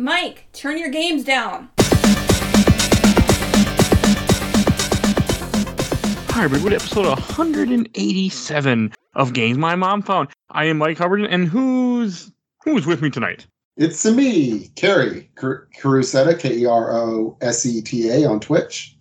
Mike, turn your games down. Hi, everybody. Episode 187 of Games My Mom Found. I am Mike Hubbard, and who's who's with me tonight? It's me, Kerry Car- Carusetta, K E R O S E T A on Twitch.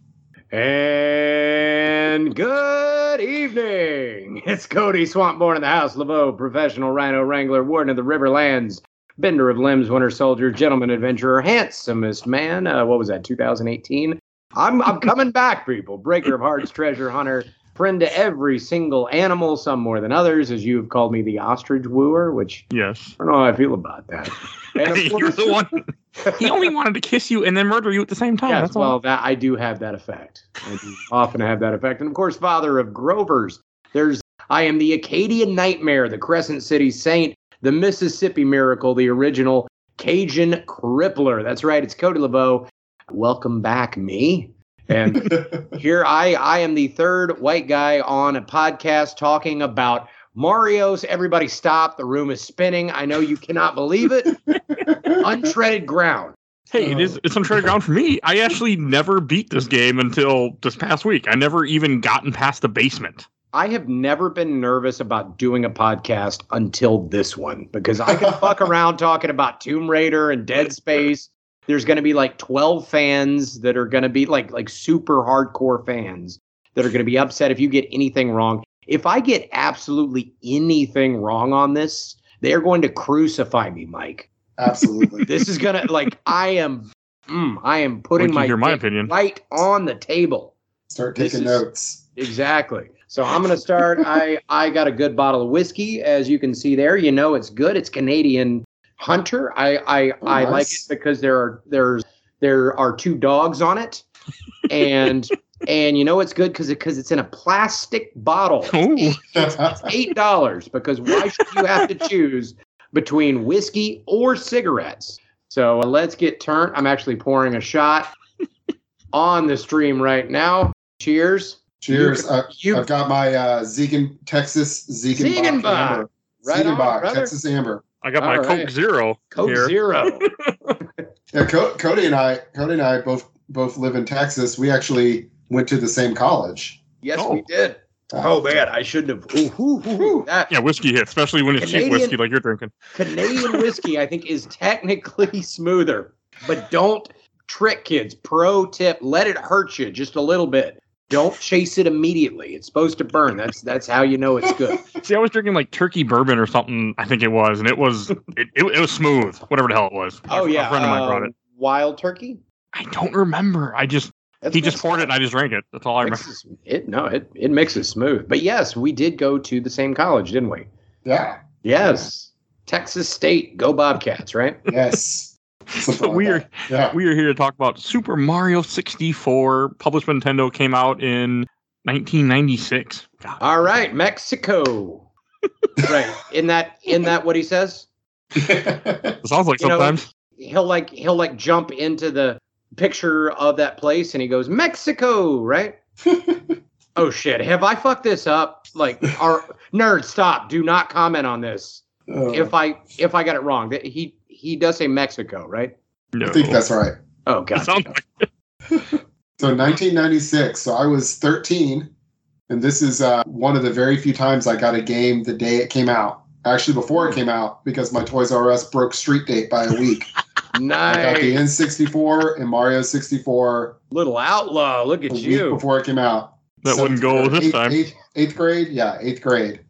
And good evening. It's Cody Swampborn in the house, Laveau, professional rhino wrangler, warden of the Riverlands, bender of limbs, winter soldier, gentleman adventurer, handsomest man. Uh, what was that, 2018? I'm, I'm coming back, people. Breaker of hearts, treasure hunter, friend to every single animal, some more than others, as you've called me the ostrich wooer, which Yes. I don't know how I feel about that. You're the one. He only wanted to kiss you and then murder you at the same time. Yes, That's all. well, that I do have that effect. I do often have that effect, and of course, father of Grovers. There's I am the Acadian Nightmare, the Crescent City Saint, the Mississippi Miracle, the original Cajun Crippler. That's right, it's Cody LeBeau. Welcome back, me. And here I I am the third white guy on a podcast talking about Mario's. Everybody stop. The room is spinning. I know you cannot believe it. Untreaded ground. Hey, it is it's uncharted ground for me. I actually never beat this game until this past week. I never even gotten past the basement. I have never been nervous about doing a podcast until this one because I can fuck around talking about Tomb Raider and Dead Space. There's going to be like 12 fans that are going to be like like super hardcore fans that are going to be upset if you get anything wrong. If I get absolutely anything wrong on this, they're going to crucify me, Mike. Absolutely. This is going to like I am mm, I am putting my my opinion. right on the table. Start This taking is- notes. Exactly. So I'm gonna start. I I got a good bottle of whiskey, as you can see there. You know it's good. It's Canadian Hunter. I I, Oh, I like it because there are there's there are two dogs on it, and and you know it's good because because it's in a plastic bottle. Ooh. Eight dollars because why should you have to choose between whiskey or cigarettes? So uh, let's get turned. I'm actually pouring a shot on the stream right now. Cheers. Cheers. I, You I've got my uh, Ziegen, Texas Ziegenbock Ziegenbock. Amber. Right on, Ziegenbock. Texas Amber. I got my All Coke. Zero Coke here. Zero. Yeah, Co- Cody and I, Cody and I both both live in Texas. We actually went to the same college. Yes, Oh. we did. Oh man, I shouldn't have. Ooh, ooh, ooh, ooh. That Yeah, whiskey hits, especially when it's cheap whiskey like you're drinking. Canadian whiskey, I think, is technically smoother, but don't trick kids. Pro tip: let it hurt you just a little bit. Don't chase it immediately. It's supposed to burn. That's that's how you know it's good. See, I was drinking like turkey bourbon or something. I think it was, and it was it, it, it was smooth. Whatever the hell it was. Oh A- yeah, a friend of mine brought um, it. Wild turkey. I don't remember. I just That's he just mixed- poured it, and I just drank it. That's all I remember. mixes- It no, it it mixes smooth. But yes, we did go to the same college, didn't we? Yeah. Yes, Texas State. Go Bobcats, right? Yes. Something So like we are. Yeah. we are here to talk about Super Mario 64. Published by Nintendo came out in 1996. God. All right, Mexico. right. In that in that what he says? It sounds like You know, sometimes. He'll like he'll like jump into the picture of that place and he goes, Mexico, right? oh shit. Have I fucked this up? Like our nerd, stop. Do not comment on this. Uh, If I if I got it wrong. That he he does say Mexico, right? no. I think that's right. Oh god. sounds like So 1996. So I was 13, and this is uh, one of the very few times I got a game the day it came out. Actually, before it came out, because my Toys R Us broke street date by a week. I got the N64 and Mario 64 Little outlaw. Look a at week you. before it came out. that So, wouldn't go this eighth- time. Eighth, eighth grade, yeah, eighth grade.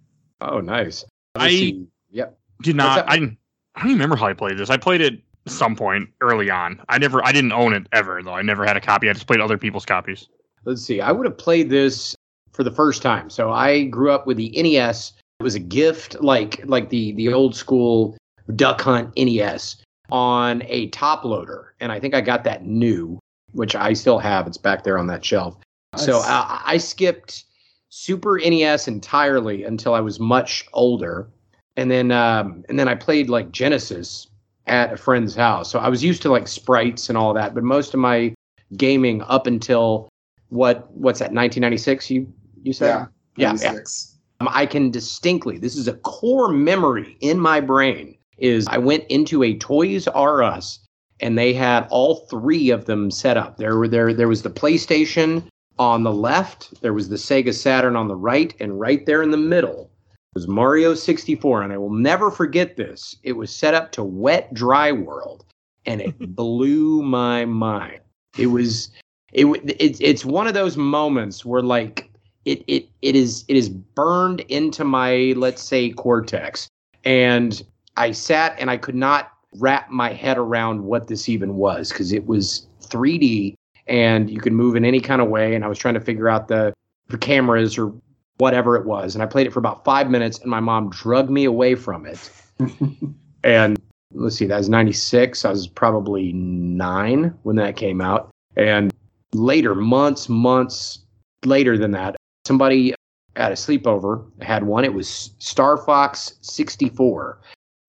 Oh nice. I- Let's see. Yep. Did not. I didn't. I don't even remember how I played this. I played it some point early on. I never. I didn't own it ever though. I never had a copy. I just played other people's copies. let's see i would have played this for the first time so i grew up with the nes it was a gift like like the the old school duck hunt nes on a top loader and i think i got that new which i still have it's back there on that shelf so I, I skipped super nes entirely until i was much older and then um and then i played like genesis at a friend's house so i was used to like sprites and all that but most of my gaming up until what what's that 1996 you you said Yeah, yeah, yeah. 96. Um, I can distinctly this is a core memory in my brain is I went into a Toys R Us and they had all three of them set up. There were there there was the PlayStation on the left, there was the Sega Saturn on the right, and right there in the middle was Mario 64. And I will never forget this. It was set up to wet dry world, and it blew my mind. It was it it's it's one of those moments where like it it it is it is burned into my let's say cortex and i sat and i could not wrap my head around what this even was because it was 3d and you could move in any kind of way and i was trying to figure out the, the cameras or whatever it was and i played it for about five minutes and my mom drugged me away from it and let's see that was 96 i was probably nine when that came out and later months months later than that somebody at a sleepover had one. It was Star Fox 64.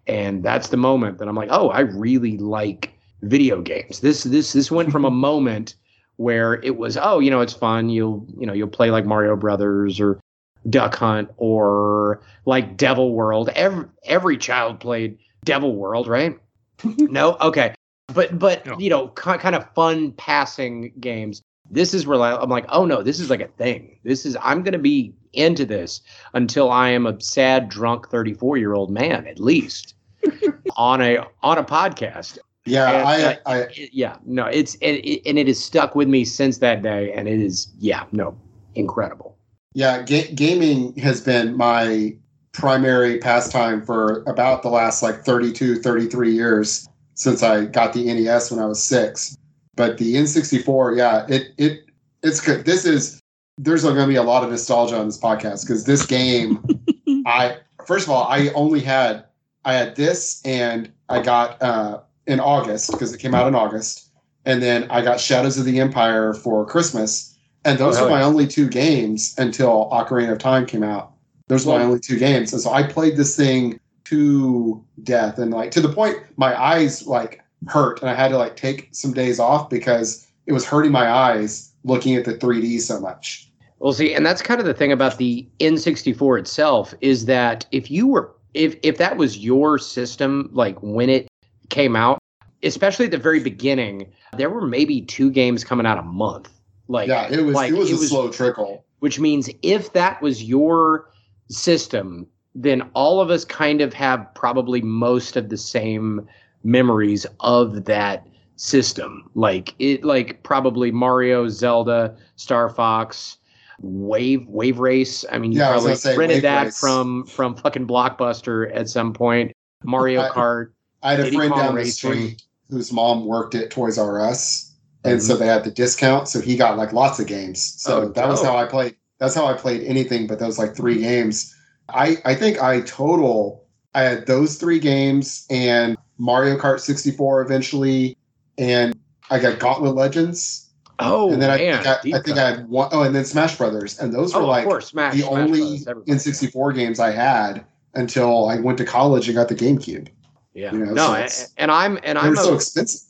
And that's the moment that I'm like, oh, I really like video games. This this this went from a moment where it was, oh, you know, it's fun. You'll you know you'll play like Mario Brothers or Duck Hunt or like Devil World. Every every child played Devil World, right? no, okay, but but no. you know, kind of fun passing games this is where I'm like, oh no, this is like a thing. This is I'm gonna be into this until I am a sad, drunk 34 year old man, at least, on a on a podcast. Yeah, and, I, uh, I it, yeah, no, it's it, it, and it has stuck with me since that day, and it is yeah, no, incredible. Yeah, ga- gaming has been my primary pastime for about the last like 32, 33 years since I got the NES when I was six. But the N64, yeah, it it it's good. This is there's going to be a lot of nostalgia on this podcast because this game, I first of all, I only had I had this and I got uh, in August because it came out in August, and then I got Shadows of the Empire for Christmas, and those oh, were my only two games until Ocarina of Time came out. Those were my only two games, and so I played this thing to death, and like to the point my eyes like hurt, and I had to like take some days off because it was hurting my eyes looking at the 3D so much. Well, see, and that's kind of the thing about the N64 itself is that if you were if if that was your system like when it came out, especially at the very beginning, there were maybe two games coming out a month. Like Yeah, it was like, it was it a was, slow trickle. Which means if that was your system, then all of us kind of have probably most of the same memories of that system. Like it like probably Mario, Zelda, Star Fox, Wave Wave Race. I mean, you yeah, probably rented that race. from from fucking Blockbuster at some point. Mario Kart. I had a friend down the street whose mom worked at Toys R Us, and mm-hmm. so they had the discount. So he got like lots of games. So oh, that was how I played. That's how I played anything but those like three games. I I think I total I had those three games and Mario Kart 64 eventually, and I got Gauntlet Legends. Oh, and then I, think I, I think I had one. Oh, and then Smash Brothers, and those were oh, like course, Smash, the Smash only N64 games I had until I went to college and got the GameCube. Yeah, you know, no, so and I'm and I'm so expensive.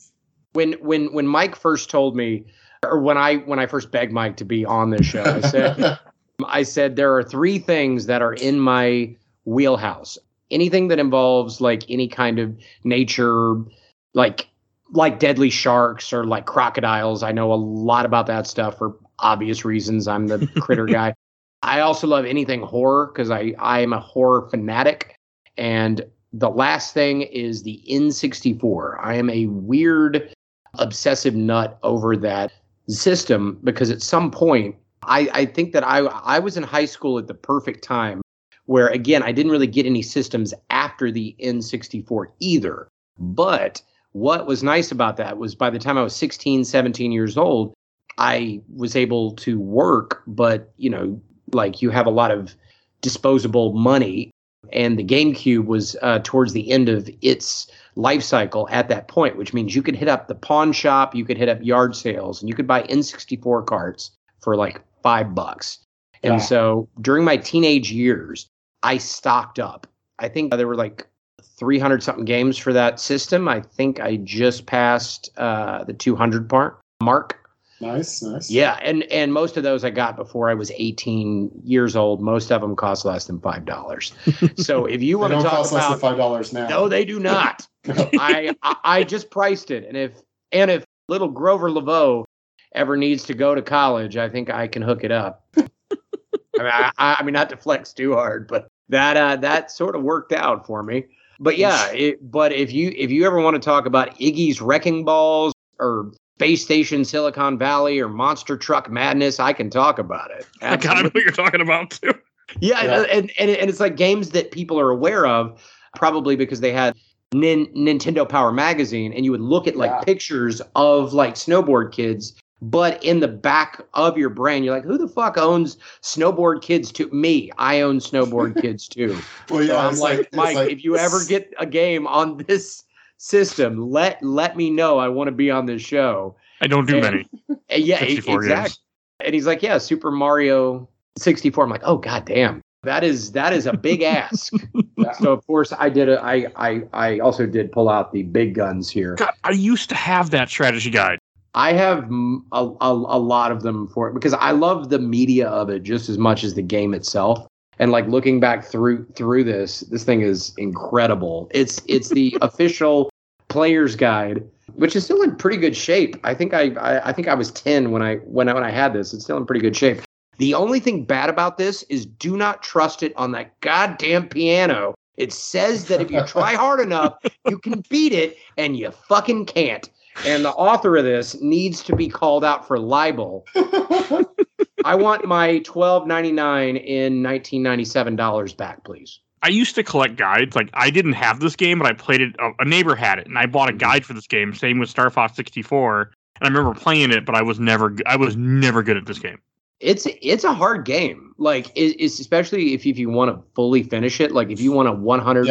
When when when Mike first told me, or when I when I first begged Mike to be on this show, I said, I said there are three things that are in my wheelhouse anything that involves like any kind of nature, like like deadly sharks or like crocodiles. I know a lot about that stuff for obvious reasons. I'm the critter guy. I also love anything horror because I I am a horror fanatic. And the last thing is the N64. I am a weird obsessive nut over that system because at some point I, I think that I I was in high school at the perfect time where again, I didn't really get any systems after the N64 either. But what was nice about that was by the time I was 16, 17 years old, I was able to work, but you know, like you have a lot of disposable money. And the GameCube was uh, towards the end of its life cycle at that point, which means you could hit up the pawn shop, you could hit up yard sales, and you could buy N64 carts for like five bucks. And yeah. so during my teenage years, I stocked up. I think there were like 300 something games for that system. I think I just passed uh, the 200 part mark. Nice, nice. Yeah, and and most of those I got before I was 18 years old. Most of them cost less than five dollars. So if you want to talk cost about less than five dollars now, no, they do not. I, I I just priced it, and if and if little Grover Laveau ever needs to go to college, I think I can hook it up. I mean, I, I mean, not to flex too hard, but that uh, that sort of worked out for me. But yeah, it, but if you if you ever want to talk about Iggy's wrecking balls or Space Station Silicon Valley or Monster Truck Madness, I can talk about it. I kind of know what you're talking about too. Yeah, Yeah. And, and and it's like games that people are aware of, probably because they had Nin, Nintendo Power Magazine, and you would look at like Yeah. pictures of like snowboard kids, but in the back of your brain, you're like, who the fuck owns snowboard kids? To me, I own snowboard kids too. Well, So yeah, I'm it's like, Mike, like- if you ever get a game on this system, let let me know. I want to be on this show. I don't do And- many. Yeah, 64 exactly. games. And he's like, yeah, Super Mario 64. I'm like, oh god damn, that is that is a big ask. So of course I did a, I I I also did pull out the big guns here. God, I used to have that strategy guide. I have a, a, a lot of them for it because I love the media of it just as much as the game itself. And like looking back through through this, this thing is incredible. It's it's the official player's guide, which is still in pretty good shape. I think I, I I think I was ten when I when I when I had this. It's still in pretty good shape. The only thing bad about this is do not trust it on that goddamn piano. It says that if you try hard enough, you can beat it, and you fucking can't. And the author of this needs to be called out for libel. I want my twelve ninety nine in nineteen ninety seven dollars back, please. I used to collect guides. Like I didn't have this game, but I played it. A, a neighbor had it, and I bought a guide for this game. Same with Star Fox 64. And I remember playing it, but I was never. g- I was never good at this game. It's it's a hard game. Like it, it's especially if if you want to fully finish it. Like if you want to one hundred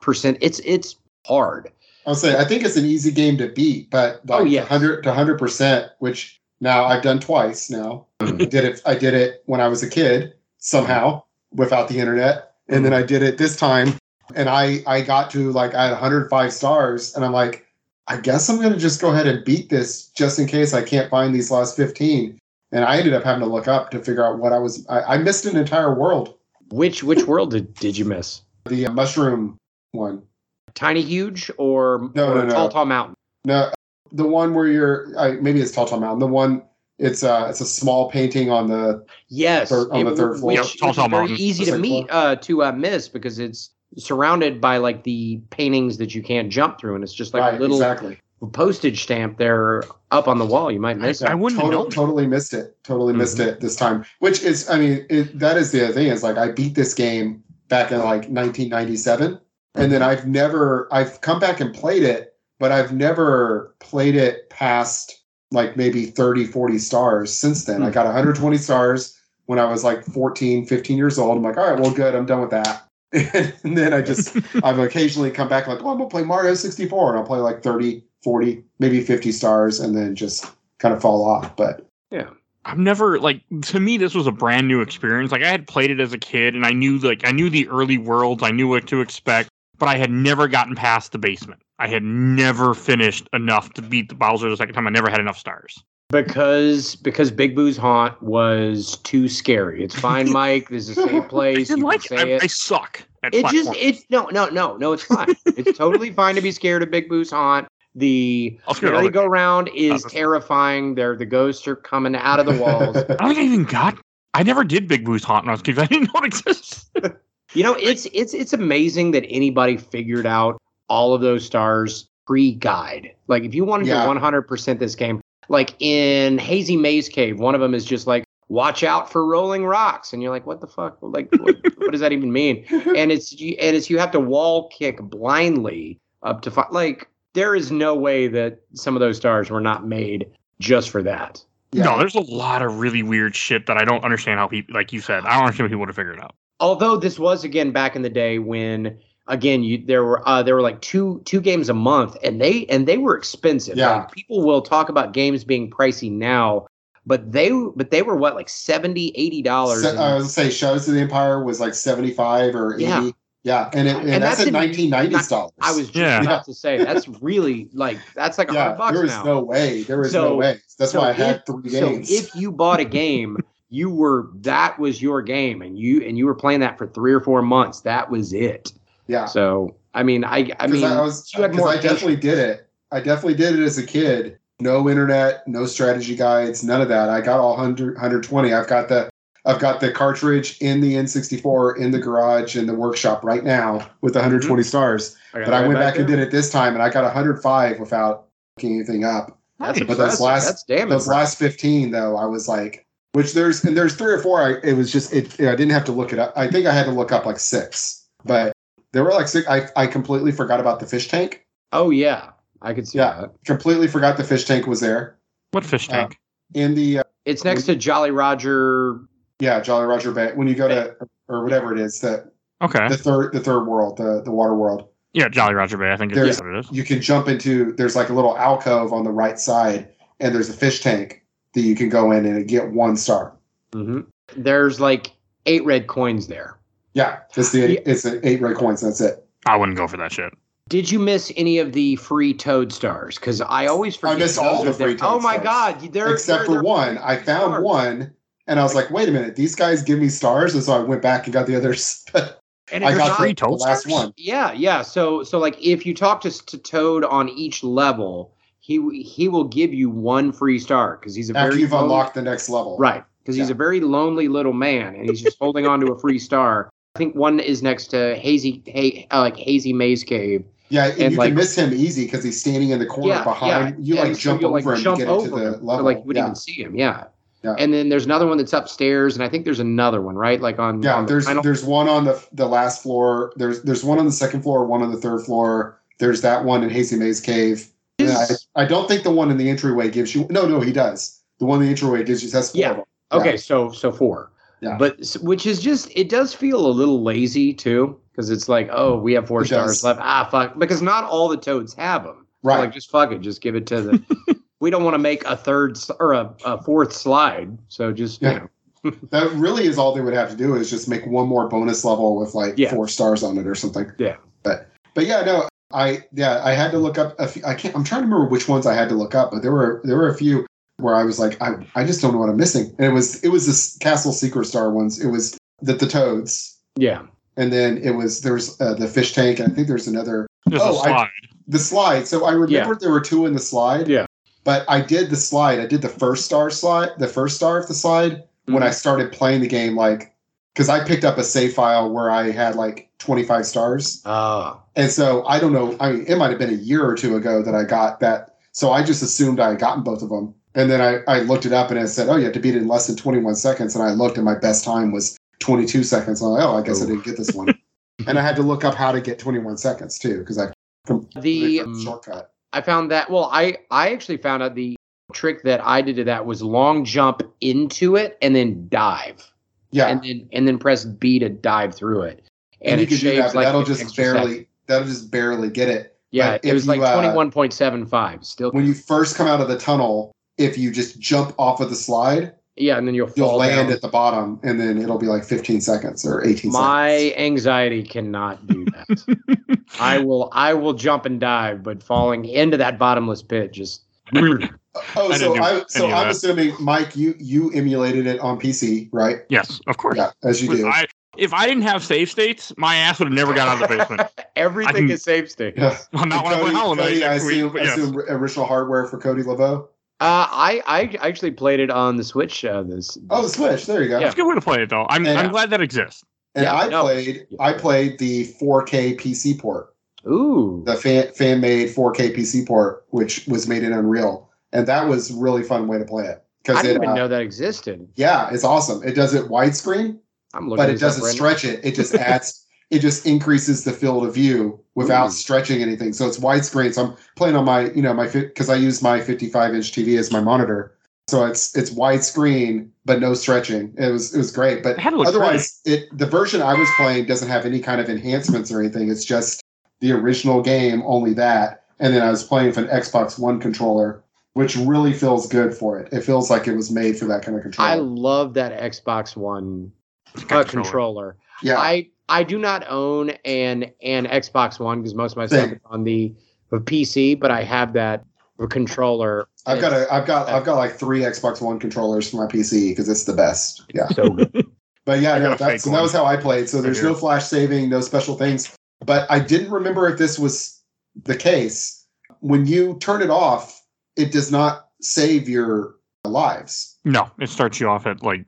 percent, it's it's hard. I'll say I think it's an easy game to beat, but like Oh, yes. hundred to hundred percent, which now I've done twice. Now hmm. I did it. I did it when I was a kid somehow without the internet, and hmm. then I did it this time, and I I got to like I had 105 stars, and I'm like, I guess I'm gonna just go ahead and beat this just in case I can't find these last 15. And I ended up having to look up to figure out what I was. I, I missed an entire world. Which which world did, did you miss? The uh, mushroom one. Tiny huge or, No, or no, no. tall tall mountain? No, the one where you're I, maybe it's Tall Tall Mountain. The one it's uh it's a small painting on the Yes, Third- on the third floor. which Yeah, Tall is Tall very Mountain. easy to meet uh, to uh, miss because it's surrounded by like the paintings that you can't jump through, and it's just like right a little exactly. Postage stamp there up on the wall. You might miss I it. wouldn't Total- totally missed it. Totally missed Mhm. it this time. Which is I mean it, that is the other thing is like I beat this game back in like 1997, and then I've never I've come back and played it, but I've never played it past like maybe 30 40 stars since then. I got 120 stars when I was like 14 15 years old. I'm like, all right, well good, I'm done with that. and then I just I've occasionally come back like, oh, I'm gonna play Mario 64, and I'll play like 30, 40, maybe 50 stars, and then just kind of fall off. But yeah. I've never like to me this was a brand new experience. Like I had played it as a kid and I knew like I knew the early worlds, I knew what to expect, but I had never gotten past the basement. I had never finished enough to beat the Bowser the second time. I never had enough stars. because because Big Boo's haunt was too scary. It's fine, Mike. This is a safe place. didn't like can it. I. I suck at It just it's no no no no. It's fine. it's totally fine to be scared of Big Boo's haunt. The I'll scare all the- merry-go-round is Others. terrifying. They're the ghosts are coming out of the walls. I don't think I even got. I never did Big Boo's Haunt when I was a kid. 'cause I didn't know it existed. You know, it's it's it's amazing that anybody figured out all of those stars pre-guide. Like if you wanted Yeah. to 100% this game, like in Hazy Maze Cave, one of them is just like watch out for rolling rocks and you're like what the fuck? Like what, what does that even mean? And it's you- and it's you have to wall kick blindly up to fi- like there is no way that some of those stars were not made just for that. yeah, No, there's a lot of really weird shit that I don't understand how people, like you said, I don't understand how people would have figured it out. although this was again back in the day when again you there were uh there were like two two games a month and they and they were expensive Yeah. Like, people will talk about games being pricey now but they but they were what like 70 80 dollars Se- I was gonna say Shadows of the Empire was like 75 or 80. Yeah. Yeah, and, it, and, And that's, that's in- 1990s dollars. i was just Yeah. about to say that's really like that's like a yeah, hundred bucks there was now no way. There was So- no way. That's so why I if- had three games. so if you bought a game you were that was your game and you and you were playing that for three or four months that was it yeah, So I mean, I I 'Cause mean, I was you had 'cause more I definitely did it. I definitely did it as a kid. No internet, no strategy guides, none of that. I got all 100, 120. I've got the I've got the cartridge in the N64 in the garage in the workshop right now with the 120 stars. got But I went back and did it this time, and I got 105 without looking anything up. That's Nice. But those last- That's damn Those impressive. last 15 though, I was like, which there's and there's three or four. I it was just it. I didn't have to look it up. I think I had to look up like six, but there were like six. I I completely forgot about the fish tank. Oh yeah, I could see Yeah. that. Completely forgot the fish tank was there What fish Uh, tank? in the uh, It's next to Jolly Roger. Yeah Jolly Roger Bay. When you go to or whatever it is, that okay. the third the third world, the the water world. yeah, Jolly Roger Bay. I think There's- is what it is. You can jump into. There's like a little alcove on the right side, and there's a fish tank that you can go in and get one star. hmm There's like eight red coins there. Yeah, it's the Yeah. it's an eight red coins. That's it. I wouldn't go for that shit. Did you miss any of the free Toad stars? Because I always forget. missed those all the free there. Toad Oh my stars. god! They're, except they're- for they're one. I found stars. one, and I was like, "Wait a minute, these guys give me stars," and so I went back and got the others. And I if got not- free the, the Toad last one. Yeah, yeah. So so like if you talk to to Toad on each level, he he will give you one free star because he's a After very you've lone- unlocked the next level, right because he's a very lonely little man and he's just holding on to a free star. I think one is next to hazy, ha- uh, like hazy maze cave. Yeah, and, And, you like- can miss him easy because he's standing in the corner Yeah, behind. yeah. You And like so jump you'll, over like, him jump to get over into the him, so, level. like you wouldn't yeah. even see him. Yeah. Yeah. And then there's another one that's upstairs, and I think there's another one right, like on yeah, on the there's final- there's one on the the last floor. There's there's one on the second floor, one on the third floor. There's that one in Hazy Maze Cave. And I, I don't think the one in the entryway gives you. No, no, he does. The one in the entryway gives you. That's four Yeah. of them. Okay, so so four. Yeah. But which is just it does feel a little lazy too because it's like oh we have four It stars does. left ah fuck because not all the toads have them Right. like just fuck it just give it to the we don't want to make a third or a, a fourth slide so just Yeah. you know That really is all they would have to do is just make one more bonus level with like Yeah. four stars on it or something. Yeah. But but yeah, no, I yeah, I had to look up a few, I can't I'm trying to remember which ones I had to look up, but there were there were a few where I was like, I, I just don't know what I'm missing. And it was it was this Castle Secret Star ones. It was the the toads. yeah And then it was there was uh, the fish tank, and I think there's another Just Oh, a I- slide. the slide. So I remembered there were two in the slide. Yeah. But I did the slide. I did the first star slide, the first star of the slide when I Mm-hmm. started playing the game, like because I picked up a save file where I had like 25 stars. uh And so I don't know. I mean, it might have been a year or two ago that I got that. So I just assumed I had gotten both of them. And then I, I looked it up and it said, oh, you have to beat it in less than 21 seconds. And I looked and my best time was 22 seconds. I'm like, oh, I guess I didn't get this one. and I had to look up how to get 21 seconds too, because I the from um, shortcut. I found that well I I actually found out the trick that I did to that was long jump into it and then dive Yeah. and then and then press B to dive through it and, you it can do that, like, that'll just barely second. that'll just barely get it. Yeah, But it was like you, uh, twenty one point seven five. Still, When you first come out of the tunnel, if you just jump off of the slide, yeah, and then you'll you'll fall land down. at the bottom, and then it'll be like 15 seconds or 18 My seconds. anxiety cannot do that. I will, I will jump and dive, but falling into that bottomless pit just. Oh, oh, I so I so I'm assuming Mike, you you emulated it on PC, right? yes, of course. Yeah, as you do. I, if I didn't have save states, my ass would have never got out of the basement. Everything can- is save state. Yeah. Well, not when I Cody, play Hollow Cody, I next week, assume, but yes. assume original hardware for Cody Laveau. Uh, I, I actually played it on the Switch. Uh, this. Oh, the Switch. There you go. Yeah. It's a good way to play it, though. I'm, And- I'm glad that exists. And Yeah, I no. played I played the 4K PC port. Ooh. the fan fan made 4K PC port, which was made in Unreal, and that was a really fun way to play it Because I didn't it, even uh, know that existed. yeah, it's awesome. It does it widescreen, I'm looking. but it doesn't right stretch it. It just adds, it just increases the field of view without Ooh. stretching anything. So it's widescreen. So I'm playing on my, you know, my because I use my 55 inch TV as my monitor. So it's it's widescreen, but no stretching. It was it was great, but It had otherwise, it the version I was playing doesn't have any kind of enhancements or anything. It's just the original game, only that. And then I was playing with an Xbox One controller, which really feels good for it. It feels like it was made for that kind of controller. I love that Xbox One uh, good controller. yeah, I I do not own an an Xbox One because most of my stuff is on the, the PC, but I have that controller. I've got It's a I've got I've got like three Xbox One controllers for my PC because it's the best. Yeah. so good. But yeah, I no, got a that, fake so that was how I played. So there's no flash saving, no special things. but I didn't remember if this was the case. When you turn it off, it does not save your lives. No, it starts you off at like at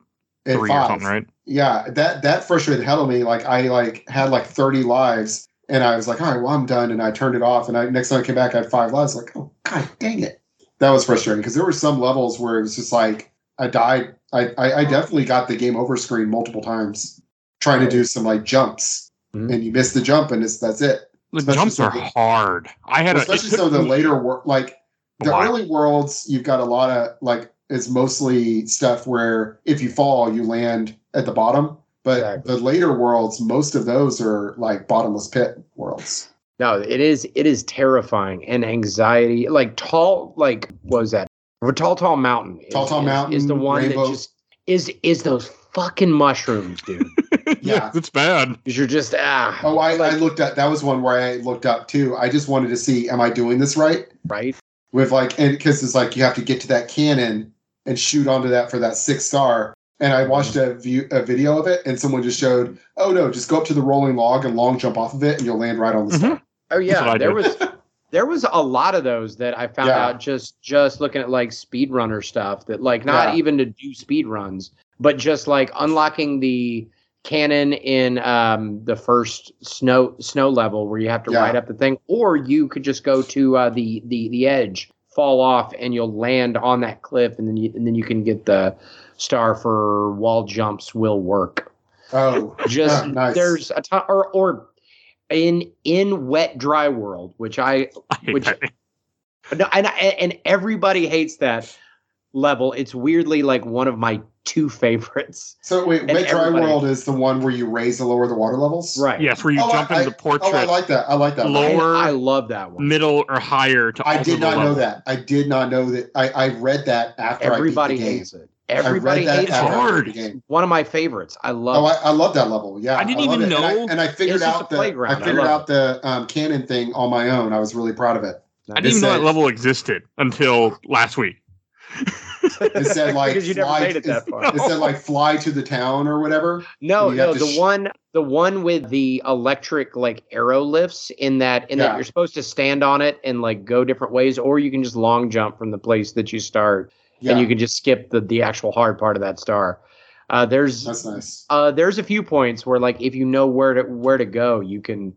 three or five. something, right? Yeah, that that frustrated the hell out of me. Like I like had like 30 lives and I was like, all right, well I'm done. And I turned it off. And I next time I came back, I had five lives. Like, oh god dang it. That was frustrating because there were some levels where it was just like I died. I, I, I definitely got the game over screen multiple times trying to do some like jumps. Mhm. And you miss the jump and it's that's it. The Especially jumps are some of hard. I had Well, a, especially took some of the later work like the while. early worlds you've got a lot of like it's mostly stuff where if you fall you land at the bottom but Exactly. the later worlds most of those are like bottomless pit worlds No, it is it is terrifying and anxiety. Like tall, like what was that? A tall, tall mountain. is- Tall Tall is- Mountain, is the one Rainbow- that just is is those fucking mushrooms, dude. Yeah. it's bad. 'Cause you're just ah. oh I, I looked at that was one where i looked up too i just wanted to see am i doing this right right. with like and because it's like you have to get to that cannon and shoot onto that for that six star and i watched a view a video of it and someone just showed oh no just go up to the rolling log and long jump off of it and you'll land right on the star Oh yeah, there was there was a lot of those that I found Yeah. out just just looking at like speedrunner stuff that like not Yeah. even to do speed runs, but just like unlocking the cannon in um the first snow snow level where you have to Yeah. ride up the thing, or you could just go to uh, the the the edge, fall off, and you'll land on that cliff, and then you and then you can get the star for wall jumps will work. Oh just Ah, nice. there's a ton or or in in wet dry world which i I Which- no and I, and everybody hates that level it's weirdly like one of my two favorites So wait, And Wet Dry World is the one where you raise the lower the water levels. right Yes, where you Oh, jump I- into the portrait, Oh, I like that. I like that. Lower- i love that one middle or higher to I alter did the not know that. I did not know that. I, I read that after everybody I beat the game. hates it everybody hates that it Hard. one of my favorites i love Oh. I, I love that level. Yeah, I didn't love even it. And I- know- and I, figured out the playground. I I figured love out the um, cannon thing on my own. I was really proud of it. I didn't even know that level existed until last week. It said like because you never fly- made it that far It said like fly to the town or whatever. No, And you have no, the sh- one the one with the electric like arrow lifts in that in Yeah. that you're supposed to stand on it and like go different ways, or you can just long jump from the place that you start Yeah, and you can just skip the the actual hard part of that star. Uh, there's that's nice. uh, there's a few points where like if you know where to where to go, you can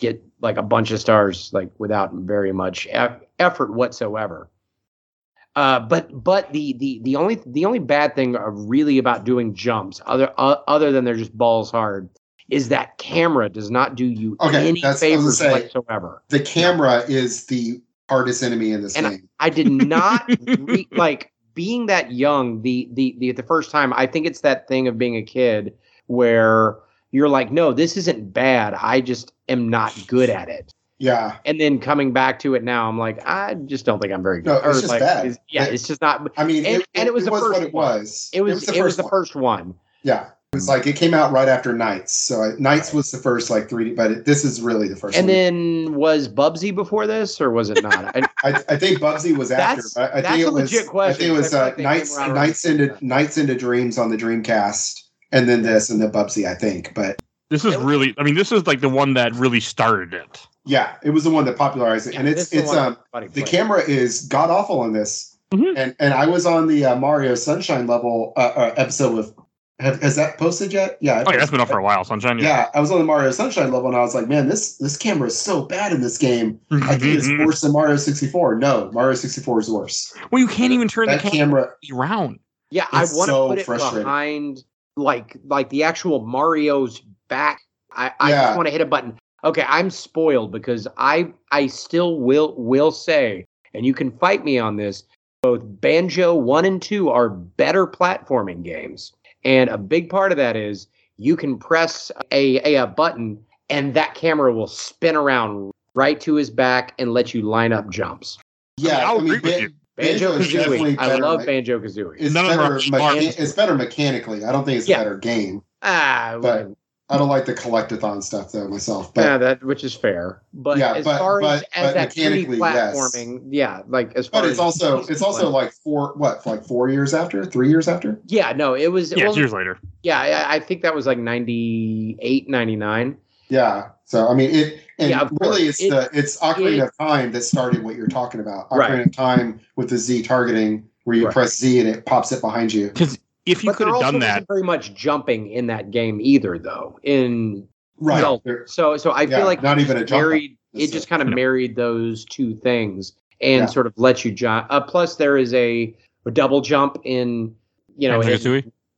get like a bunch of stars like without very much eff- effort whatsoever. Uh, but but the the the only the only bad thing really about doing jumps, other uh, other than they're just balls hard, is that camera does not do you Okay, any I favors say- whatsoever. The camera is the hardest enemy in this And game. I did not re- like being that young. The, the the the first time, I think it's that thing of being a kid where you're like, no, this isn't bad. I just am not good at it. Yeah, And then coming back to it now, I'm like, I just don't think I'm very good. No, it's Or, just like, bad. it's- yeah, It- it's just not. I mean, And- it, and it was the what first it one. was. It was it was, the one. first one. Yeah, it was like it came out right after Nights. So uh, Nights was the first like 3D, but it, this is really the first. And one. then was Bubsy before this, or was it not? I, I, I think Bubsy was after. That's- but I that's think a it was. legit question, I think it was because I uh, like Nights Nights into same. Nights into Dreams on the Dreamcast, and then this and the Bubsy. I think, but This is really, I mean, this is like the one that really started it. Yeah, it was the one that popularized it, Yeah, and it's is the it's um the plays. camera is god awful on this, Mhm. and and I was on the uh, Mario Sunshine level uh, uh, episode with. Have, has that posted yet? Yeah. I Oh, yeah, that's been up for a while, Sunshine. Yeah, I was on the Mario Sunshine level, and I was like, "Man, this this camera is so bad in this game. I think it's worse than Mario 64." No, Mario 64 is worse. well, you can't even turn That the camera camera, around. Yeah, I want to so put it behind like like the actual Mario's back. I, I Yeah. just want to hit a button. Okay, I'm spoiled because I I still will will say, and you can fight me on this. Both Banjo one and two are better platforming games, and a big part of that is you can press a a, a button and that camera will spin around right to his back and let you line up jumps. yeah, I'll I mean, agree with you. Banjo Banjo is definitely Kazooie, I better, love right? Banjo Kazooie. It's None of them better. are smart. mecha- it's better mechanically. I don't think it's a better game. Ah, But I don't like the collectathon stuff though myself. But yeah, that which is fair. But Yeah, as but- far as, but- as but that 3D mechanically, yes. platforming, yeah, like as far but it's as also it's also like four what like four years after, three years after. yeah, no, it was Yeah, well, years later. yeah, I, I think that was like 98, 99. Yeah. So I mean it and Yeah, really course. it's It- the it's Ocarina it- of Time that started what you're talking about. Ocarina Right. of Time with the Z targeting where you Right. press Z and it pops it behind you. Because if you could have done that, wasn't very much jumping in that game either, though. In Right. So- so, so I yeah, feel like not even a jump. married. That's It just kind of No. married those two things and Yeah. sort of let you jump. Uh, plus, there is a, a double jump in, you know, in-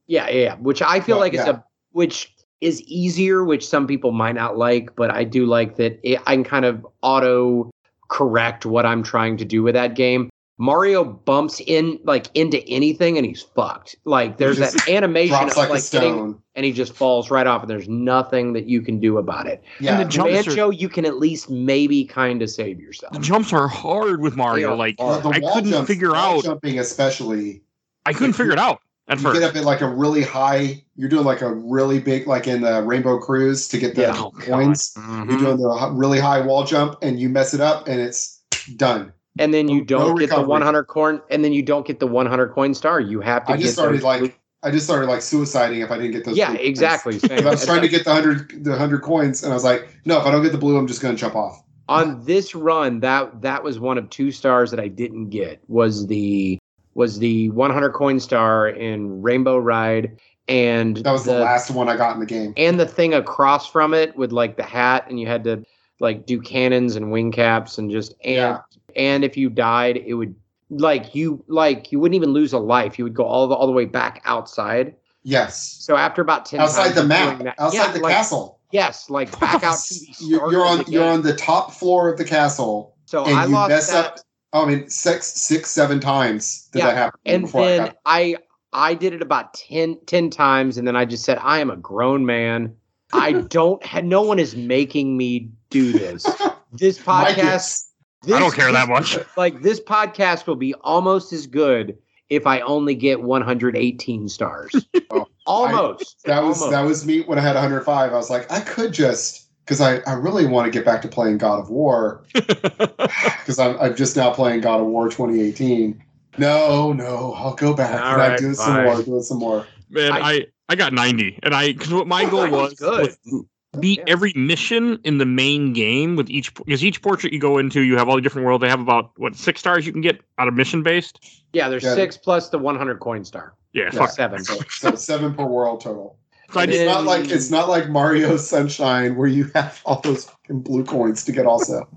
yeah, yeah, yeah, which I feel Well, like is yeah. a which is easier, which some people might not like, but I do like that it, I can kind of auto correct what I'm trying to do with that game. Mario bumps in like into anything and he's fucked. Like there's that animation drops of like, like a getting stone. and he just falls right off and there's nothing that you can do about it. Yeah. the jump- Jumps are- Banjo, you can at least maybe kind of save yourself. the jumps are hard with Mario. Yeah. Like Well, the I couldn't jumps- figure wall out. jumping especially I couldn't figure it out at you first. get up at like a really high you're doing like a really big like in the rainbow cruise to get the Yeah. Oh, God. coins you're Mhm. doing the really high wall jump and you mess it up and it's done And then you No don't get the 100 coin and then you don't get the 100 coin star. You have to i get just started like i just started like suiciding if i didn't get those Yeah, exactly. i was trying to get the 100 the 100 coins and i was like no if i don't get the blue i'm just going to jump off on this run that that was one of two stars that I didn't get was the was the 100 coin star in Rainbow Ride and that was the, last one i got in the game and the thing across from it with like the hat and you had to like do cannons and wing caps and just and Yeah. And if you died it would like you like you wouldn't even lose a life. You would go all the all the way back outside. Yes. So after about 10 outside times the map. that- outside yeah, the like, castle. yes like back out to the you're, start you're of on the you're on the top floor of the castle so and I you lost mess that. Up I mean six six seven times did Yeah, that happen and before I then got- I I did it about 10, 10 times and then I just said I am a grown man. I don't ha- no one is making me do this. This podcast this, I don't care that much. Like this podcast will be almost as good if I only get 118 stars. Oh, almost. that was almost. that was me when I had 105 I was like I could just because I, I really want to get back to playing God of War because I'm, I'm just now playing God of War 2018 no no I'll go back All I do it some more do it some more Man, I- I, I got 90. And I, because what my goal was, good. was beat Yeah. every mission in the main game with each, because each portrait you go into, you have all the different worlds. They have about, what, six stars you can get out of mission based? yeah, there's Yeah. 6 plus the 100 coin star. Yeah, Yeah. fuck. Seven. so, so seven per world total So I And it's not like it's not like Mario Sunshine where you have all those fucking blue coins to get also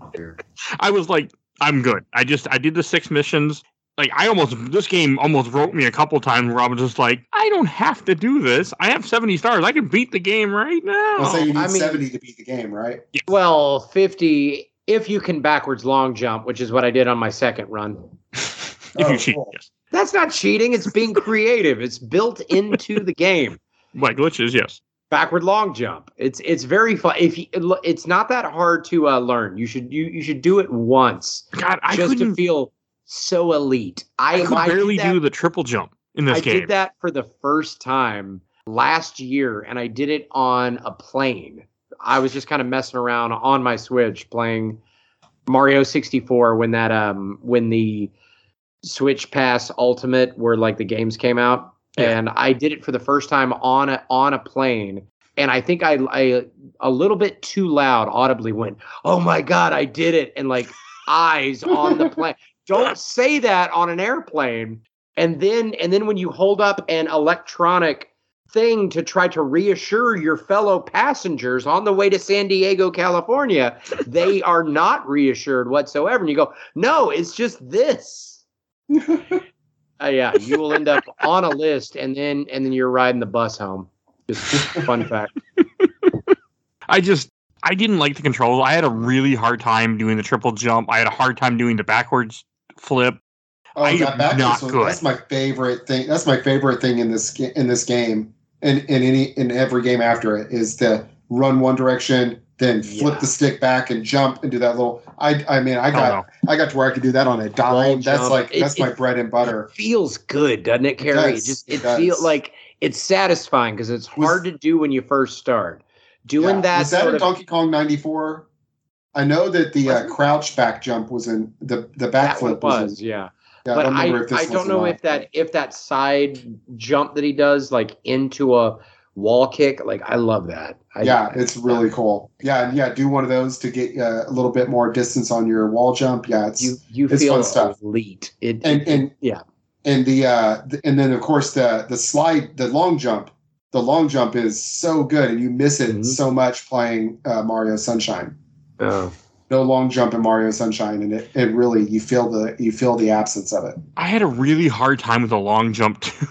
I was like, I'm good. I just, I did the six missions. Like, I almost, this game almost wrote me a couple times where I was just like, I don't have to do this. I have 70 stars. I can beat the game right now. I'll say you need I mean- 70 to beat the game right Well, 50 if you can backwards long jump, which is what I did on my second run. if Oh, you cheat, cool. yes. That's not cheating. It's being creative. It's built into the game. Like glitches, yes. Backward long jump. It's it's very fun. If you, it's not that hard to uh, learn. You should you you should do it once God, I just couldn't, feel so elite. I, I could I barely that- do the triple jump in this I game. I did that for the first time last year, and I did it on a plane. I was just kind of messing around on my Switch playing Mario 64 when that um when the Switch Pass Ultimate where like the games came out, Yeah. and I did it for the first time on a on a plane. And I think I, I a little bit too loud audibly went, "Oh my god, I did it!" And like eyes on the plane. Don't say that on an airplane and then and then when you hold up an electronic thing to try to reassure your fellow passengers on the way to San Diego, California, they are not reassured whatsoever. And you go, no, it's just this. Uh, yeah, you will end up on a list, and then and then you're riding the bus home. Just fun fact. I just I didn't like the controls. I had a really hard time doing the triple jump. I had a hard time doing the backwards flip. Oh, I that am backwards not one, good. That's my favorite thing. That's my favorite thing in this in this game, and in any in every game after it is to run one direction, then flip Yeah. the stick back and jump and do that little. I I mean I Oh, got no. I got to where I could do that on a Wall dime. That's jump. like It- that's my it- bread and butter. It feels good, doesn't it, Carrie? It, does, just it it, feels like it's satisfying because it's Was- hard to do when you first start. Doing Yeah. that, was that sort in of, Donkey Kong '94? I know that the uh, crouch back jump was in the the backflip was. was, in, yeah. yeah, but I, if this I don't know if that if that side jump that he does like into a wall kick. Like I love that. I, yeah, it's really cool. Yeah, and yeah, do one of those to get uh, a little bit more distance on your wall jump. Yeah, it's you you it's feel fun stuff. elite. It, and and yeah. and the uh th- and then of course the the slide the long jump the long jump is so good and you miss it Mhm. so much playing uh, mario sunshine Oh. no long jump in mario sunshine and it, it really you feel the you feel the absence of it I had a really hard time with the long jump too.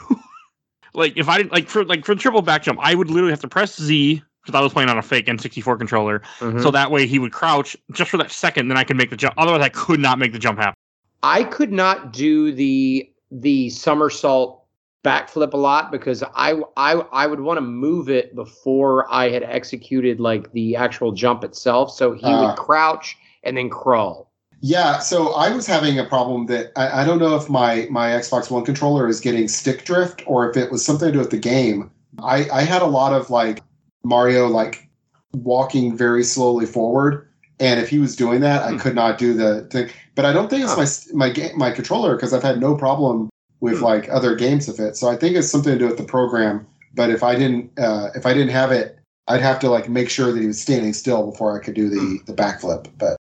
like if I didn't like for like for the triple back jump, I would literally have to press Z because I was playing on a fake N64 controller. Mhm. So that way he would crouch just for that second, then I could make the jump. Otherwise, I could not make the jump happen. I could not do the the somersault backflip a lot because I I I would want to move it before I had executed like the actual jump itself. So he Ah. would crouch and then crawl. yeah so i was having a problem that I, I don't know if my my xbox one controller is getting stick drift or if it was something to do with the game i i had a lot of like mario like walking very slowly forward and if he was doing that i Hmm. could not do the thing but i don't think it's my my my controller because i've had no problem with like other games of it. So i think it's something to do with the program but if i didn't uh if i didn't have it i'd have to like make sure that he was standing still before i could do the the backflip. But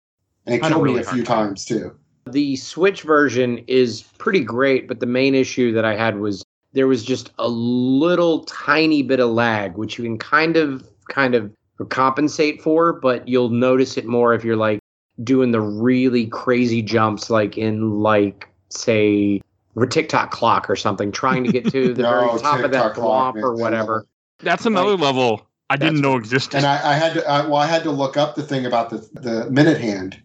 and it I had a killed me a few time. times too. The Switch version is pretty great, but the main issue that I had was there was just a little tiny bit of lag, which you can kind of kind of compensate for, but you'll notice it more if you're like doing the really crazy jumps, like in like say a Tick Tock clock or something, trying to get to the No, very top of that Tick Tock clock, or man. whatever. That's another Like, level I didn't know existed. and I, I had to I, well i had to look up the thing about the the minute hand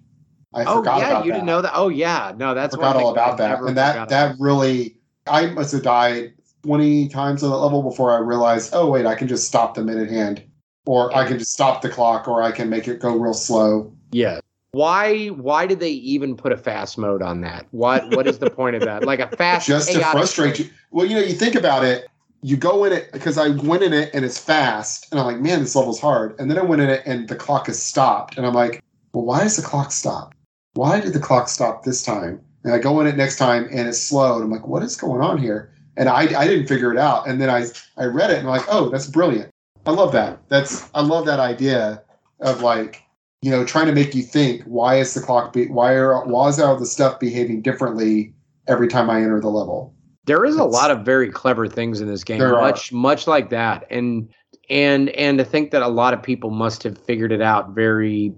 i oh forgot yeah, about you that didn't know that. Oh yeah, no, that's forgot all thing I about that and that that really i must have died 20 times on that level before i realized oh wait i can just stop the minute hand or i can just stop the clock or i can make it go real slow Yeah. Why why did they even put a fast mode on that? What what is the point of that? Like a fast just to frustrate you. Well you know you think about it you go in it because i went in it and it's fast and i'm like man this level's hard. And then i went in it and the clock is stopped and i'm like well why is the clock stopped? why did the clock stop this time? And i go in it next time and it's slow and i'm like what is going on here? And i, I didn't figure it out. And then i i read it and i'm like oh that's brilliant. I love that. That's i love that idea of like you know trying to make you think why is the clock be why are why is all the stuff behaving differently every time i enter the level There is a lot of very clever things in this game. There are. much much like that. And and and to think that a lot of people must have figured it out very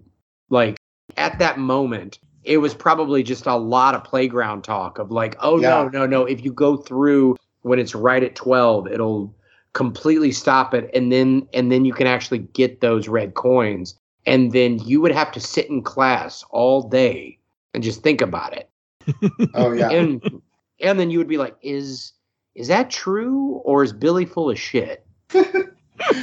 like at that moment it was probably just a lot of playground talk of like oh no no no if you go through when it's right at 12 it'll completely stop it and then and then you can actually get those red coins and then you would have to sit in class all day and just think about it. Oh yeah. And and then you would be like is is that true or is billy full of shit?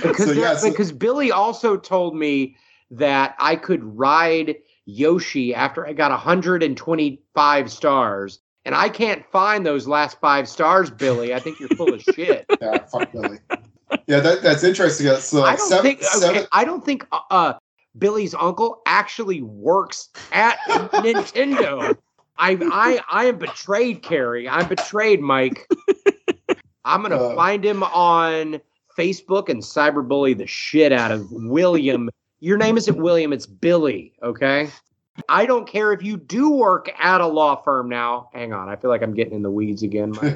Because So, yeah, so- because billy also told me that i could ride yoshi after i got 125 stars. And i can't find those last five stars billy. I think you're full of shit. Yeah, fuck Billy. Yeah, that, that's interesting. So i don't seven, think okay, seven, i don't think uh, uh billy's uncle actually works at nintendo I, I I am betrayed, Carrie. I'm betrayed, Mike. I'm gonna Uh. find him on Facebook and cyberbully the shit out of William. Your name isn't William, it's Billy, okay? I don't care if you do work at a law firm now. Hang on, I feel like I'm getting in the weeds again. Mike.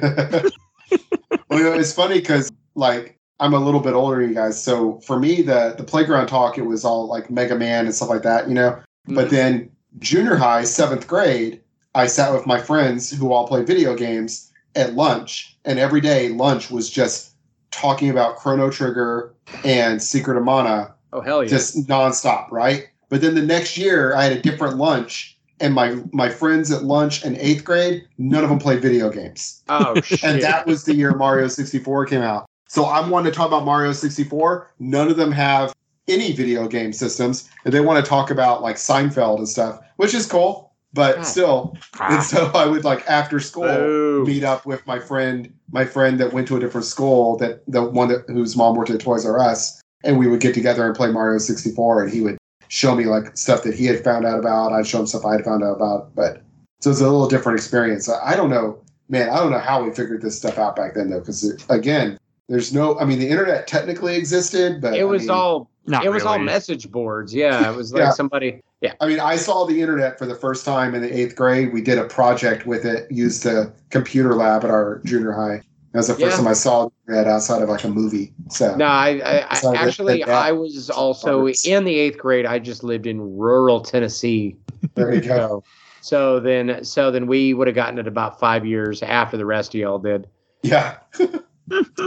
well, you know, it's funny because like I'm a little bit older than you guys, so for me the the playground talk it was all like Mega Man and stuff like that, you know. But mm-hmm. then junior high, seventh grade, I sat with my friends who all play video games at lunch, and every day lunch was just talking about Chrono Trigger and Secret of Mana oh hell yeah. just nonstop, right? But then the next year, I had a different lunch, and my my friends at lunch in eighth grade, none of them played video games, oh shit. and that was the year Mario sixty four came out. So I'm wanting to talk about Mario sixty four. None of them have any video game systems, and they want to talk about like Seinfeld and stuff, which is cool. But God. still, ah. and so I would like after school Boo. meet up with my friend, my friend that went to a different school, that the one that whose mom worked at Toys R Us, and we would get together and play Mario 64, and he would show me like stuff that he had found out about. I'd show him stuff I had found out about, but so it's a little different experience. I I don't know, man. I don't know how we figured this stuff out back then though, because again, There's no. I mean, the internet technically existed, but It I was mean, all Not it was all message boards. Yeah, it was like Yeah. somebody. Yeah, I mean, I saw the internet for the first time in the eighth grade. We did a project with it, used the computer lab at our junior high. That was the first Yeah. time I saw the internet outside of like a movie. So no, I, I, I actually that- I was also Roberts. in the eighth grade. I just lived in rural Tennessee. there you go. So, so then so then we would have gotten it about five years after the rest of y'all did. Yeah.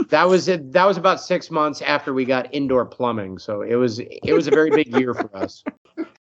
That was it. That was about six months after we got indoor plumbing. So it was it was a very big year for us.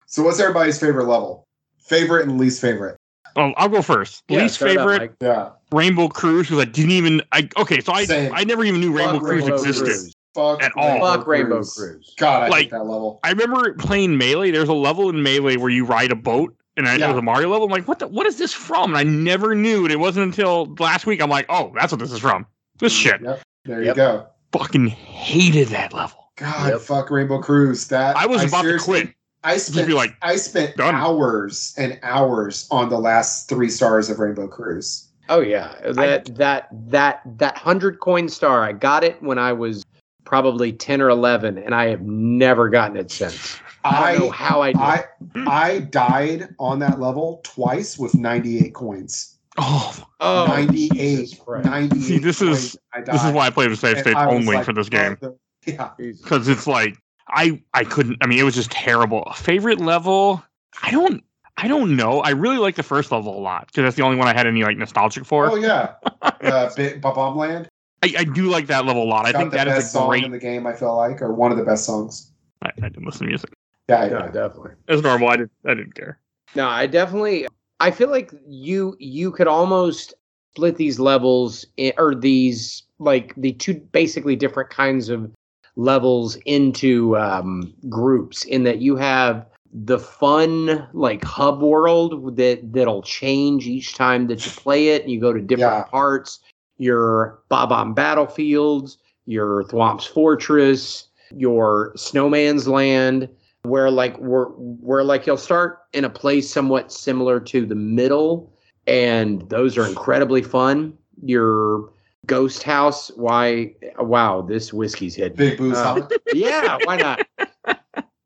So what's everybody's favorite level? Favorite and least favorite? Oh, I'll go first. Yeah, Least start out, favorite Mike. Yeah. Rainbow Cruise because I didn't even. I okay, so I Same. I never even knew Rainbow Fuck Cruise existed. Cruise. Fuck At all. Fuck Rainbow Cruise. God, I Like- hate that level. I remember playing Melee. There's a level in Melee where you ride a boat, and I, Yeah. it was a Mario level. I'm like, what? The, what is this from? And I never knew. And it wasn't until last week I'm like, oh, that's what this is from. This shit. Yep. There Yep. you go. Fucking hated that level. God, Yep. fuck Rainbow Cruise. That I was about to quit. I spent like, I spent done. hours and hours on the last three stars of Rainbow Cruise. Oh yeah, that that that that hundred coin star. I got it when I was probably ten or eleven, and I have never gotten it since. I don't know how I did. I I died on that level twice with 98 coins. Oh, oh, 98. 98 See, this is- coins I this is why I play the safe And state only like, for this game. "Fuck the-" Yeah. Because it's like I I couldn't. I mean, it was just terrible. Favorite level? I don't. I don't know. I really like the first level a lot because that's the only one I had any like nostalgic for. Oh yeah. Uh, Big Bomb Land. I, I do like that level a lot. I Got think the that best is a song great. in the game. I feel like, or one of the best songs. I, I didn't listen to music. Yeah, I No, definitely. As normal, I didn't. I didn't care. No, I definitely. I feel like you you could almost split these levels i- or these like the two basically different kinds of levels into um, groups. In that you have the fun like hub world that that'll change each time that you play it, and you go to different Yeah. parts. Your Bob-omb battlefields, your Thwomp's Fortress, your Snowman's Land where like we're where like you'll start in a place somewhat similar to the middle and those are incredibly fun. Your ghost house why wow this whiskey's hit. Big Boo's Uh, yeah why not?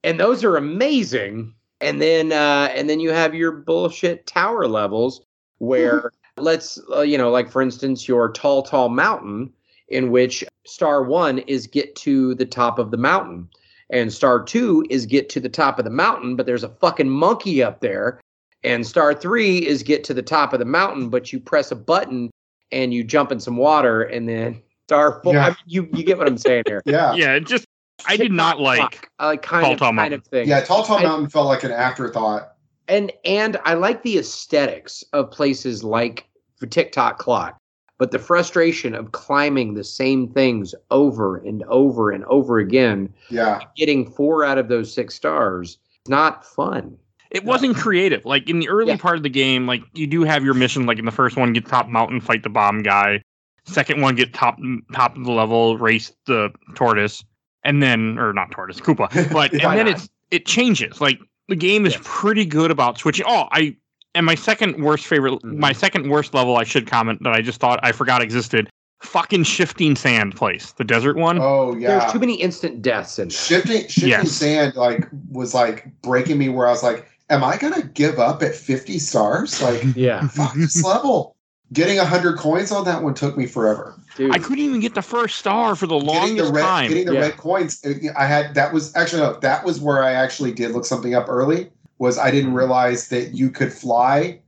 And those are amazing. And then uh and then you have your bullshit tower levels where let's uh, you know like for instance your tall tall mountain in which star 1 is get to the top of the mountain and star 2 is get to the top of the mountain but there's a fucking monkey up there and star 3 is get to the top of the mountain but you press a button and you jump in some water and then star 4 Yeah. I mean, you you get what i'm saying here Yeah. Yeah, it just I did not like. uh, kind Tall of Tall kind Mountain. of thing. Yeah, Tall Tall I- Mountain felt like an afterthought. and and I like the aesthetics of places like the Tick Tock clock, but the frustration of climbing the same things over and over and over again, Yeah. getting four out of those six stars, is not fun. It wasn't creative. Like in the early Yeah. part of the game, like you do have your mission. Like in the first one, get top mountain, fight the bomb guy. Second one, get top top of the level, race the tortoise, and then or not tortoise, Koopa. But and then not? it's it changes. Like the game is Yes. pretty good about switching. Oh, I and my second worst favorite, Mhm. my second worst level. I should comment that I just thought I forgot existed. Fucking shifting sand place, the desert one. Oh yeah. There's too many instant deaths in there. shifting shifting Yes. sand like was like breaking me where I was like, am I gonna give up at 50 stars? Like Yeah, fuck this level. Getting hundred coins on that one took me forever. dude. I couldn't even get the first star for the Getting longest the red, time. getting the Yeah. red coins. I had that was actually no, that was where I actually did look something up early. Was I didn't realize that you could fly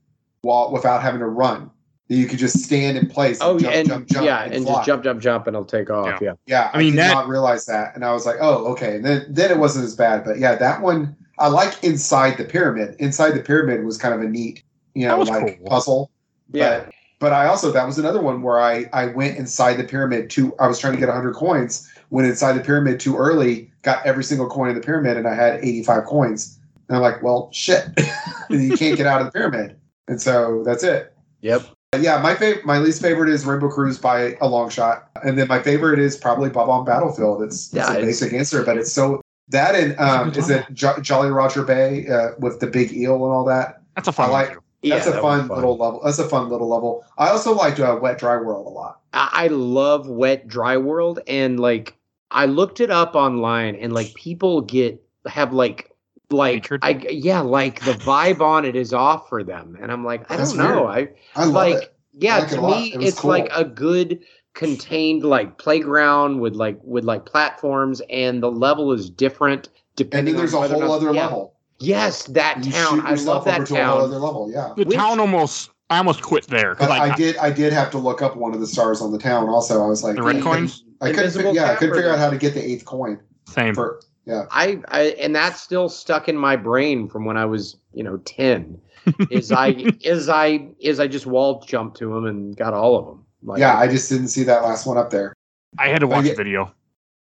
while without having to run. That you could just stand in place. oh jump, yeah, and jump, jump, yeah, and, and fly. just jump, jump, jump, and it'll take off. Yeah, Yeah, I mean, did that- not realize that, and I was like, oh, okay. And then then it wasn't as bad, but yeah, that one I like inside the pyramid. Inside the pyramid was kind of a neat, you know, like cool. puzzle. yeah. But, but I also that was another one where I I went inside the pyramid too. I was trying to get 100 coins. Went inside the pyramid too early. Got every single coin in the pyramid, and I had 85 coins. And I'm like, well, shit, you can't get out of the pyramid. And so that's it. Yep. But yeah, my favorite, my least favorite is Rainbow Cruise by a long shot, and then my favorite is probably Bob-omb Battlefield. It's, it's Yeah, a it's- basic answer, but it's so that and um, is it jo- Jolly Roger Bay uh, with the big eel and all that. That's a fun I like- too. That's a that was fun, little level. That's a fun little level. I also liked uh, Wet Dry World a lot. I, I love Wet Dry World, and like I looked it up online, and like people get have like like Hatred? I yeah like the vibe on it is off for them, and I'm like I That's don't know weird. I I love like it. yeah like to a me It was it's like a good contained like playground with like with like platforms, and the level is different. And Depending then there's a on whether or whole other yeah. level. Yes, that You town. I love that over to a town. other level. Yeah. The Which- town almost I almost quit there But I I, did. I did have to look up one of the stars on the town. Also, I was like, the red I coins. couldn't- I couldn't. Yeah, I couldn't figure out how to get the eighth coin. Same. For yeah, I, I and that's still stuck in my brain from when I was, you know, ten. is I is I is I just wall jumped to them and got all of them. Like, yeah. I just didn't see that last one up there. I had to watch get- the video.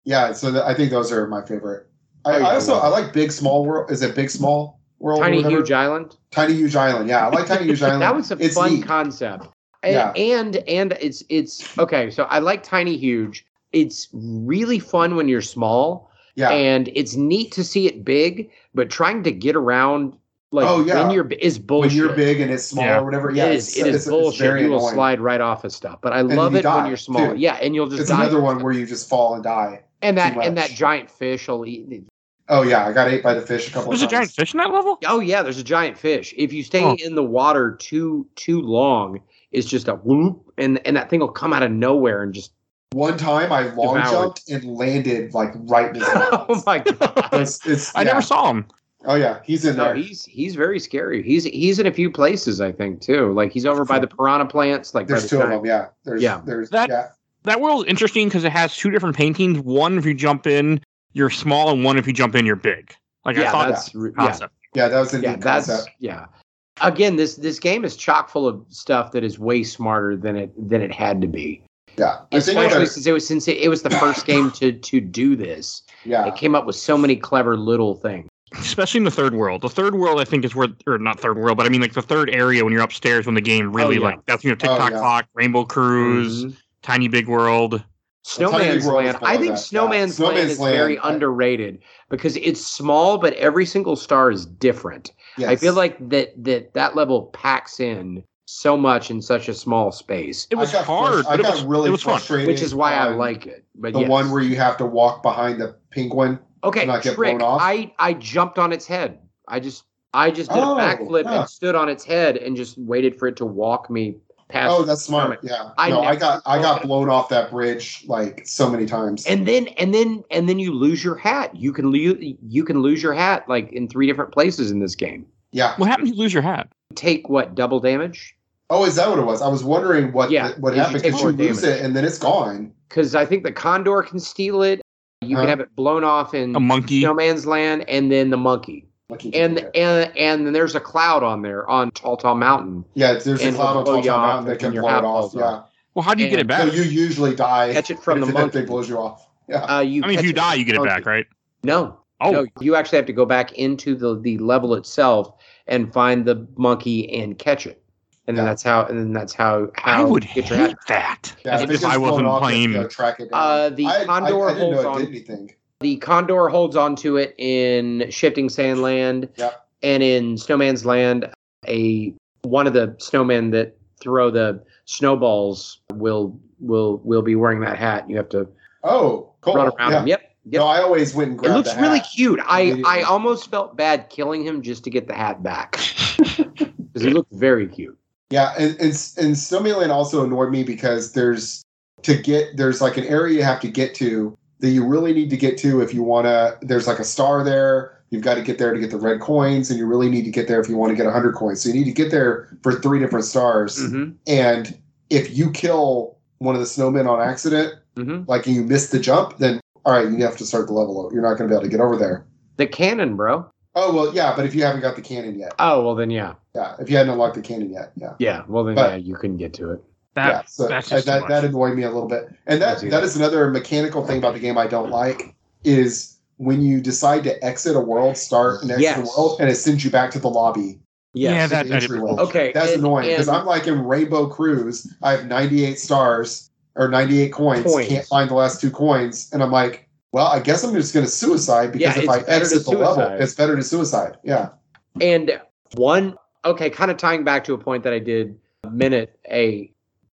Yeah, so th- I think those are my favorite. I, Oh, yeah, I also well. I like Big Small World. Is it Big Small World? Tiny? Huge Island. Tiny Huge Island. Yeah, I like Tiny Huge Island. that was a It's fun neat. concept. And, Yeah. and and it's it's okay. So I like Tiny Huge. It's really fun when you're small, Yeah, and it's neat to see it big. But trying to get around like Oh, yeah. when you're bi- is when you're big and it's small Yeah. or whatever. Yeah, it is, it's, it is it's, bullshit. It's very you will annoying. slide right off of stuff. But I then love you it when you're small. too. Yeah, and you'll just It's die. another one where you just fall and die. and that and that giant fish will eat. Oh yeah, I got ate by the fish a couple of times. There's a giant fish in that level. Oh yeah, there's a giant fish. If you stay Oh. in the water too too long, it's just a whoop, and and that thing will come out of nowhere and just. One time I long Devoured. jumped and landed like right in his mouth. oh my god! It's, it's, I yeah. never saw him. Oh yeah, he's in No, there. he's he's very scary. He's he's in a few places, I think too. Like he's over by the piranha plants. Like There's the two of them. Yeah. There's Yeah. There's That- yeah. That world's interesting because it has two different paintings. One, if you jump in, you're small, and one, if you jump in, you're big. Like I Yeah, thought that's re- that yeah. concept. Yeah, that was a yeah, neat that's concept. yeah. Again, this this game is chock full of stuff that is way smarter than it than it had to be. Yeah. I Especially I- since it was since it, it was the first game to to do this. yeah. It came up with so many clever little things. Especially in the third world. The third world, I think, is where, or not third world, but I mean, like the third area when you're upstairs when the game really Oh, yeah. like that's you know Tick Tock yeah. clock, Rainbow Cruise, Mhm. Tiny Big World. Snowman's World Land. I think that, yeah. Snowman's, Land Snowman's is very Land, I- underrated because it's small, but every single star is different. I feel like that that that level packs in so much in such a small space, It was I got hard, frus- I but it got was really it was fun. frustrated. which is why I like it. But the yes. one where you have to walk behind the penguin. okay, not get trick. blown off? I I jumped on its head. I just I just did Oh, a backflip huh. and stood on its head and just waited for it to walk me past. Oh, that's smart. Yeah. I no, I got I got blown off that bridge like so many times. And then and then and then you lose your hat. You can lose you can lose your hat like in three different places in this game. yeah. What happens? you lose your hat? Take what double damage? Oh, is that what it was? I was wondering what Yeah, the- what is you happened because you more lose damage. it and then it's gone. because I think the condor can steal it. You Huh? can have it blown off in A monkey. Snowman's Land, and then the monkey, Lucky and okay. and and then there's a cloud on there on Tall Tall Mountain. yeah, there's a cloud on blow top of you the off mountain that can your blow it off. Yeah. off. Well, how do you get it back? So you usually die. Catch it from if the that thing monkey. blows you off. Yeah. Uh, you I mean, if you die, you get the it back, right? No, Oh, no, you actually have to go back into the the level itself and find the monkey and catch it, and then that's how and then that's how how I would you hate your hat. that. Yeah, if it gets I wasn't off, you playing. have track it down. Uh, the I, condor I, I holds on. it anything. The condor holds onto it in Shifting Sand Land, Yep. and in Snowman's Land, a one of the snowmen that throw the snowballs will will will be wearing that hat. You have to Oh, cool. run around yeah. him. Yep. Yep. No, I always went and grabbed it looks really cute. I I almost felt bad killing him just to get the hat back because he looked very cute. Yeah, and and, and Snowman also annoyed me because there's to get there's like an area you have to get to that you really need to get to if you want to. There's like a star there. You've got to get there to get the red coins, and you really need to get there if you want to get 100 coins. So you need to get there for three different stars. Mm-hmm. And if you kill one of the snowmen on accident, Mm-hmm. like you miss the jump, then all right, you have to start the level. over. You're not going to be able to get over there. The cannon, bro. Oh well, yeah, but if you haven't got the cannon yet, Oh well, then yeah, yeah, if you hadn't unlocked the cannon yet, yeah. yeah. Well then But- yeah, you couldn't get to it. That, yeah, so that's just too that much. that annoyed me a little bit. And that I see that that. is another mechanical thing about the game I don't like is when you decide to exit a world, start and exit Yes. world, and it sends you back to the lobby. Yeah, Yes. that- the that is entry bullshit. Okay, That's and- annoying because I'm like in Rainbow Cruise. I have 98 stars or 98 coins. Coins. Can't find the last two coins, and I'm like, well, I guess I'm just going to suicide because Yeah, if I it's exit the level, it's better to suicide. Yeah, And one okay, kind of tying back to a point that I did a minute a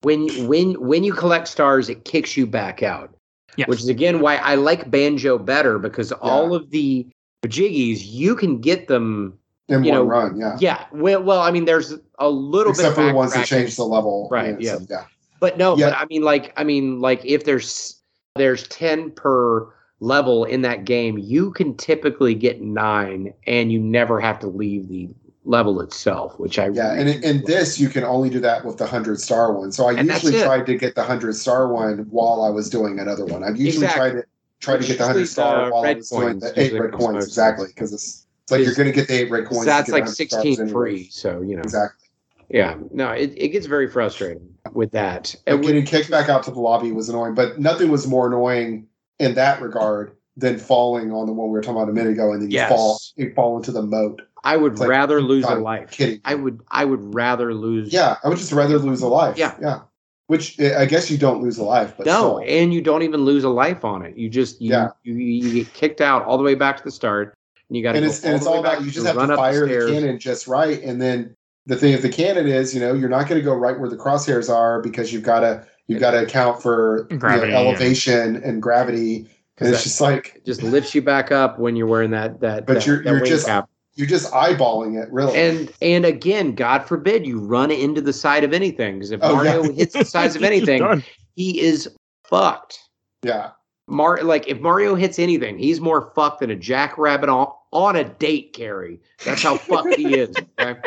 when when when you collect stars, it kicks you back out. Yes. Which is again why I like banjo better because all of the jiggies you can get them. in you one know, run. Yeah, Yeah, well, well, I mean, there's a little except bit except for the ones that change the level. Right, so, yeah. But no, Yeah. but I mean, like, I mean, like, if there's there's ten per level in that game, you can typically get nine, and you never have to leave the level itself, which I Yeah, and in- this you can only do that with the hundred star one. So I And usually tried to get the hundred star one while I was doing another one. I'd usually Exactly. try to try to get the hundred star the uh, while I was doing the eight red coins exactly because it's it's like you're going to get the eight red coins. that's like 100 stars sixteen anyway. free. So you know, Exactly. yeah, no, it, it gets very frustrating with that. And getting kicked back out to the lobby was annoying, but nothing was more annoying in that regard than falling on the one we were talking about a minute ago, and then you Yes. fall you fall into the moat. I would like, rather lose a life. kidding. I would, I would rather lose. Yeah, I would just rather lose a life. Yeah. yeah. Which eh, I guess you don't lose a life, but No, still. and you don't even lose a life on it. You just you, Yeah. you, you get kicked out all the way back to the start, and you got to and and it's all about back you just have to fire the, stairs. cannon just right, and then the thing with the cannon is, you know, you're not going to go right where the crosshairs are because you've got to you've got to account for you know, Gravity and- elevation and gravity. And it's just like just lifts you back up when you're wearing that that. But that- you're- that you're just- cap. you're just eyeballing it, really. And and again, God forbid you run into the side of anything because if Oh, Mario yeah. hits the sides of anything, he is fucked. yeah, Mar like if Mario hits anything, he's more fucked than a jackrabbit on on a date, Carrie. That's how fucked he is. Okay?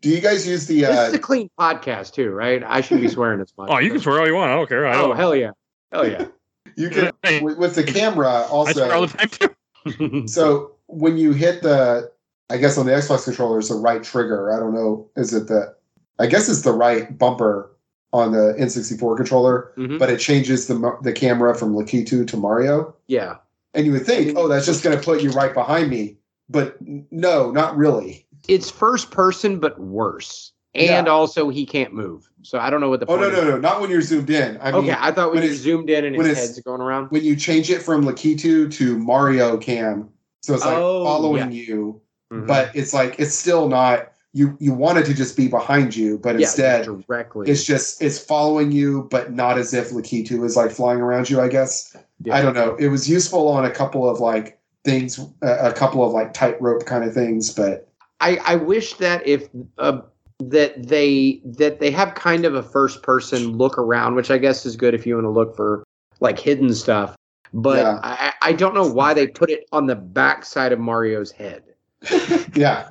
Do you guys use the? This is Uh, a clean podcast too, right? I shouldn't be swearing as much. Oh, you can swear all you want. I don't care. I Oh don't. hell yeah, hell yeah. you can Hey, with, with the camera I swear all also. the time too. So when you hit the, I guess on the Xbox controller, it's the right trigger. I don't know. Is it the? I guess it's the right bumper on the N64 controller. Mhm. but it changes the the camera from Lakitu to Mario. Yeah, And you would think, oh, that's just going to put you right behind me, but no, not really. It's first person, but worse. And Yeah. also, he can't move. So I don't know what the Oh point no, is. no, no, not when you're zoomed in. I mean, okay, I thought when when you it's- zoomed in and when his it's- head's going around. when you change it from Lakitu to Mario Cam, so it's like Oh, following you, Mhm. but it's like it's still not. You you want it to just be behind you, but Yeah, instead directly. it's just it's following you, but not as if Lakitu is like flying around you. I guess. Yeah. I don't know. It was useful on a couple of like things, a a couple of like tightrope kind of things, but I, I wish that if uh, that they that they have kind of a first person look around, which I guess is good if you want to look for like hidden stuff. But Yeah. I, I don't know why they put it on the back side of Mario's head. yeah,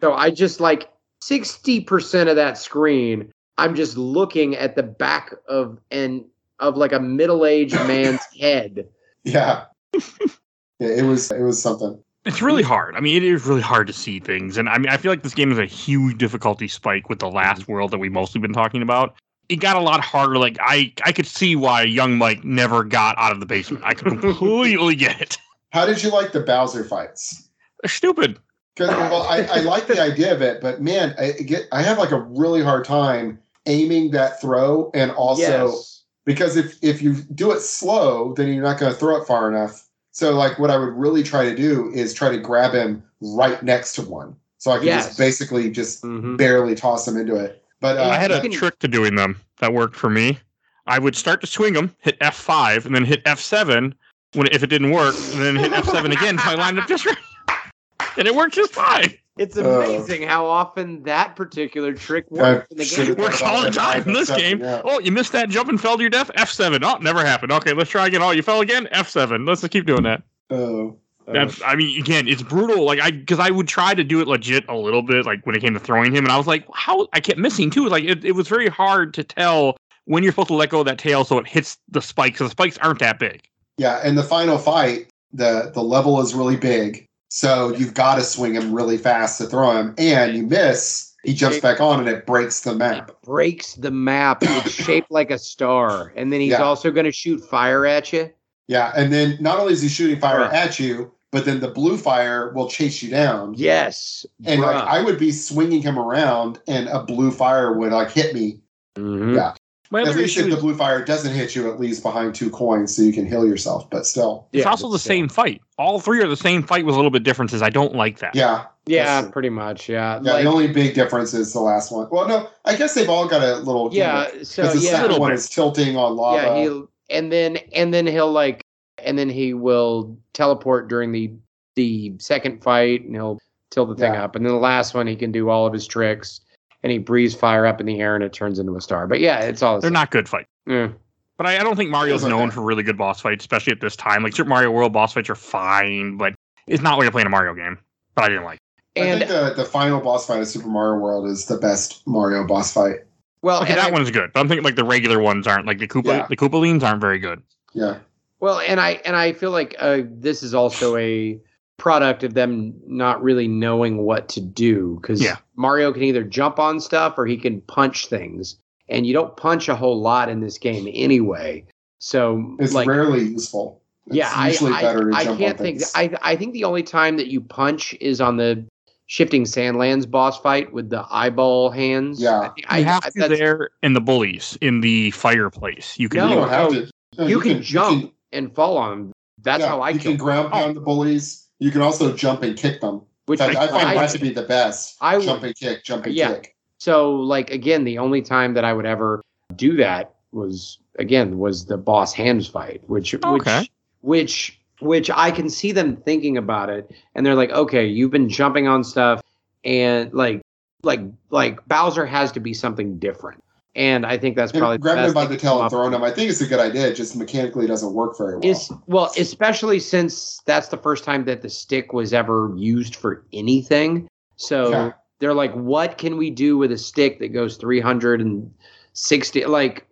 So I just like sixty percent of that screen. I'm just looking at the back of and of like a middle aged man's head. yeah, yeah. It was it was something. It's really hard. I mean, it is really hard to see things, and I mean, I feel like this game is a huge difficulty spike with the last mm-hmm. world that we've mostly been talking about. It got a lot harder. Like I, I could see why young Mike never got out of the basement. I could completely get it. How did you like the Bowser fights? They're stupid. Because well, I, I like the idea of it, but man, I get I have like a really hard time aiming that throw, and also yes. because if if you do it slow, then you're not going to throw it far enough. So like what I would really try to do is try to grab him right next to one, so I can Yes. just basically just Mhm. barely toss him into it. But uh, I had a you trick to doing them that worked for me. I would start to swing them, hit F five, and then hit F seven when if it didn't work, and then hit F seven again until I lined up just right, and it worked just fine. It's Uh, amazing how often that particular trick works in the game. Works all the time in this game. Yeah. Oh, you missed that jump and fell to your death. F seven. Oh, never happened. Okay, let's try again. Oh, you fell again. F seven. Let's just keep doing that. Oh, That's, I mean, again, it's brutal. Like I, because I would try to do it legit a little bit, like when it came to throwing him, and I was like, how I kept missing too. Like it, it was very hard to tell when you're supposed to let go of that tail so it hits the spikes. Because the spikes aren't that big. yeah. And the final fight, the the level is really big, so you've got to swing him really fast to throw him, and you miss. He jumps back on, and it breaks the map. It breaks the map. It's shaped like a star, and then he's Yeah. also going to shoot fire at you. Yeah, and then not only is he shooting fire Right. at you, but then the blue fire will chase you down. Yes, And like. I would be swinging him around, and a blue fire would like hit me. Mhm. Yeah. My At least issue if the blue fire doesn't hit you, it leaves behind two coins so you can heal yourself. But still, it's Yeah, also the still. same fight. All three are the same fight with a little bit differences. I don't like that. yeah, Yeah, pretty much. Yeah. yeah. Like- the only big difference is the last one. Well, no, I guess they've all got a little. yeah. So because the yeah. second one bit. is tilting on lava. Yeah, he'll and then and then he'll like and then he will teleport during the the second fight and he'll tilt the thing Yeah. up. And then the last one he can do all of his tricks and he breathes fire up in the air and it turns into a star. But yeah, it's all the They're same. not good fights. Yeah. But I, I don't think Mario's known that. for really good boss fights, especially at this time. Like Super Mario World boss fights are fine, but it's not like you're playing a Mario game. But I didn't like. I And think the, the final boss fight of Super Mario World is the best Mario boss fight. well, Okay, that I- one is good, but I'm thinking like the regular ones aren't. Like the Koopa, Yeah. the Koopalings aren't very good. Yeah, Well, and I and I feel like uh, this is also a product of them not really knowing what to do because Yeah. Mario can either jump on stuff or he can punch things, and you don't punch a whole lot in this game anyway. So it's like, rarely useful. It's yeah, I usually I, better to I jump can't on think. I I think the only time that you punch is on the shifting Sandlands boss fight with the eyeball hands. Yeah. I, think- I, you have I- to there in the bullies in the fireplace. You can. No, you do don't have no, to. no, you, can, jump can- and fall on them. That's yeah, how I you can ground oh. pound the bullies. You can also jump and kick them. which In fact, I, find I- that to be the best. I would- jump and kick, jump and Yeah. kick. So like again, the only time that I would ever do that was again was the boss hands fight, which Okay. which which which I can see them thinking about it, and they're like, okay, you've been jumping on stuff, and like like like Bowser has to be something different, and I think that's And probably the grabbing best him by the tail and up throwing with. him, I think it's a good idea. It just mechanically doesn't work very well. Is well, especially since that's the first time that the stick was ever used for anything. So Yeah. they're like, what can we do with a stick that goes 360? Like,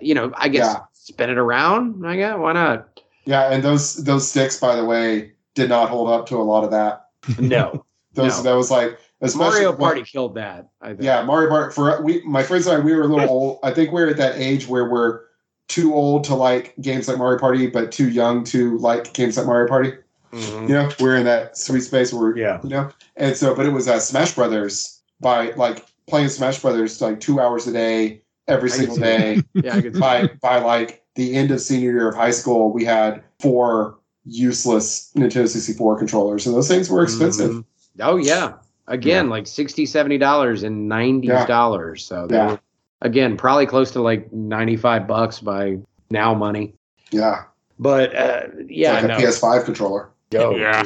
you know, I guess Yeah. spin it around. I guess why not? yeah, and those those sticks, by the way, did not hold up to a lot of that. No, Those No. that was like especially Mario when- Party killed that. I think. Yeah, Mario Party for we my friends and I we were a little old. I think we're at that age where we're too old to like games like Mario Party, but too young to like games like Mario Party. Mhm. You know, we're in that sweet space where Yeah. you know. And so, but it was uh, Smash Brothers by like playing Smash Brothers like two hours a day every I single can day. Yeah, I could by by like the end of senior year of high school, we had four useless Nintendo 64 controllers, and those things were expensive. Mhm. Oh yeah. Again, like 60 70 dollars and 90 dollars. So they Yeah. were, again, probably close to like 95 bucks by now money. Yeah, But uh, yeah, like a. PS5 controller. Yo, Yeah.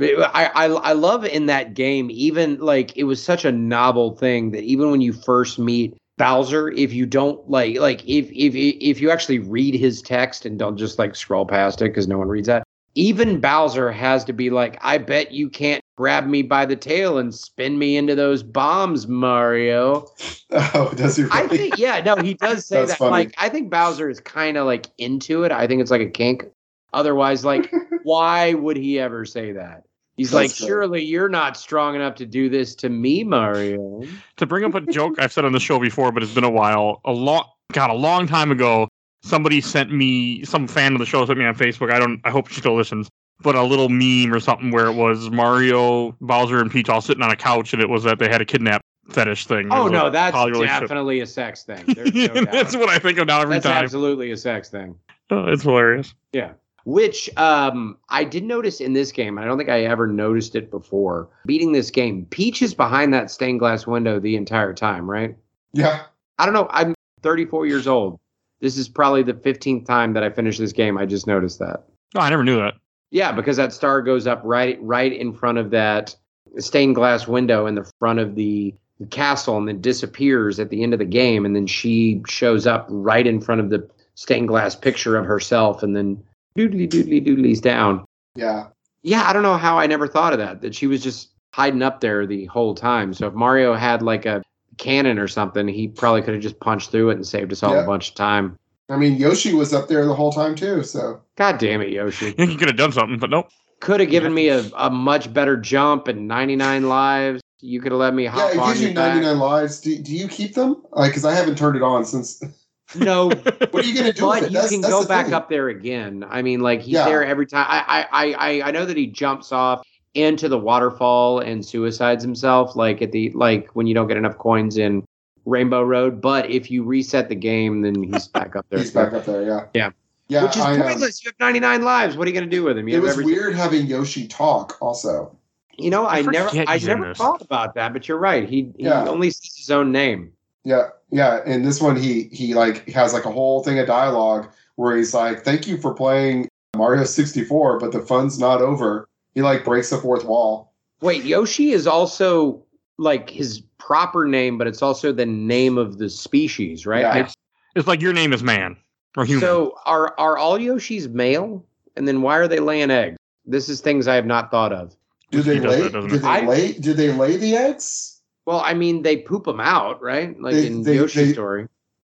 I, I I love in that game even like it was such a novel thing that even when you first meet Bowser, if you don't like like if if if you actually read his text and don't just like scroll past it because no one reads that, even Bowser has to be like, I bet you can't grab me by the tail and spin me into those bombs, Mario. oh, does he? Really? I think yeah, no, he does say that. funny. Like I think Bowser is kind of like into it. I think it's like a kink. Otherwise, like why would he ever say that? He's That's like, true. surely you're not strong enough to do this to me, Mario. to bring up a joke I've said on the show before, but it's been a while. A long, God, a long time ago, somebody sent me some fan of the show sent me on Facebook. I don't. I hope she still listens. But a little meme or something where it was Mario, Bowser, and Peach all sitting on a couch, and it was that they had a kidnap fetish thing. Oh no, that's definitely a sex thing. No. That's what I think of now every time. That's time. absolutely a sex thing. Oh, it's hilarious. Yeah. Which um, I did notice in this game, and I don't think I ever noticed it before. Beating this game, Peach is behind that stained glass window the entire time, right? yeah, I don't know. I'm 34 years old. This is probably the 15th time that I finished this game. I just noticed that. Oh, I never knew that. Yeah, because that star goes up right right in front of that stained glass window in the front of the castle and then disappears at the end of the game and then she shows up right in front of the stained glass picture of herself and then doodly doodly doodly's down. yeah. Yeah, I don't know how I never thought of that. That she was just hiding up there the whole time. So if Mario had like a cannon or something, he probably could have just punched through it and saved us all Yeah. a bunch of time. I mean, Yoshi was up there the whole time too. So God damn it, Yoshi. I think he could have done something, but nope. Could have given me a, a much better jump and 99 lives. You could have let me hop. yeah, hop it on gives you your back. 99 lives. Do, do you keep them? Like, because I haven't turned it on since. No, What are you gonna do with but it? you That's- can that's go back thing. up there again. I mean, like he's Yeah. there every time. I, I, I, I- I know that he jumps off into the waterfall and suicides himself. Like at the like when you don't get enough coins in Rainbow Road. But if you reset the game, then he's back up there. He's back up there. Yeah. Yeah. Yeah. Which is I, um, pointless. You have 99 lives. What are you going to do with him? You it have was everything- weird having Yoshi talk. Also. You know, I, I never, I never this. thought about that. But you're right. He, he Yeah. only says his own name. Yeah, yeah. And this one, he he like has like a whole thing of dialogue where he's like, "Thank you for playing Mario 64, but the fun's not over." He like breaks the fourth wall. Wait, Yoshi is also like his proper name, but it's also the name of the species, right? Yeah. It's, it's like your name is man or human. So are are all Yoshis male? And then why are they laying eggs? This is things I have not thought of. Do they lay? Do they I- lay? Do they lay the eggs? Well, I mean, they poop them out, right? Like They- in they- Yoshi's they- story.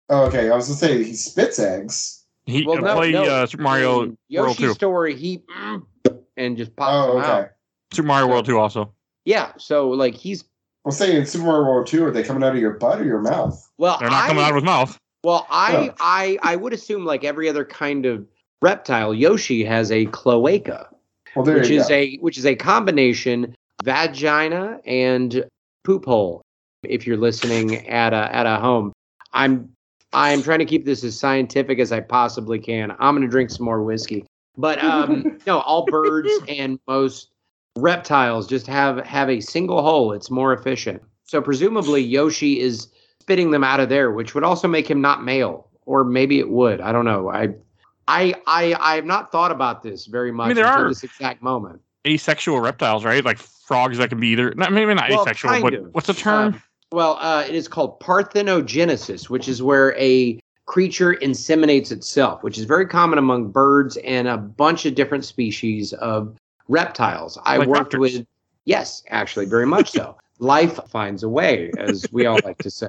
Oh, okay, I was gonna say he spits eggs. he Well, uh, no, play no. uh, Super Mario in World Yoshi's 2. story, he and just pops Oh, them okay. out. Super Mario World 2 also. Yeah, so like he's I'm saying in Super Mario World 2, are they coming out of your butt or your mouth? well, They're not I, coming out of his mouth. well, I, Yeah. I, I would assume like every other kind of reptile, Yoshi has a cloaca. Well, there which is go. a which is a combination vagina and poop hole. If you're listening at a at a home, I'm I'm trying to keep this as scientific as I possibly can. I'm going to drink some more whiskey, but um, no, all birds and most reptiles just have have a single hole. It's more efficient. So presumably Yoshi is spitting them out of there, which would also make him not male, or maybe it would. I don't know. I I I I have not thought about this very much I mean, there are- this exact moment. Asexual reptiles, right? Like frogs that can be either, not, maybe not Well, asexual, but of. what's the term? Uh, well, uh, it is called parthenogenesis, which is where a creature inseminates itself, which is very common among birds and a bunch of different species of reptiles. I Like worked raptors. with, yes, actually, very much so. Life finds a way, as we all like to say.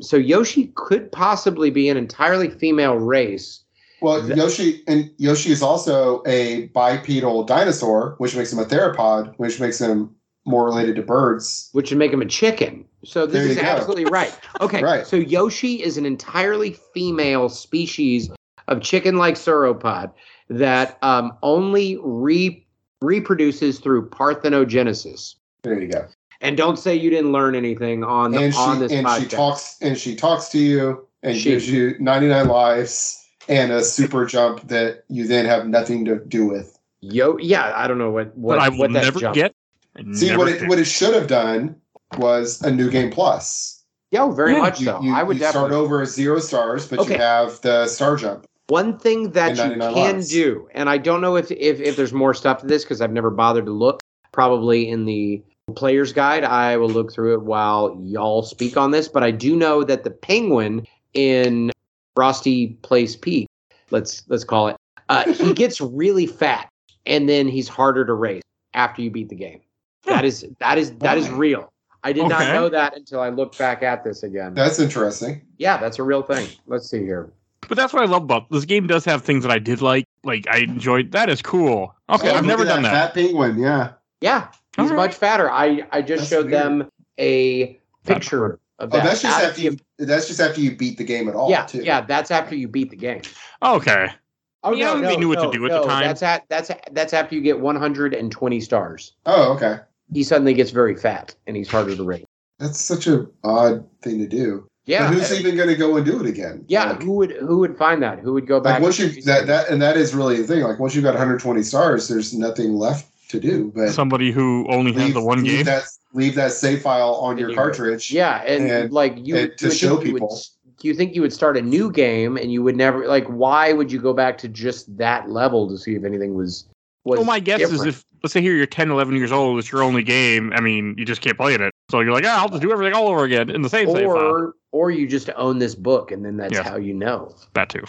So Yoshi could possibly be an entirely female race. Well, Th- Yoshi and Yoshi is also a bipedal dinosaur, which makes him a theropod, which makes him more related to birds. which would make him a chicken. So this There is you go. absolutely right. Okay, Right. so Yoshi is an entirely female species of chicken-like sauropod that um, only re- reproduces through parthenogenesis. There you go. And don't say you didn't learn anything on the, And on she this and podcast. she talks and she talks to you and She- gives you 99 lives and a super jump that you then have nothing to do with. Yo, yeah, I don't know what what, but I will what that never jump. get. and See never what it did. what it should have done was a new game plus. Yeah, very Yeah, much You, so. you, I would you start over as zero stars, but Okay. you have the star jump. One thing that you can lives. do, and I don't know if if, if there's more stuff to this because I've never bothered to look. Probably in the player's guide, I will look through it while y'all speak on this. But I do know that the penguin in Frosty Place Peak, let's let's call it, uh, he gets really fat, and then he's harder to race after you beat the game. That is that is that is real. I did not know that until I looked back at this again. That's interesting. yeah, that's a real thing. Let's see here. But that's what I love about this game. Does have things that I did like. Like I enjoyed. That is cool. Okay, Oh, I've never at done that. Fat penguin, yeah. Yeah, he's All right. much fatter. I I just That's showed weird. them a picture of Oh, that. that's just Out- after you. That's just after you beat the game at all. yeah, too. yeah, that's after you beat the game. Okay, Oh Yeah, I think they knew what to do at the time. That's at that's that's after you get 120 stars. Oh, okay. He suddenly gets very fat and he's harder to rate. That's such a odd thing to do. Yeah, But who's even going to go and do it again? yeah. Like, who would who would find that? Who would go back? like once you that that and that is really the thing. Like once you've got 120 stars, there's nothing left to do. But somebody who only has the one leave game. that leave that save file on your Anyway. cartridge. Yeah, and, and- like you, and to would show think you would- people. do you think you would start a new game and you would never like? Why would you go back to just that level to see if anything was? was Well, my guess is if let's say here you're 10, 11 years old, it's your only game. I mean, you just can't play it. So you're like, ah, I'll just do everything all over again in the same save file. Or or you just own this book and then that's Yes. how you know. That too.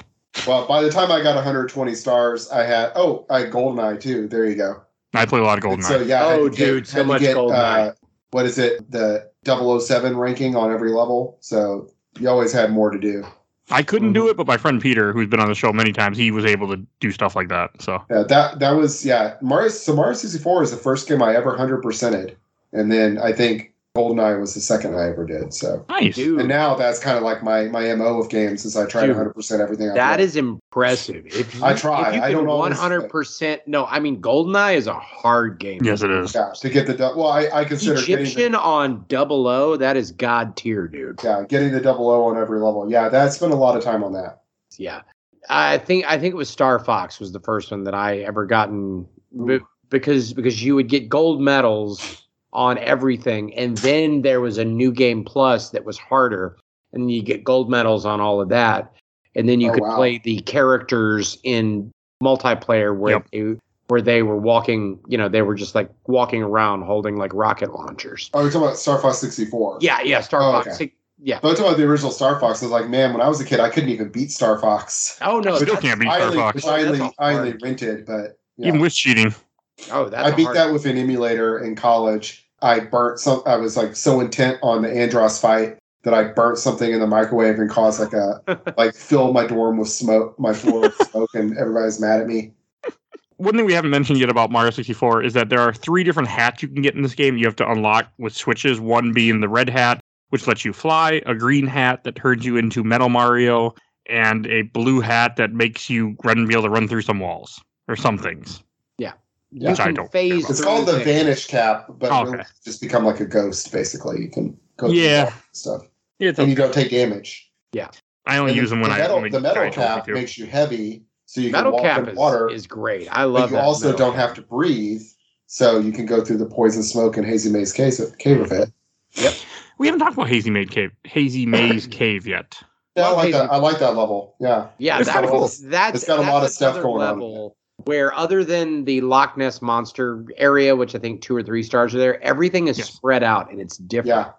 Well, by the time I got 120 stars, I had oh, I had Goldeneye too. There you go. I play a lot of And GoldenEye. So yeah, Oh, to get- dude, so much get, GoldenEye. Uh, what is it? The 007 ranking on every level. So you always had more to do. I couldn't Mm-hmm. do it, but my friend Peter, who's been on the show many times, he was able to do stuff like that. So Yeah, that that was yeah. Mario so Mario 64 is the first game I ever hundred percented, and then I think GoldenEye was the second I ever did. So, Nice. Dude, and now that's kind of like my my mo of games is I try 100 percent everything. I that play. is impressive. If you, I try. If you I can don't 100%. No, I mean, GoldenEye is a hard game. Yes, it is. yeah to get the dou- well. I, I consider getting the, Egyptian on double O, that is God tier, dude. yeah getting the double O on every level. Yeah, that's spent a lot of time on that. Yeah. I think I think it was Star Fox was the first one that I ever gotten b- because because you would get gold medals on everything and then there was a new game plus that was harder and you get gold medals on all of that and then you Oh, could wow. play the characters in multiplayer where Yep. they where they were walking, you know, they were just like walking around holding like rocket launchers. Oh, you're talking about Star Fox 64. Yeah, yeah, Star Oh, Fox. okay. Yeah. But I'm talking about the original Star Fox. I was like, man, when I was a kid, I couldn't even beat Star Fox. Oh no, still can't beat I Star Fox. I only, That's a I only rented, but yeah. Even with cheating. Oh, that's I beat hard- that with an emulator in college. I burnt some. I was like so intent on the Andros fight that I burnt something in the microwave and caused like a like filled my dorm with smoke, my floor with smoke, and everybody's mad at me. One thing we haven't mentioned yet about Mario 64 is that there are three different hats you can get in this game. You have to unlock with switches. One being the red hat, which lets you fly, a green hat that turns you into Metal Mario, and a blue hat that makes you run be able to run through some walls or some things. You Which I can don't phase It's called the things. vanish cap, but Oh, really okay. just become like a ghost. Basically, you can go through Yeah. stuff, It's and you don't take damage. Yeah, I only And use the, them when the I metal, only the metal try to cap makes you heavy, so you metal can walk cap in is, water. is great. I but love you that. also metal don't cap. have to breathe, so you can go through the poison smoke and hazy maze cave, cave of it. Yep. We haven't talked about Hazy Maze Cave, Hazy Maze Cave yet. Yeah, I like hazy- that. I like that level. Yeah, Yeah, It's that kinda was, that's It's got a that's lot of stuff another going on. Level Where other than the Loch Ness monster area, which I think two or three stars are there, everything is Yes. spread out and it's different. yeah,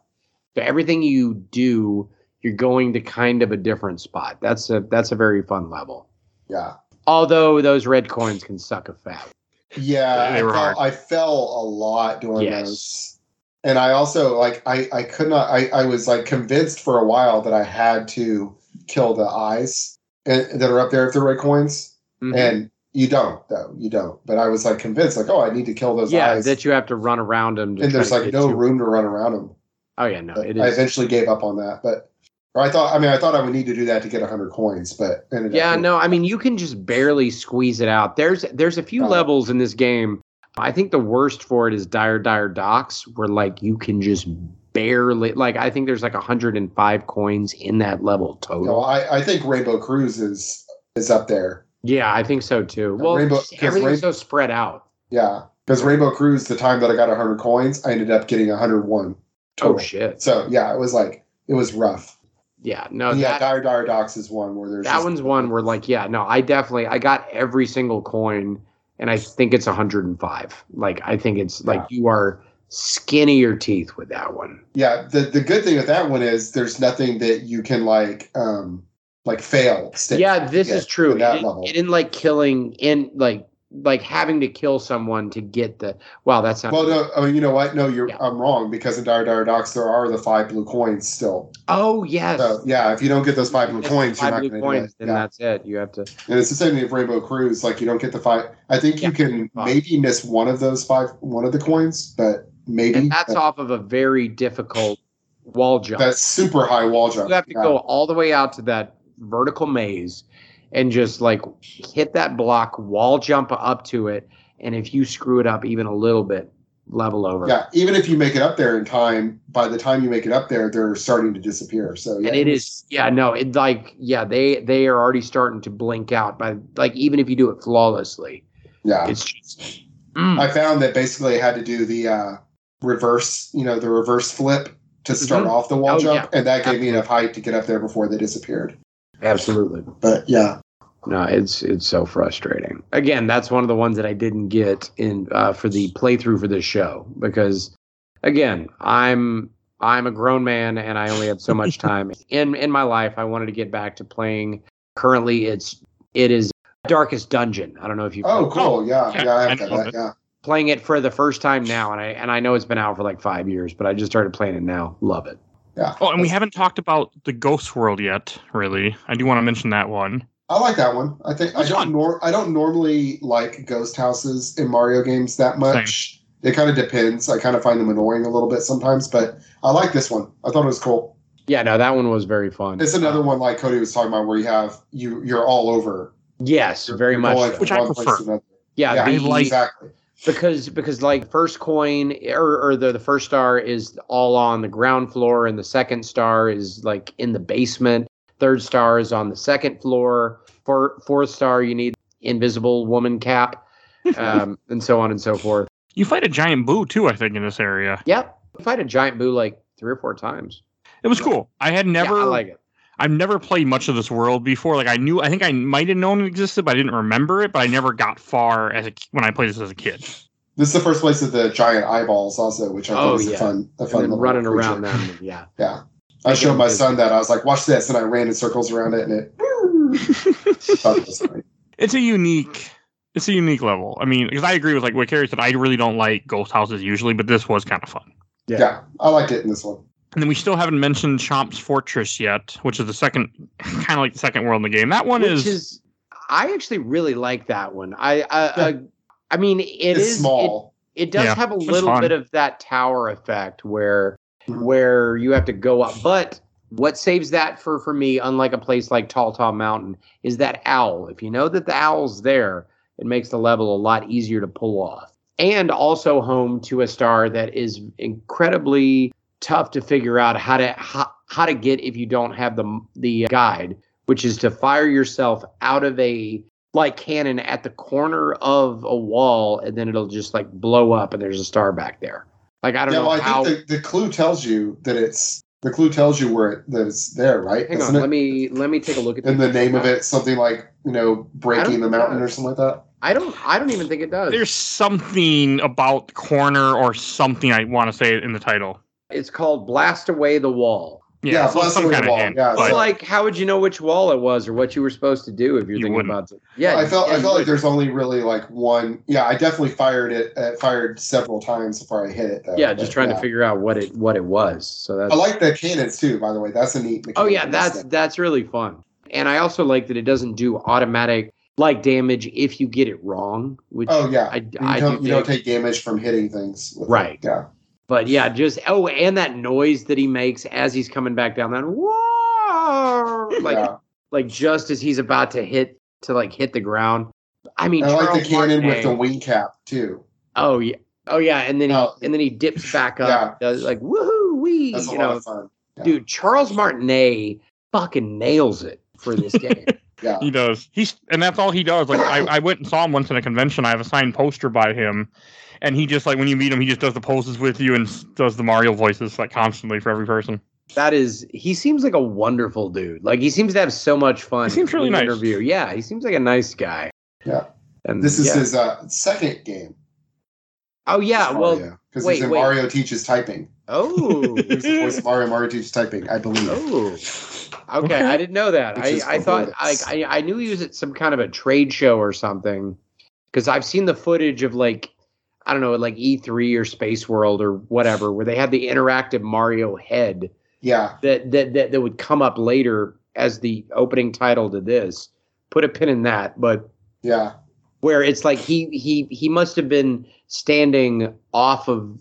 So everything you do, you're going to kind of a different spot. That's a that's a very fun level. yeah, Although those red coins can suck a fat. yeah. They I, were fell, hard. I fell a lot doing Yes. those, and I also like I I could not. I I was like convinced for a while that I had to kill the eyes and, that are up there if they're red coins, Mhm. and you don't though. You don't. But I was like convinced, like, oh, I need to kill those guys. yeah, eyes. that you have to run around them. And there's like no to- room to run around them. Oh yeah, no, I eventually gave up on that, but or I thought. I mean, I thought I would need to do that to get hundred coins, but up Yeah, doing- no, I mean you can just barely squeeze it out. There's there's a few it. levels in this game. I think the worst for it is Dire Dire Docks, where like you can just barely like I think there's like 105 coins in that level total. No, I, I think Rainbow Cruise is is up there. Yeah, I think so too. Well, Rainbow- everything's Rain- so spread out. Yeah, because Rainbow Cruise, the time that I got 100 coins, I ended up getting 101 total. Oh shit. So yeah, it was like it was rough. Yeah, no, And yeah, that, Dire Dire Docks is one where there's that one's one where like yeah, no, I definitely I got every single coin and I think it's 105. Like I think it's like you are skinny your teeth with that one. Yeah, the the good thing with that one is there's nothing that you can like um like fail. state yeah, this is true. in that level. it didn't like killing in like like having to kill someone to get the wow. That's not Well, no, oh, you know what? No, you're Yeah. I'm wrong because in Dire Dire Docks there are the five blue coins still. Oh yes. So yeah, if you don't get those five blue coins, you're not going to do then. Yeah. that's it. You have to. And it's the same thing with Rainbow Cruise. Like you don't get the five. I think you can five. maybe miss one of those five, one of the coins, but maybe And that's That- off of a very difficult wall jump. That's super high wall jump. you have to Yeah. go all the way out to that vertical maze and just like hit that block, wall jump up to it, and if you screw it up even a little bit, level over. Yeah, even if you make it up there in time, by the time you make it up there, they're starting to disappear. So yeah, and it is yeah no it like yeah they they are already starting to blink out by like even if you do it flawlessly Yeah, it's just mm. I found that basically I had to do the uh, reverse, you know, the reverse flip to start Mhm. off the wall Oh, jump, and that gave me enough height to get up there before they disappeared. Absolutely. But yeah, no it's it's so frustrating. Again that's one of the ones that i didn't get in uh, for the playthrough for this show because again i'm i'm a grown man and i only have so much time in in my life. I wanted to get back to playing. Currently it's it is darkest dungeon. I don't know if you oh cool, yeah, Yeah, yeah, I I have got that. it. Yeah, playing it for the first time now and i and i know it's been out for like five years but i just started playing it now. Love it yeah. Oh, and we haven't talked about the Ghost World yet, really. I do want to mention that one. I like that one. I think I don't nor I don't normally like ghost houses in Mario games that much. It kind of depends. I kind of find them annoying a little bit sometimes, but I like this one. I thought it was cool. Yeah, no, that one was very fun. It's another one like Cody was talking about where you have you you're all over. Yes, You're- very you're much. going Which I prefer. Yeah, Yeah, the, like- exactly. Because because like first coin or, or the the first star is all on the ground floor and the second star is like in the basement. Third star is on the second floor. For fourth star you need invisible woman cap um, and so on and so forth. You fight a giant boo too, I think, in this area. yep. I fight a giant boo like three or four times. It was cool. I had never yeah, i like it I've never played much of this world before. Like I knew, I think I might have known it existed, but I didn't remember it. But I never got far as a when I played this as a kid. This is the first place of the giant eyeballs, also, which I thought Oh, was yeah. a fun, a fun then little running creature. around them yeah Yeah, I showed my son that. I was like, "Watch this," and I ran in circles around it, and it. It. It's a unique, it's a unique level. I mean, because I agree with like what Carrie said. I really don't like ghost houses usually, but this was kind of fun. yeah, I liked it in this one. And then we still haven't mentioned Whomp's Fortress yet, which is the second, kind of like the second world in the game. That one which is, is i actually really like that one i i Yeah. I, I mean it it's is it- small. It does Yeah, have a little bit of that tower effect where where you have to go up. But what saves that for for me, unlike a place like Tall Tall Mountain, is that owl. If you know that the owl's there, it makes the level a lot easier to pull off. And also home to a star that is incredibly tough to figure out how to how, how to get if you don't have the the guide, which is to fire yourself out of a like cannon at the corner of a wall and then it'll just like blow up and there's a star back there. Like I don't Yeah, know well, I how think the, the clue tells you that it's the clue tells you where it, that it's there, right? Hang Doesn't on, it? let me let me take a look at and the name of it something like you know breaking the mountain or something like that. I don't I don't even think it does. there's something about corner or something I want to say in the title. It's called Blast Away the Wall. Yeah, Yeah, so Blast some Away the kind of Wall, hint. yeah, It's like how would you know which wall it was or what you were supposed to do if you're You thinking wouldn't. about it? Yeah, I felt yeah, I felt like would. there's only really like one. Yeah, I definitely fired it. Uh, fired several times before I hit it. Though. yeah, But, just trying yeah. to figure out what it what it was. So that's I like the cannons too. By the way, that's a neat. Oh yeah, that's thing. that's really fun. And I also like that it doesn't do automatic like damage if you get it wrong. Which Oh yeah, I, you, I don't, do you don't take damage from hitting things. with it. Right. Yeah. But yeah, just oh, and that noise that he makes as he's coming back down that whoa, like yeah. like just as he's about to hit to like hit the ground. I mean, I like Charles the cannon with the wing cap too. Oh yeah, oh yeah, and then he Oh. and then he dips back up, Yeah. does like woohoo wee, That's a you lot know, of fun. Yeah. dude. Charles Martinet fucking nails it for this game. Yeah. He does. He's and that's all he does. Like I, I went and saw him once in a convention. I have a signed poster by him, and he just like when you meet him, he just does the poses with you and does the Mario voices like constantly for every person. that is, he seems like a wonderful dude. Like he seems to have so much fun. He seems really in the nice. Interview, yeah, he seems like a nice guy. Yeah. and This is yeah. his uh, second game. Oh yeah, well, because he's in wait. Mario teaches typing. oh, He's the voice of Mario. Mario teaches typing. I believe. oh. Okay, Okay. I didn't know that. I, I thought like I, I knew he was at some kind of a trade show or something because I've seen the footage of like I don't know like E3 or Space World or whatever where they had the interactive Mario head Yeah. that that that, that would come up later as the opening title to this. Put a pin in that, but Yeah. where it's like he he he must have been standing off of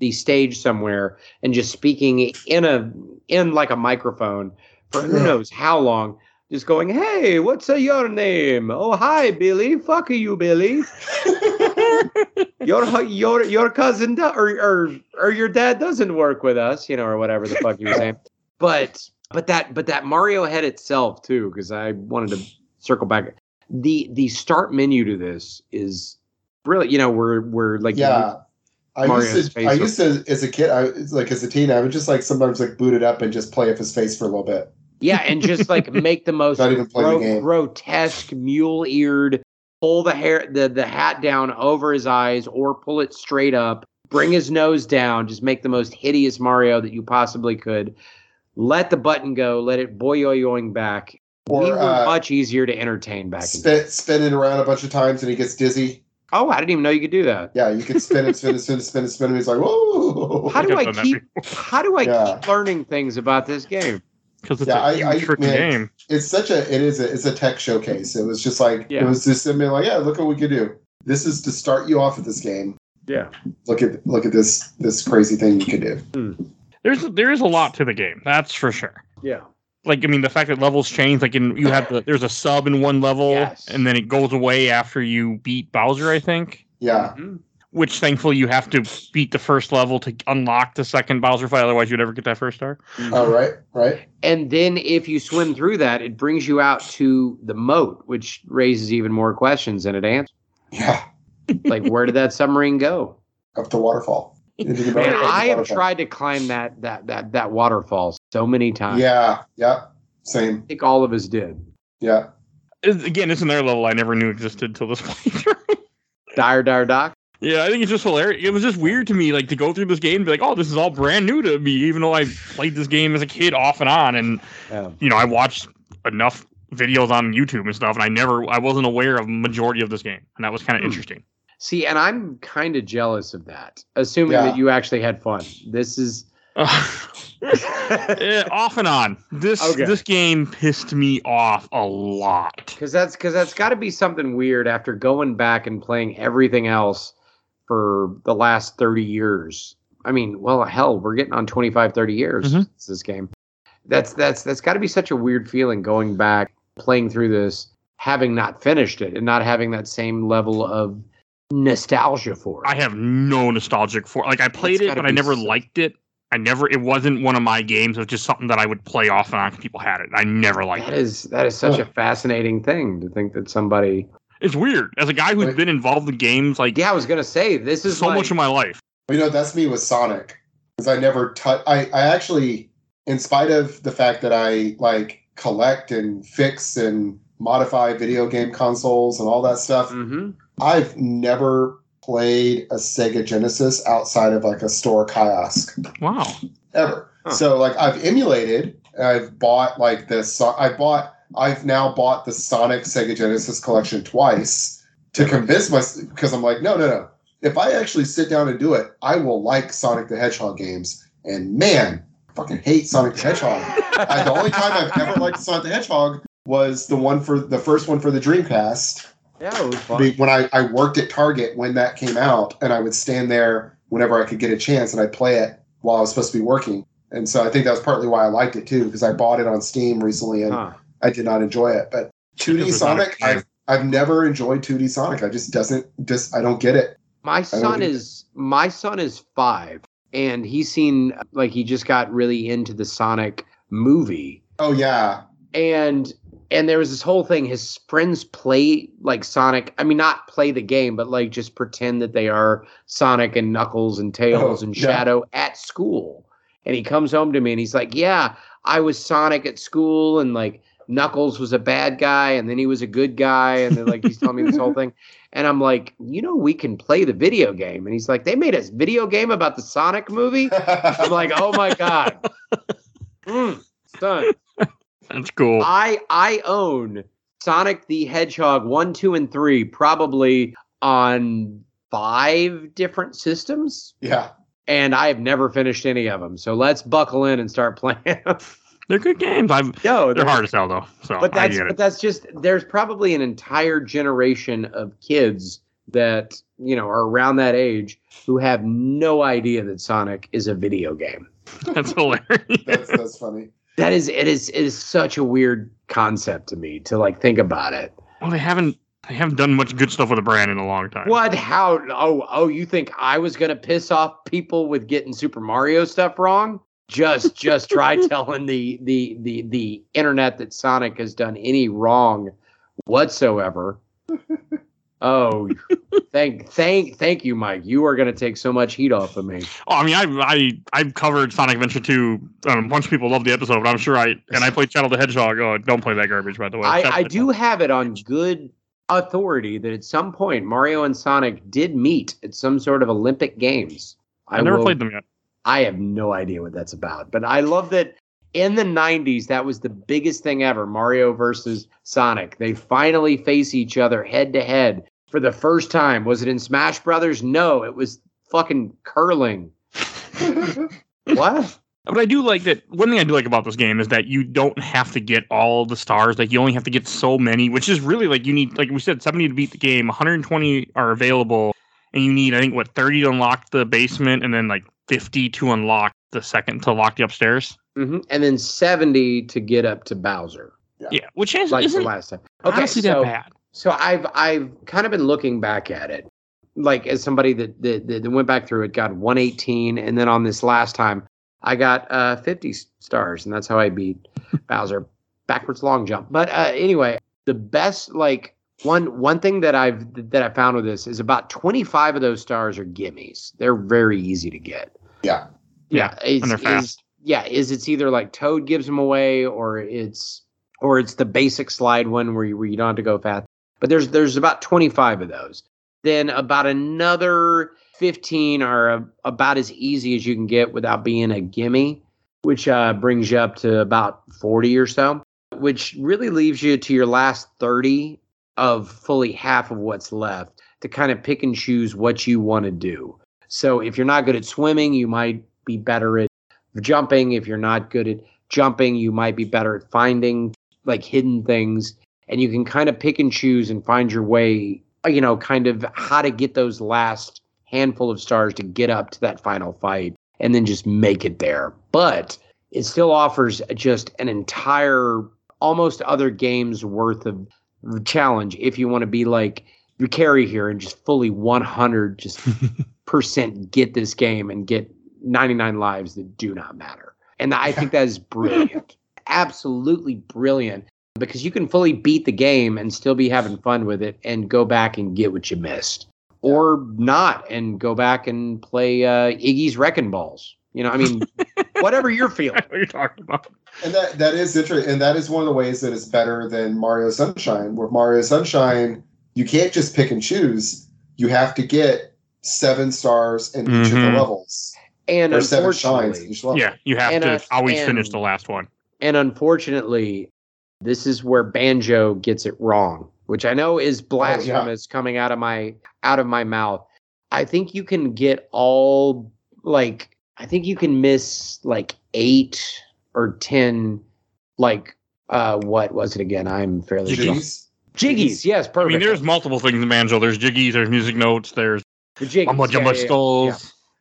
the stage somewhere and just speaking in a in like a microphone for who knows how long just going hey what's your name oh hi billy fuck you billy your your your cousin do- or, or or your dad doesn't work with us you know or whatever the fuck you were saying but but that but that mario head itself too because i wanted to circle back the the start menu to this is really you know we're we're like yeah. I Mario's used to, face I used to, as a kid, I like as a teen, I would just like sometimes like boot it up and just play with his face for a little bit. yeah and just like make the most Not even play the game. grotesque mule eared pull the hair the the hat down over his eyes or pull it straight up bring his nose down just make the most hideous mario that you possibly could let the button go let it boyoyoing back Or, we were uh, much easier to entertain back in Spin, spin it around a bunch of times and he gets dizzy. oh i didn't even know you could do that Yeah, you can spin it, spin it, spin it, spin it, spin it. And he's like, whoa. how do I've i keep how do i Yeah. keep learning things about this game because it's Yeah, a I- huge I- tricky man, game. It's such a, it is a, it's a tech showcase. It was just like, Yeah. it was just something like, yeah, look what we could do. This is to start you off with this game. Yeah. Look at look at this this crazy thing you can do. There's there is a lot to the game. That's for sure. Yeah. Like I mean, the fact that levels change. Like in you have the there's a sub in one level, Yes. and then it goes away after you beat Bowser. I think. Yeah, Mhm. Which thankfully you have to beat the first level to unlock the second Bowser fight. Otherwise, you'd never get that first star. Mm-hmm. oh right, right. And then if you swim through that, it brings you out to the moat, which raises even more questions than it answers. Yeah, Like, where did that submarine go? up the waterfall. The Man, the I have waterfall. tried to climb that that that that waterfall so many times. Yeah, yeah, same. I think all of us did. Yeah, It's- Again, it's another level I never knew existed till this point. Dire Dire Doc. Yeah, I think it's just hilarious. It was just weird to me, like to go through this game and be like, "Oh, this is all brand new to me," even though I played this game as a kid off and on, and Yeah. you know, I watched enough videos on YouTube and stuff, and I never, I wasn't aware of majority of this game, and that was kind of Hmm. interesting. See, and I'm kind of jealous of that, assuming Yeah. that you actually had fun. This is Eh, off and on. This Okay. this game pissed me off a lot. because that's because that's got to be something weird after going back and playing everything else for the last 30 years i mean well hell we're getting on 25 30 years Mhm. since this game that's that's that's got to be such a weird feeling going back playing through this having not finished it and not having that same level of nostalgia for it I have no nostalgic for like I played It's it, but I never so- liked it. I never it wasn't one of my games. It was just something that I would play off and on people had it. I never liked that it. is that is such a fascinating thing to think that somebody It's weird. As a guy who's Wait. been involved in games like yeah i was gonna say this is so like, much of my life. you know that's me with Sonic because I never touch. I I actually, in spite of the fact that I like collect and fix and modify video game consoles and all that stuff, Mhm. I've never played a Sega Genesis outside of like a store kiosk Wow. ever. Huh. So like I've emulated, I've bought like this. I bought. I've now bought the Sonic Sega Genesis collection twice to convince myself because I'm like, no, no, no. If I actually sit down and do it, I will like Sonic the Hedgehog games. And man, I fucking hate Sonic the Hedgehog. I, the only time I've ever liked Sonic the Hedgehog was the one for the first one for the Dreamcast yeah it was fun when I, I worked at Target when that came out, and I would stand there whenever I could get a chance, and I'd play it while I was supposed to be working. And so I think that was partly why I liked it too, because I bought it on Steam recently, and Huh. I did not enjoy it. But 2D Because it's not a Sonic, game. I've I've never enjoyed 2D Sonic. I just doesn't just I don't get it. My son is it. is my son is five, and he's seen like he just got really into the Sonic movie, Oh yeah, and and there was this whole thing. His friends play like Sonic. I mean, not play the game, but like just pretend that they are Sonic and Knuckles and Tails Oh, and yeah. Shadow at school. And he comes home to me and he's like, "Yeah, I was Sonic at school, and like Knuckles was a bad guy, and then he was a good guy, and then like he's telling me this whole thing." And I'm like, "You know, we can play the video game." And he's like, "They made a video game about the Sonic movie." I'm like, "Oh my god, Mm, son." That's cool. I I own Sonic the Hedgehog 1, 2, and 3 probably on five different systems. yeah. And I have never finished any of them. So let's buckle in and start playing. They're good games. I've no, they're hard to sell though. So But I that's get but that's just there's probably an entire generation of kids that, you know, are around that age who have no idea that Sonic is a video game. That's hilarious. That's that's funny. That is it is it is such a weird concept to me to like think about it. well, they haven't they haven't done much good stuff with the brand in a long time. What? How? Oh, oh! You think I was gonna piss off people with getting Super Mario stuff wrong? Just, just try telling the the the the internet that Sonic has done any wrong whatsoever. Oh, thank, thank, thank you, Mike. You are gonna take so much heat off of me. Oh, I mean, I I I've covered Sonic Adventure 2. Um, a bunch of people love the episode, but I'm sure I and I played Shadow the Hedgehog. Oh, don't play that garbage, by the way. I, I do have it on good authority that at some point Mario and Sonic did meet at some sort of Olympic Games. I never will- played them yet. I have no idea what that's about, but I love that in the 90s, that was the biggest thing ever Mario versus Sonic. They finally face each other head to head for the first time. Was it in Smash Brothers? No, it was fucking curling. What? But I do like that. One thing I do like about this game is that you don't have to get all the stars. Like you only have to get so many, which is really like you need. Like we said, seventy to beat the game. One hundred and twenty are available, and you need I think what thirty to unlock the basement, and then like fifty to unlock the second to lock the upstairs. hmm And then 70 to get up to Bowser, Yeah, which is like the isn't last time. honestly so, that bad. So I've I've kind of been looking back at it, like as somebody that that, that went back through it, got 118, and then on this last time, I got uh 50 stars, and that's how I beat Bowser backwards long jump. But uh, anyway, the best like one one thing that I've that I found with this is about 25 of those stars are gimmies. They're very easy to get. Yeah. Yeah, it's, and they're is- yeah, is it's either like Toad gives them away, or it's or it's the basic slide one where you, where you don't have to go fast. But there's there's about 25 of those. Then about another 15 are uh, about as easy as you can get without being a gimme, which uh, brings you up to about 40 or so, which really leaves you to your last 30 of fully half of what's left to kind of pick and choose what you want to do. So if you're not good at swimming, you might be better at jumping. If you're not good at jumping, you might be better at finding like hidden things. And you can kind of pick and choose and find your way, you know, kind of how to get those last handful of stars to get up to that final fight and then just make it there. But it still offers just an entire, almost other games worth of challenge if you want to be like carry here and just fully 100 just percent get this game and get 99 lives that do not matter. And I think that is brilliant. Absolutely brilliant because you can fully beat the game and still be having fun with it and go back and get what you missed or not and go back and play uh, Iggy's Wrecking Balls. You know, I mean, whatever you're feeling. what you're talking about. And that that is interesting, and that is one of the ways that is better than Mario Sunshine. Where Mario Sunshine, you can't just pick and choose. You have to get seven stars in each of the Mhm. levels, And or seven shines in unfortunately, each level. Yeah, you have And, to uh, always and- finish the last one. and unfortunately, this is where Banjo gets it wrong, which I know is blasphemous coming out of my out of my mouth. I think you can get all like I think you can miss like eight or ten like uh what was it again? I'm fairly. Jiggies. Jiggies, yes, perfect I mean, there's multiple things in banjo. There's jiggies, there's music notes, there's the jiggies. mumbo yeah, jumbo yeah,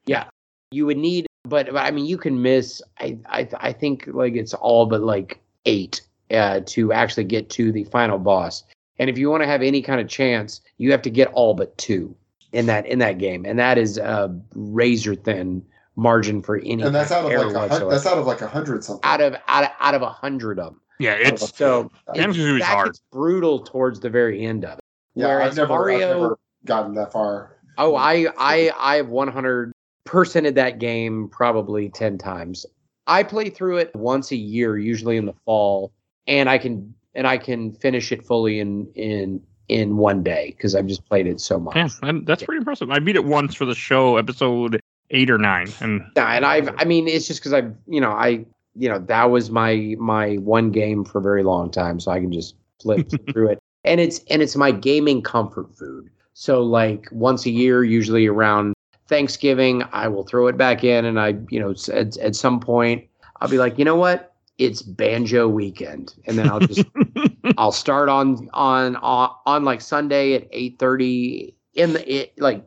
yeah. you would need but, but i mean you can miss i i, I think like it's all but like eight uh, to actually get to the final boss and if you want to have any kind of chance you have to get all but two in that in that game and that is a razor thin margin for any And that's out of error like a hun- whatsoever. that's out of like a hundred something. out of out of out of a hundred of them Yeah, it's so Banjo-Kazooie that hard. gets brutal towards the very end of it yeah, whereas I've never, Mario- I've never gotten that far. Oh, I I I've 100 percented that game probably 10 times. I play through it once a year, usually in the fall, and I can and I can finish it fully in in in one day because I've just played it so much. yeah, that- that's pretty impressive. I beat it once for the show, episode eight or nine, and Yeah, and I've I mean it's just because I've you know I you know that was my my one game for a very long time, so I can just flip through it, and it's and it's my gaming comfort food. So like once a year, usually around Thanksgiving, I will throw it back in, and I you know at at some point I'll be like, you know what, it's banjo weekend, and then I'll just I'll start on on on, on like Sunday at eight thirty in the it, like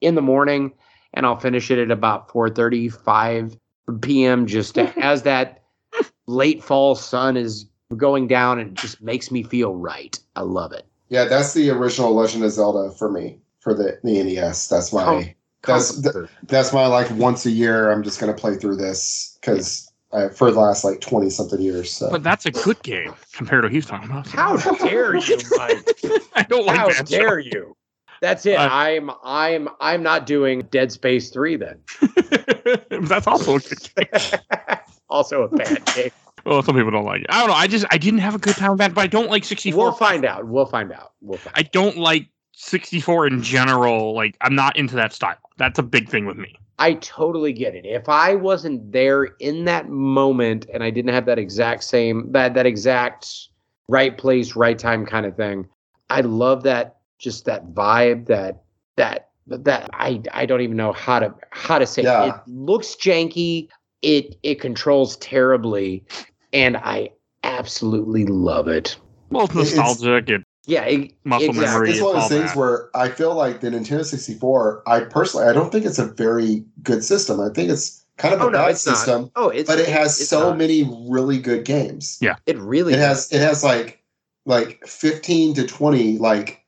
in the morning, and I'll finish it at about four thirty five p.m. Just as that late fall sun is going down, and it just makes me feel right. I love it. Yeah, that's the original Legend of Zelda for me for the, the NES. That's my Com- That's comfort that's my like once a year. I'm just gonna play through this because for the last like twenty something years. So but that's a good game compared to what he's talking about. How dare you, Mike? I don't like How Banjo. dare you? That's it. Uh, I'm I'm I'm not doing Dead Space three then. that's also a good game. also a bad game. Well, some people don't like it. I don't know. I just I didn't have a good time with that, but I don't like 64. We'll find out. We'll find out. We'll find. I don't like 64 in general. Like I'm not into that style. That's a big thing with me. I totally get it. If I wasn't there in that moment and I didn't have that exact same that that exact right place, right time kind of thing, I love that just that vibe that that that I I don't even know how to how to say it. Yeah. it looks janky, it it controls terribly, and I absolutely love it. Well, it's It's- nostalgic. It Yeah, e- Muscle exactly. memory. It's one of all those things that. where I feel like the Nintendo 64. I personally, I don't think it's a very good system. I think it's kind of Oh a no, bad it's system, not. Oh, it's but it has it's so not. many really good games. Yeah, it really It has it has like like 15 to 20 like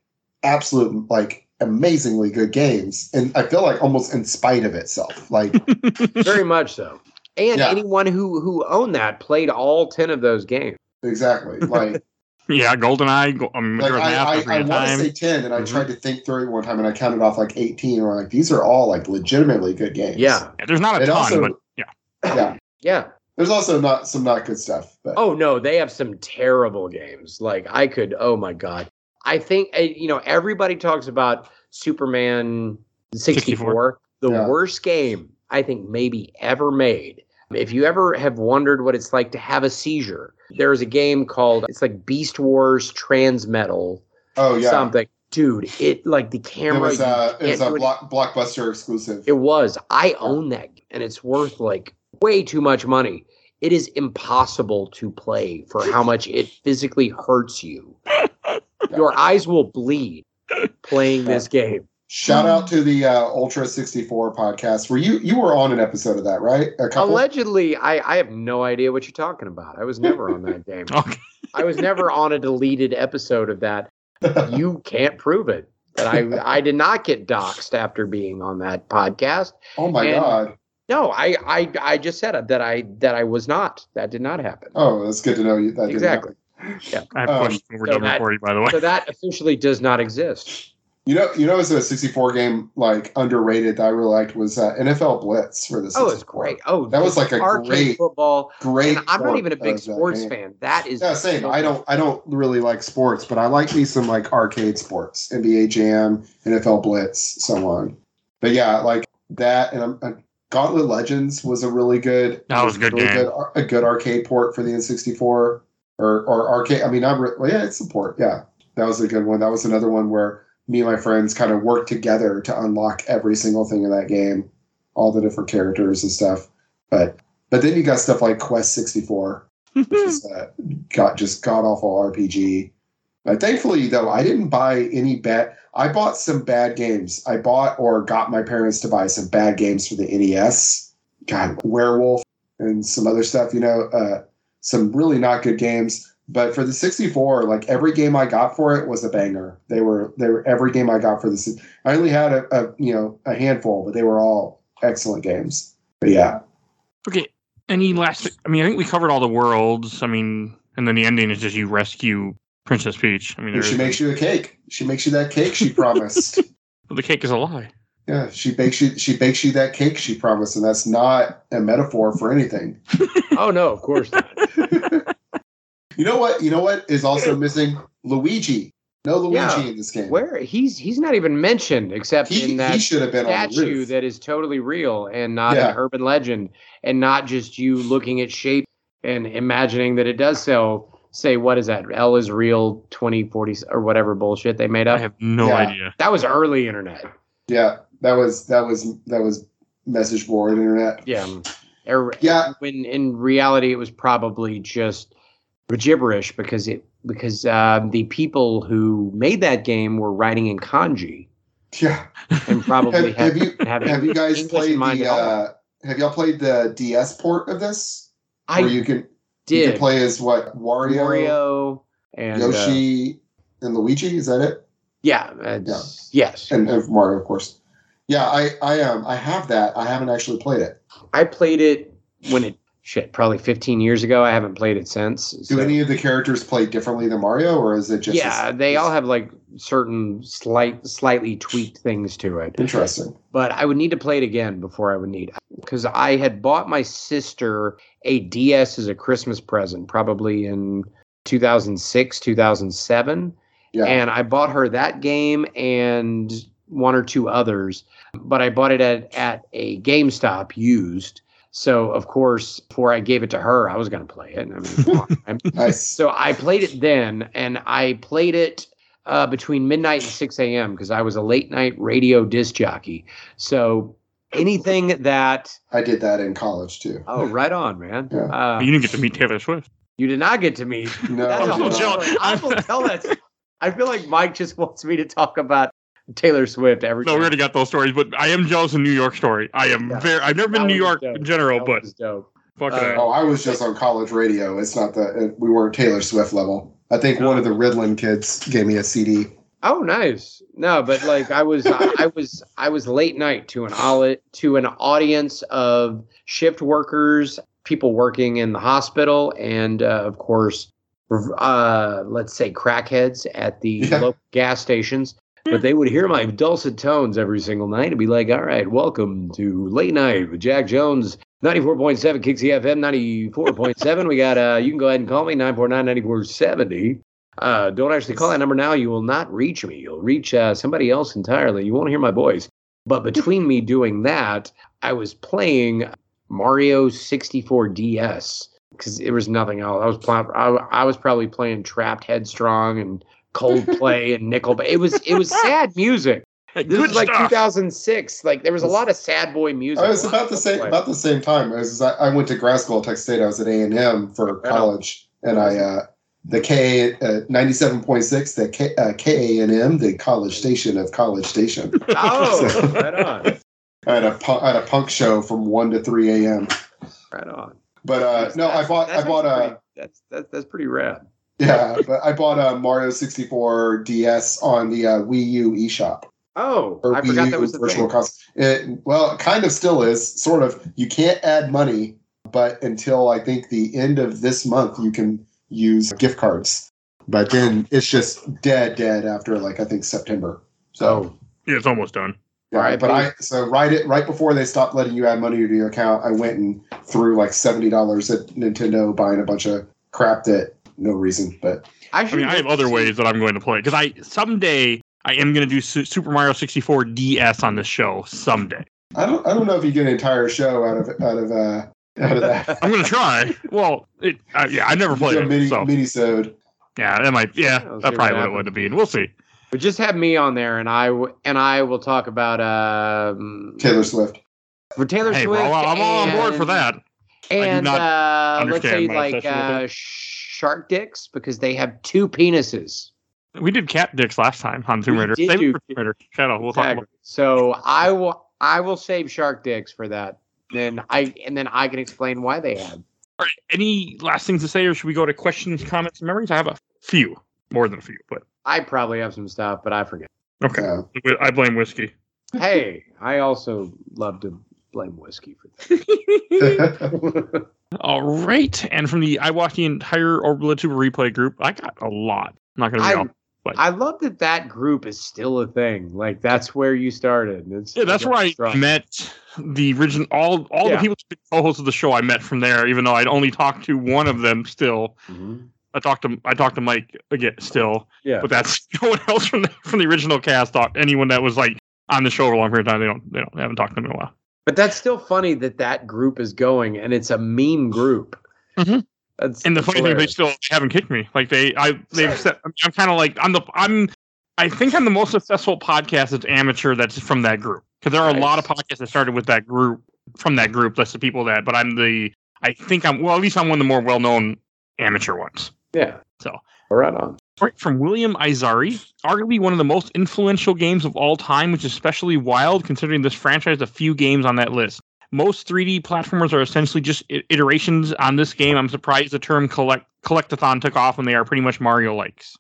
absolute like amazingly good games, and I feel like almost in spite of itself. Like very much so. And Yeah. anyone who who owned that played all ten of those games. exactly like. yeah, GoldenEye, Go- um, Like I, Mask, I, I of want to say ten, and I Mhm. tried to think through it one time, and I counted off like eighteen. or like, these are all like legitimately good games. Yeah, Yeah, there's not a It ton, also- but yeah. yeah. yeah. There's also not some not good stuff, but Oh no, they have some terrible games. Like I could. Oh my god. I think uh, you know everybody talks about Superman 64. 64. The Yeah. worst game I think maybe ever made. If you ever have wondered what it's like to have a seizure, there is a game called it's like Beast Wars Transmetal oh yeah, something. Dude, it like the it camera. was you uh, it was a block, blockbuster exclusive. It was. I own that, and it's worth like way too much money. It is impossible to play for how much it physically hurts you. Your eyes will bleed playing this game. Shout out to the uh, Ultra 64 podcast. Were you you were on an episode of that, right? A couple. Allegedly, I, I have no idea what you're talking about. I was never on that game. Okay. I was never on a deleted episode of that. You can't prove it. That I I did not get doxxed after being on that podcast. oh my and- god. No, I, I I just said that I that I was not. That did not happen. Oh, that's good to know. You that didn't Exactly. Happen. I Um, pushed when we're so done that- recording, by the way. So that officially does not exist. You know, you know, it's a 64 game like underrated that I really liked was uh, NFL Blitz for the 64. Oh, it's great. Oh, That was like a arcade great- football. Great. And I'm not even a big of that sports fan. That is Yeah, same. I don't. I don't really like sports, but I like me some like arcade sports, NBA Jam, NFL Blitz, so on. But yeah, like that, and I'm, I'm- Gauntlet Legends was a really good. That was a good really game. Good, a good arcade port for the N64 or or arcade. I mean, I'm re- well, yeah, it's support. Yeah, that was a good one. That was another one where me and my friends kind of worked together to unlock every single thing in that game, all the different characters and stuff. But but then you got stuff like Quest 64, which is uh, got just god awful RPG. Uh, thankfully, though, I didn't buy any bad. I bought some bad games. I bought or got my parents to buy some bad games for the NES. God, Werewolf and some other stuff. You know, uh, some really not good games. But for the 64, like every game I got for it was a banger. They were they were every game I got for this. I only had a, a you know a handful, but they were all excellent games. But yeah, Okay. Any last? I mean, I think we covered all the worlds. I mean, and then the ending is just you rescue Princess Peach. I mean, she makes you a cake. She makes you that cake she promised. well, the cake is a lie. Yeah, she bakes you. She bakes you that cake she promised, and that's not a metaphor for anything. Oh no, of course not. You know what? You know what is also missing? Luigi. No Luigi Yeah. in this game. Where he's he's not even mentioned except he, in that he should have been on the statue that is totally real and not Yeah. an urban legend and not just you looking at shape and imagining that it does so say what is that L is real 2040 or whatever bullshit they made up. I have no Yeah. idea. That was early internet. yeah, that was that was that was message board internet. Yeah. er- Yeah. When in reality it was probably just gibberish because it because uh, the people who made that game were writing in kanji Yeah. and probably Have, have you have you guys played the uh, have y'all played the DS port of this? I Where you can you did can play as what Wario, Mario and uh, Yoshi, and Luigi. Is that it? yeah, it's- yes. And, and Mario, of course. Yeah, I I um I have that. I haven't actually played it. I played it when it shit probably 15 years ago. I haven't played it since. Do any of the characters play differently than Mario, or is it just yeah, they all have like certain slight, slightly tweaked things to it. interesting? But I would need to play it again before I would need because I had bought my sister a DS as a Christmas present, probably in 2006, 2007. Yeah, and I bought her that game and one or two others, but I bought it at, at a GameStop used. So of course, before I gave it to her, I was going to play it. I mean, come on, man. nice. so I played it then, and I played it uh, between midnight and six a.m. because I was a late night radio disc jockey. So anything that I did that in college too. oh, right on, man. Yeah. Uh, you didn't get to meet Taylor Swift. you did not get to meet. No, That's I a whole not. I will tell that. I feel like Mike just wants me to talk about Taylor Swift every No, we already got those stories, but I am jealous of New York story. I am Yeah. very. I've never been That to New York dope. in general, That but was dope. fuck Uh. Oh, I was just on college radio. It's not the we weren't Taylor Swift level. I think one of the Riddlin kids gave me a CD. Oh, nice. No, but like I was, I was, I was late night to an oli- to an audience of shift workers, people working in the hospital, and uh, of course, uh, let's say crackheads at the Yeah. local gas stations. But they would hear my dulcet tones every single night and be like, "All right, welcome to late night with Jack Jones." 94.7 Kixie FM 94.7. We got uh you can go ahead and call me 949 9470. Uh, don't actually call that number now. You will not reach me. You'll reach uh, somebody else entirely. You won't hear my voice. But between me doing that, I was playing Mario 64 DS because there was nothing else. I was playing. I, I was probably playing Trapt Headstrong and Coldplay and Nickelback. It was it was sad music. Hey, This good was like stuff. 2006. Like there was a lot of sad boy music. I was about the same about the same time. I was I I went to grad school at Tech State. I was at A and M for Right on. college, and I uh, the K uh, ninety seven point six the K uh, K A N M the College Station of College Station. Oh, So- right on, I had a pu- I had a punk show from one to three a.m. right on. But uh, no, I bought I bought actually a pretty- that's that's that's pretty rad. Yeah, but I bought a Mario sixty four DS on the uh, Wii U eShop. Oh, or I Wii forgot U that was the virtual thing. console. It, well, it kind of still is, sort of. You can't add money, but until I think the end of this month, you can use gift cards. But then it's just dead, dead after like I think September. So Oh, Yeah, it's almost done. yeah, Alright, but I so right it right before they stopped letting you add money to your account, I went and threw like seventy dollars at Nintendo buying a bunch of crap that no reason. But I, I mean, I have other ways that I'm going to play because I someday I am going to do Su- Super Mario 64 DS on this show someday. I don't I don't know if you get an entire show out of out of uh out of that. I'm going to try. well, it, uh, yeah, I never played a it, mini so mini sode. yeah, that might yeah, We'll see that's probably what it happens. would have been. We'll see. But just have me on there, and I w- and I will talk about um, Taylor Swift. for Taylor Hey, bro, Swift. I'm all on board for and- that. And not uh, let's say my like uh, it. Shark dicks because they have two penises. We did cat dicks last time on Tomb We Raider. did Save it do- Tomb Raider. Shadow, we'll talk about. So I will I will save shark dicks for that. Then I and then I can explain why they have. All right, any last things to say, or should we go to questions, comments, and memories? I have a few, more than a few, but I probably have some stuff, but I forget. okay. Yeah. I blame whiskey. hey, I also love to blame whiskey for that. All right, and from the I watched the entire Orbula Tuber replay group. I got a lot. I'm not gonna be I, all. I love that that group is still a thing. Like that's where you started. It's Yeah, that's where I strong. met the original all all Yeah. the people co-hosts of the show. I met from there, even though I'd only talked to one of them. Still, Mhm. I talked to I talked to Mike again. Still, Yeah. but that's no one else from the from the original cast. Talk anyone that was like on the show for a long period of time. They don't they don't they haven't talked to them in a while. But that's still funny that that group is going, and it's a meme group. Mhm. That's And the that's funny thing, they still haven't kicked me. Like they, I, they've said, I'm, I'm kind of like I'm the, I'm, I think I'm the most successful podcast that's amateur that's from that group because there are a lot of podcasts that started with that group from that group. That's the people that, but I'm the, I think I'm well, at least I'm one of the more well-known amateur ones. yeah. So. right on. Right, from William Izari, arguably one of the most influential games of all time, which is especially wild considering this franchise a few games on that list. Most 3D platformers are essentially just iterations on this game. I'm surprised the term collect collectathon took off when they are pretty much Mario likes.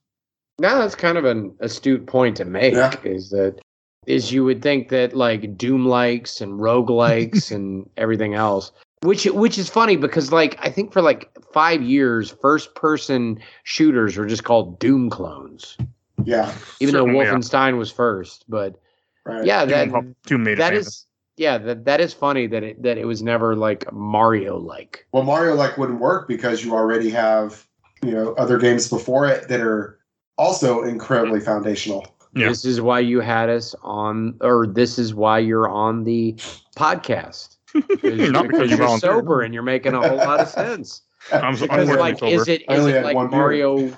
Now that's kind of an astute point to make. Yeah. Is that is you would think that like Doom likes and roguelikes and everything else. Which which is funny because like I think for like five years, first person shooters were just called Doom clones. Yeah. Even Certainly, though yeah. Wolfenstein was first. But Right. yeah, that Doom, Doom made it that famous. is yeah, that that is funny that it that it was never like Mario like. Well, Mario like wouldn't work because you already have you know other games before it that are also incredibly foundational. Yeah. This is why you had us on or this is why you're on the podcast. Is Not because you you're sober and you're making a whole lot of sense. I'm, I'm Because like, sober. is it I is only it like one. Mario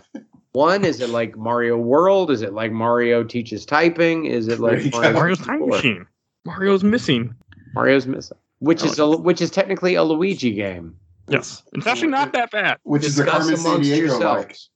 One? Is it like Mario World? Is it like Mario teaches typing? Is it like you. Mario Mario's time machine. Mario's missing. Mario's missing, which is a which is technically a Luigi game. Yes, it's actually not that bad. Which is the Carmen San amongst Diego like. yourselves.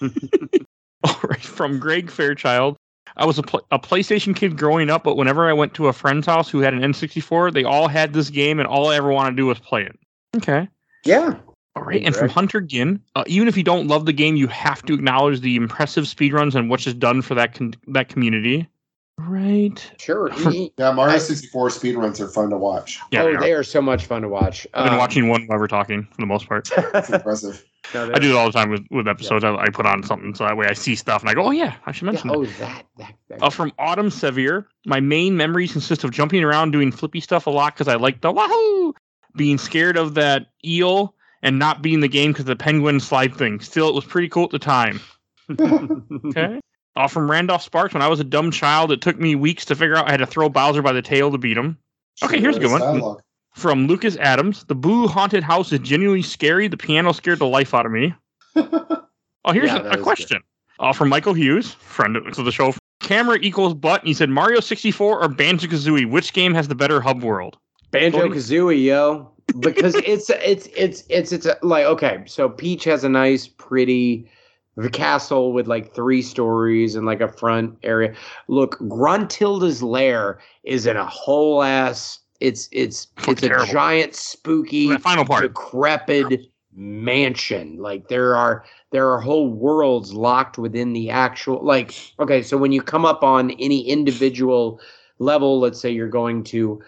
All right, from Greg Fairchild. I was a, pl- a PlayStation kid growing up, but whenever I went to a friend's house who had an N64, they all had this game, and all I ever wanted to do was play it. Okay. Yeah. All right. And from Hunter Ginn, uh, even if you don't love the game, you have to acknowledge the impressive speedruns and what's just done for that con- that community. Right. Sure. Yeah, Mario 64 speedruns are fun to watch. Yeah, oh, they are. they are so much fun to watch. I've been Um, watching one while we're talking for the most part. It's impressive. no, I do it all the time with, with episodes. I, I put on something so that way I see stuff and I go, oh, yeah, I should Yeah, mention oh, that. that. that, that. Uh, from Autumn Sevier, my main memories consist of jumping around doing flippy stuff a lot because I like the wahoo, being scared of that eel and not being the game because the penguin slide thing. Still, it was pretty cool at the time. Okay. Uh, from Randolph Sparks, when I was a dumb child, it took me weeks to figure out I had to throw Bowser by the tail to beat him. Okay, here's a good one. Dialogue. From Lucas Adams, the Boo Haunted House is genuinely scary. The piano scared the life out of me. Oh, here's Yeah, a, a question. Uh, from Michael Hughes, friend of of the show. Camera equals butt. And he said Mario 64 or Banjo Kazooie. Which game has the better hub world? Banjo Kazooie, yo, because it's it's it's it's it's a, like okay, so Peach has a nice, pretty castle with like three stories and like a front area. Look, Gruntilda's lair is in a whole ass. It's it's Looks it's a giant, spooky, The final part. decrepit mansion. Like there are there are whole worlds locked within the actual like okay, so when you come up on any individual level, let's say you're going to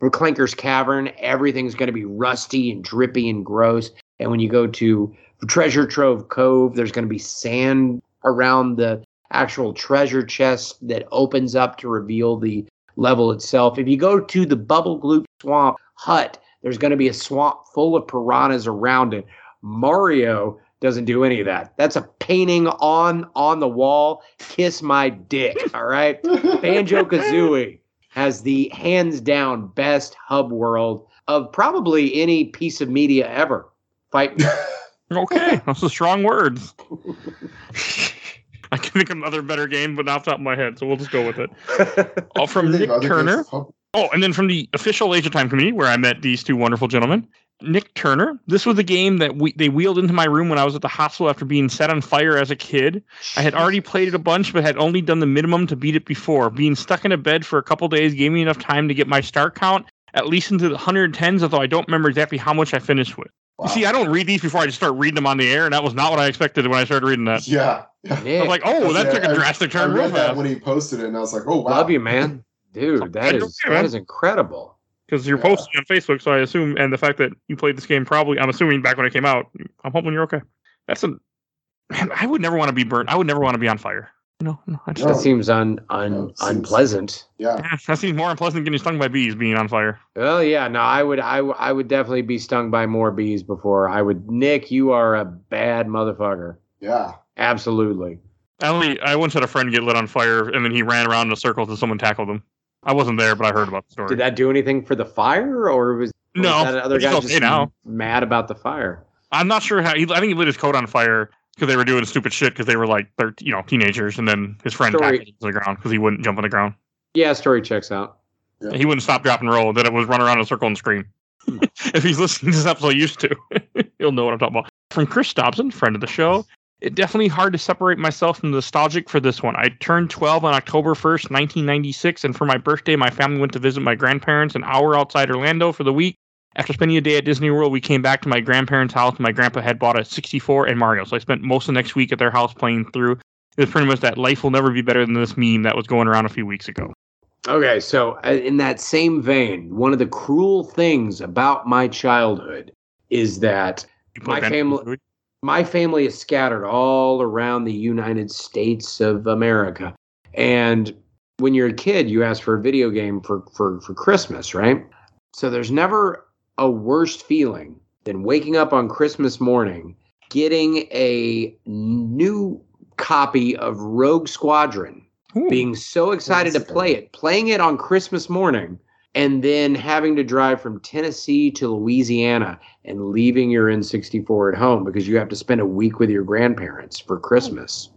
Clanker's Cavern, everything's going to be rusty and drippy and gross. And when you go to Treasure Trove Cove, there's going to be sand around the actual treasure chest that opens up to reveal the level itself. If you go to the Bubble Gloop Swamp Hut, there's going to be a swamp full of piranhas around it. Mario doesn't do any of that. That's a painting on on the wall. Kiss my dick. All right. Banjo Kazooie has the hands down best hub world of probably any piece of media ever. Fight. Okay, those are strong words. I can think of another better game, but not off the top of my head, so we'll just go with it. All oh, from Nick Turner. Oh, Oh, and then from the official Age of Time committee, where I met these two wonderful gentlemen, Nick Turner. This was the game that we they wheeled into my room when I was at the hospital after being set on fire as a kid. I had already played it a bunch, but had only done the minimum to beat it before. Being stuck in a bed for a couple days gave me enough time to get my star count at least into the 110s, although I don't remember exactly how much I finished with. Wow. See, I don't read these before I just start reading them on the air, and that was not what I expected when I started reading that. yeah. yeah. I was like, oh, that Yeah, took a I- drastic I turn real read that fast. when he posted it, and I was like, "Oh wow!" love you, man. Dude, that Okay, is man. that is incredible. Because you're Yeah. posting on Facebook, so I assume, and the fact that you played this game probably, I'm assuming back when it came out, I'm hoping you're okay. That's a, man, I would never want to be burnt. I would never want to be on fire. No, no, I just, No. That seems un, un No, it seems- unpleasant. Yeah. Yeah, that seems more unpleasant than getting stung by bees being on fire. Well, yeah, no, I would, I, w- I would definitely be stung by more bees before I would. Nick, you are a bad motherfucker. Yeah. Absolutely. I only, I once had a friend get lit on fire, and then he ran around in a circle until someone tackled him. I wasn't there, but I heard about the story. Did that do anything for the fire, or was, or No, was that other guy okay just now. mad about the fire? I'm not sure how. He, I think he lit his coat on fire because they were doing stupid shit because they were like, they're you know teenagers, and then his friend Story- tackled him to the ground because he wouldn't jump on the ground. Yeah, story checks out. Yeah. He wouldn't stop, drop, and roll. Then it was run around in a circle and scream. Hmm. if he's listening to this episode, used to, he'll know what I'm talking about. From Chris Dobson, friend of the show. It definitely hard to separate myself from the nostalgic for this one. I turned 12 on October 1st, 1996, and for my birthday, my family went to visit my grandparents an hour outside Orlando for the week. After spending a day at Disney World, we came back to my grandparents' house, my grandpa had bought a 64 and Mario. So I spent most of the next week at their house playing through. It was pretty much that life will never be better than this meme that was going around a few weeks ago. Okay, so uh, in that same vein, one of the cruel things about my childhood is that My family- my family is scattered all around the United States of America. And when you're a kid, you ask for a video game for, for, for Christmas, right? So there's never a worse feeling than waking up on Christmas morning, getting a new copy of Rogue Squadron, Ooh. being so excited to play it, playing it on Christmas morning, and then having to drive from Tennessee to Louisiana and leaving your N64 at home because you have to spend a week with your grandparents for Christmas.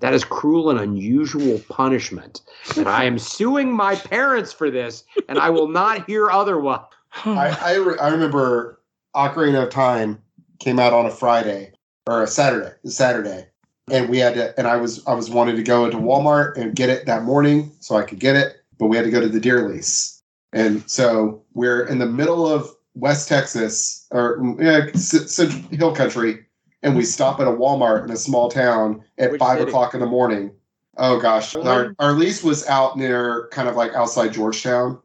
That is cruel and unusual punishment. And I am suing my parents for this, and I will not hear otherwise. I I, re- I remember Ocarina of Time came out on a Friday or a Saturday. a Saturday, and we had to and I was I was wanting to go into Walmart and get it that morning so I could get it, but we had to go to the deer lease. And so we're in the middle of West Texas or yeah, Central Hill Country, and we stop at a Walmart in a small town at Which five city? o'clock in the morning. Oh gosh, our, our lease was out near kind of like outside Georgetown.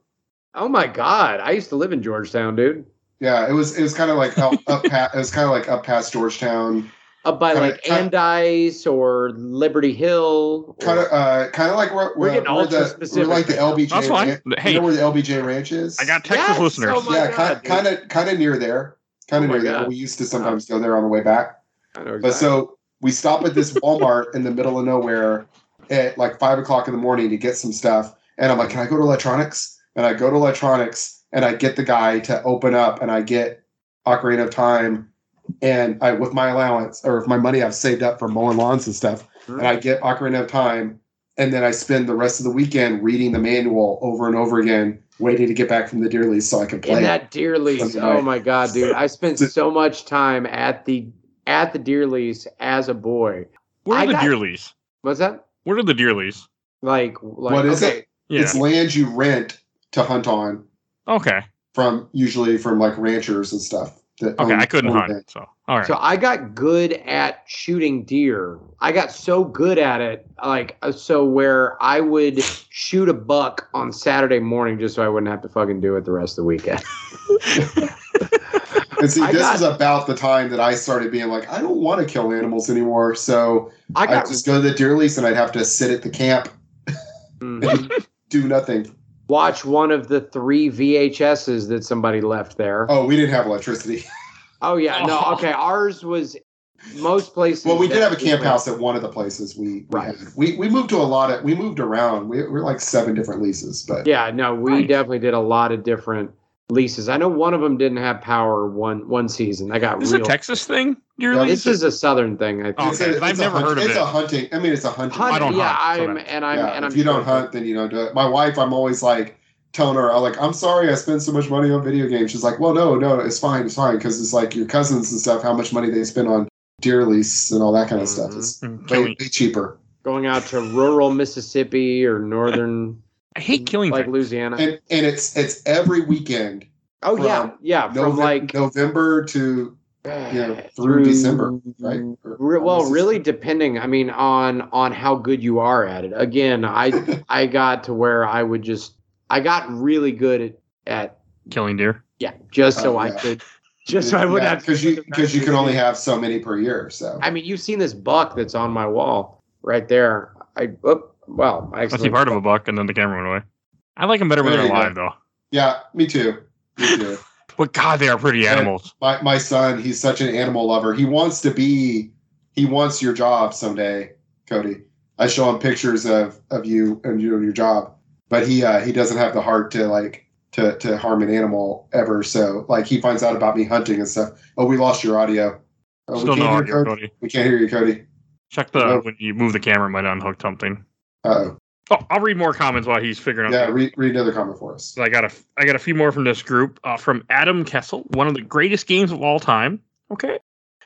Oh my god, I used to live in Georgetown, dude. Yeah, it was it was kind of like up, up past, it was kind of like up past Georgetown. Up by Kinda- like kinda- Andice or Liberty Hill. kind of uh kind of like where, We're where, getting where the specific we're like the. LBJ. That's fine. Ran- Hey. you know where the LBJ Ranch is? I got Texas Yes! listeners. Oh yeah, God, kind of kind of near there, kind Oh of my near there. We used to sometimes go there on the way back. I know But so we stop at this Walmart in the middle of nowhere at like five o'clock in the morning to get some stuff, and I'm like, "Can I go to electronics?" And I go to electronics, and I get the guy to open up, and I get Ocarina of Time, and I with my allowance or with my money I've saved up for mowing lawns and stuff, and I get Ocarina of Time, and then I spend the rest of the weekend reading the manual over and over again, waiting to get back from the deer lease so I can play. in it. that deer lease. Oh my god, dude! I spent so much time at the at the deer lease as a boy. Where I are the got- deer lease? What's that? Where are the deer lease? Like, like what is okay, it? Yeah. It's land you rent to hunt on Okay. from usually from like ranchers and stuff. that Okay. I couldn't hunt. land. So all right. So I got good at shooting deer. I got so good at it, like uh, so where I would shoot a buck on Saturday morning just so I wouldn't have to fucking do it the rest of the weekend. And see, I this got- is about the time that I started being like, I don't want to kill animals anymore. So I I got would just go to the deer lease and I'd have to sit at the camp Mhm. and do nothing. Watch one of the three VHSs that somebody left there. Oh, we didn't have electricity. Oh yeah, no, Oh. okay. Ours was most places. Well, we did have a camp house at one of the places we, we Right. had. We we moved to a lot of we moved around. We we're like seven different leases, but Yeah, no, we Nice. definitely did a lot of different leases. I know one of them didn't have power one one season. I got This is real. a Texas thing? Deer Yeah, lease? This is a southern thing. I think. Oh, It's okay, a- 'cause I've it's a never hunt- heard of it's it. a hunting. I mean, it's a hunting. Hunt- I don't yeah, hunt, I'm that- and I'm yeah, and I'm if you don't hunt, then you don't do it. My wife, I'm always like telling her, I'm like, I'm sorry, I spend so much money on video games. She's like, Well, no, no, it's fine, it's fine, because it's like your cousins and stuff, how much money they spend on deer lease and all that kind of stuff. Mhm. It's Mm, way, way cheaper. going out to rural Mississippi or northern I hate killing like things. Louisiana. And and it's it's every weekend, oh yeah, yeah, from November, like November to you know through, December, right? Or well, almost really depending. I mean, on on how good you are at it. Again, I I got to where I would just I got really good at at killing deer. yeah, just uh, so Oh, I could just so I wouldn't have because you because you can only have so many per year. So I mean, you've seen this buck that's on my wall right there. I oh, well, I I see actually part of a buck and then the camera went away. I like them better when There they're you go. alive though. yeah, me too. Me too. But God, they are pretty Yeah. animals. my my son, he's such an animal lover. He wants to be. He wants your job someday, Cody. I show him pictures of of you and you and your job, but he uh, he doesn't have the heart to like to to harm an animal ever. So like he finds out about me hunting and stuff. Oh, we lost your audio. Oh, we Still can't no hear audio, Cody. Cody. We can't hear you, Cody. Check the No. when you move the camera, it might unhook something. Uh Oh, I'll read more comments while he's figuring oh. out. Yeah, read read another comment for us. I got a I got a few more from this group. Uh, from Adam Kessel, one of the greatest games of all time. Okay.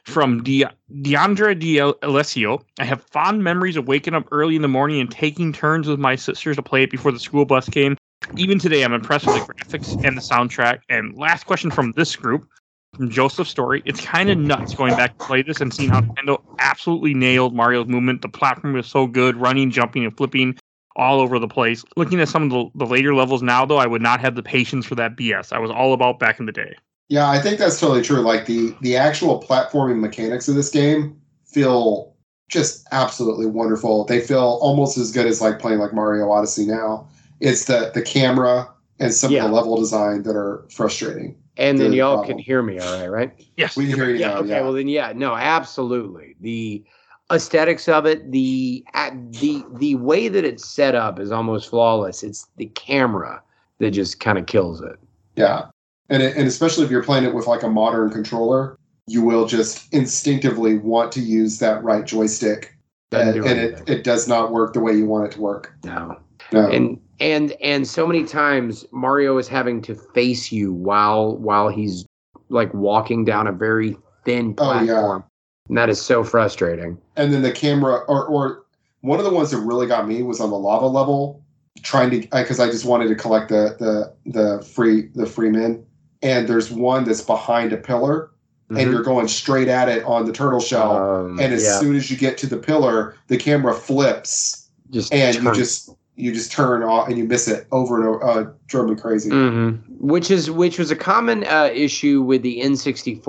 From De- Deandra Di Alessio, I have fond memories of waking up early in the morning and taking turns with my sisters to play it before the school bus came. Even today, I'm impressed with the graphics and the soundtrack. And last question from this group, from Joseph Story. It's kind of nuts going back to play this and seeing how Nintendo absolutely nailed Mario's movement. The platform was so good, running, jumping, and flipping all over the place. Looking at some of the, the later levels now, though, I would not have the patience for that BS. I was all about back in the day. Yeah, I think that's totally true. Like the the actual platforming mechanics of this game feel just absolutely wonderful. They feel almost as good as like playing like Mario Odyssey now. It's the the camera and some Yeah. of the level design that are frustrating. And then y'all problem. can hear me, all right, right? Yes. We can hear you yeah now. okay yeah. well then yeah no absolutely the aesthetics of it the at the the way that it's set up is almost flawless it's the camera that just kind of kills it Yeah, and it, and especially if you're playing it with like a modern controller, you will just instinctively want to use that right joystick, and, and it, it does not work the way you want it to work. no No. and and and so many times mario is having to face you while while he's like walking down a very thin Oh, yeah. platform And that is so frustrating. and then the camera or or one of the ones that really got me was on the lava level trying to because I just wanted to collect the the the free the free men and there's one that's behind a pillar and Mhm. you're going straight at it on the turtle shell Um, and as yeah, soon as you get to the pillar the camera flips just and you just you just turn off and you miss it over and over uh, drove me crazy Mhm. which is which was a common uh, issue with the N64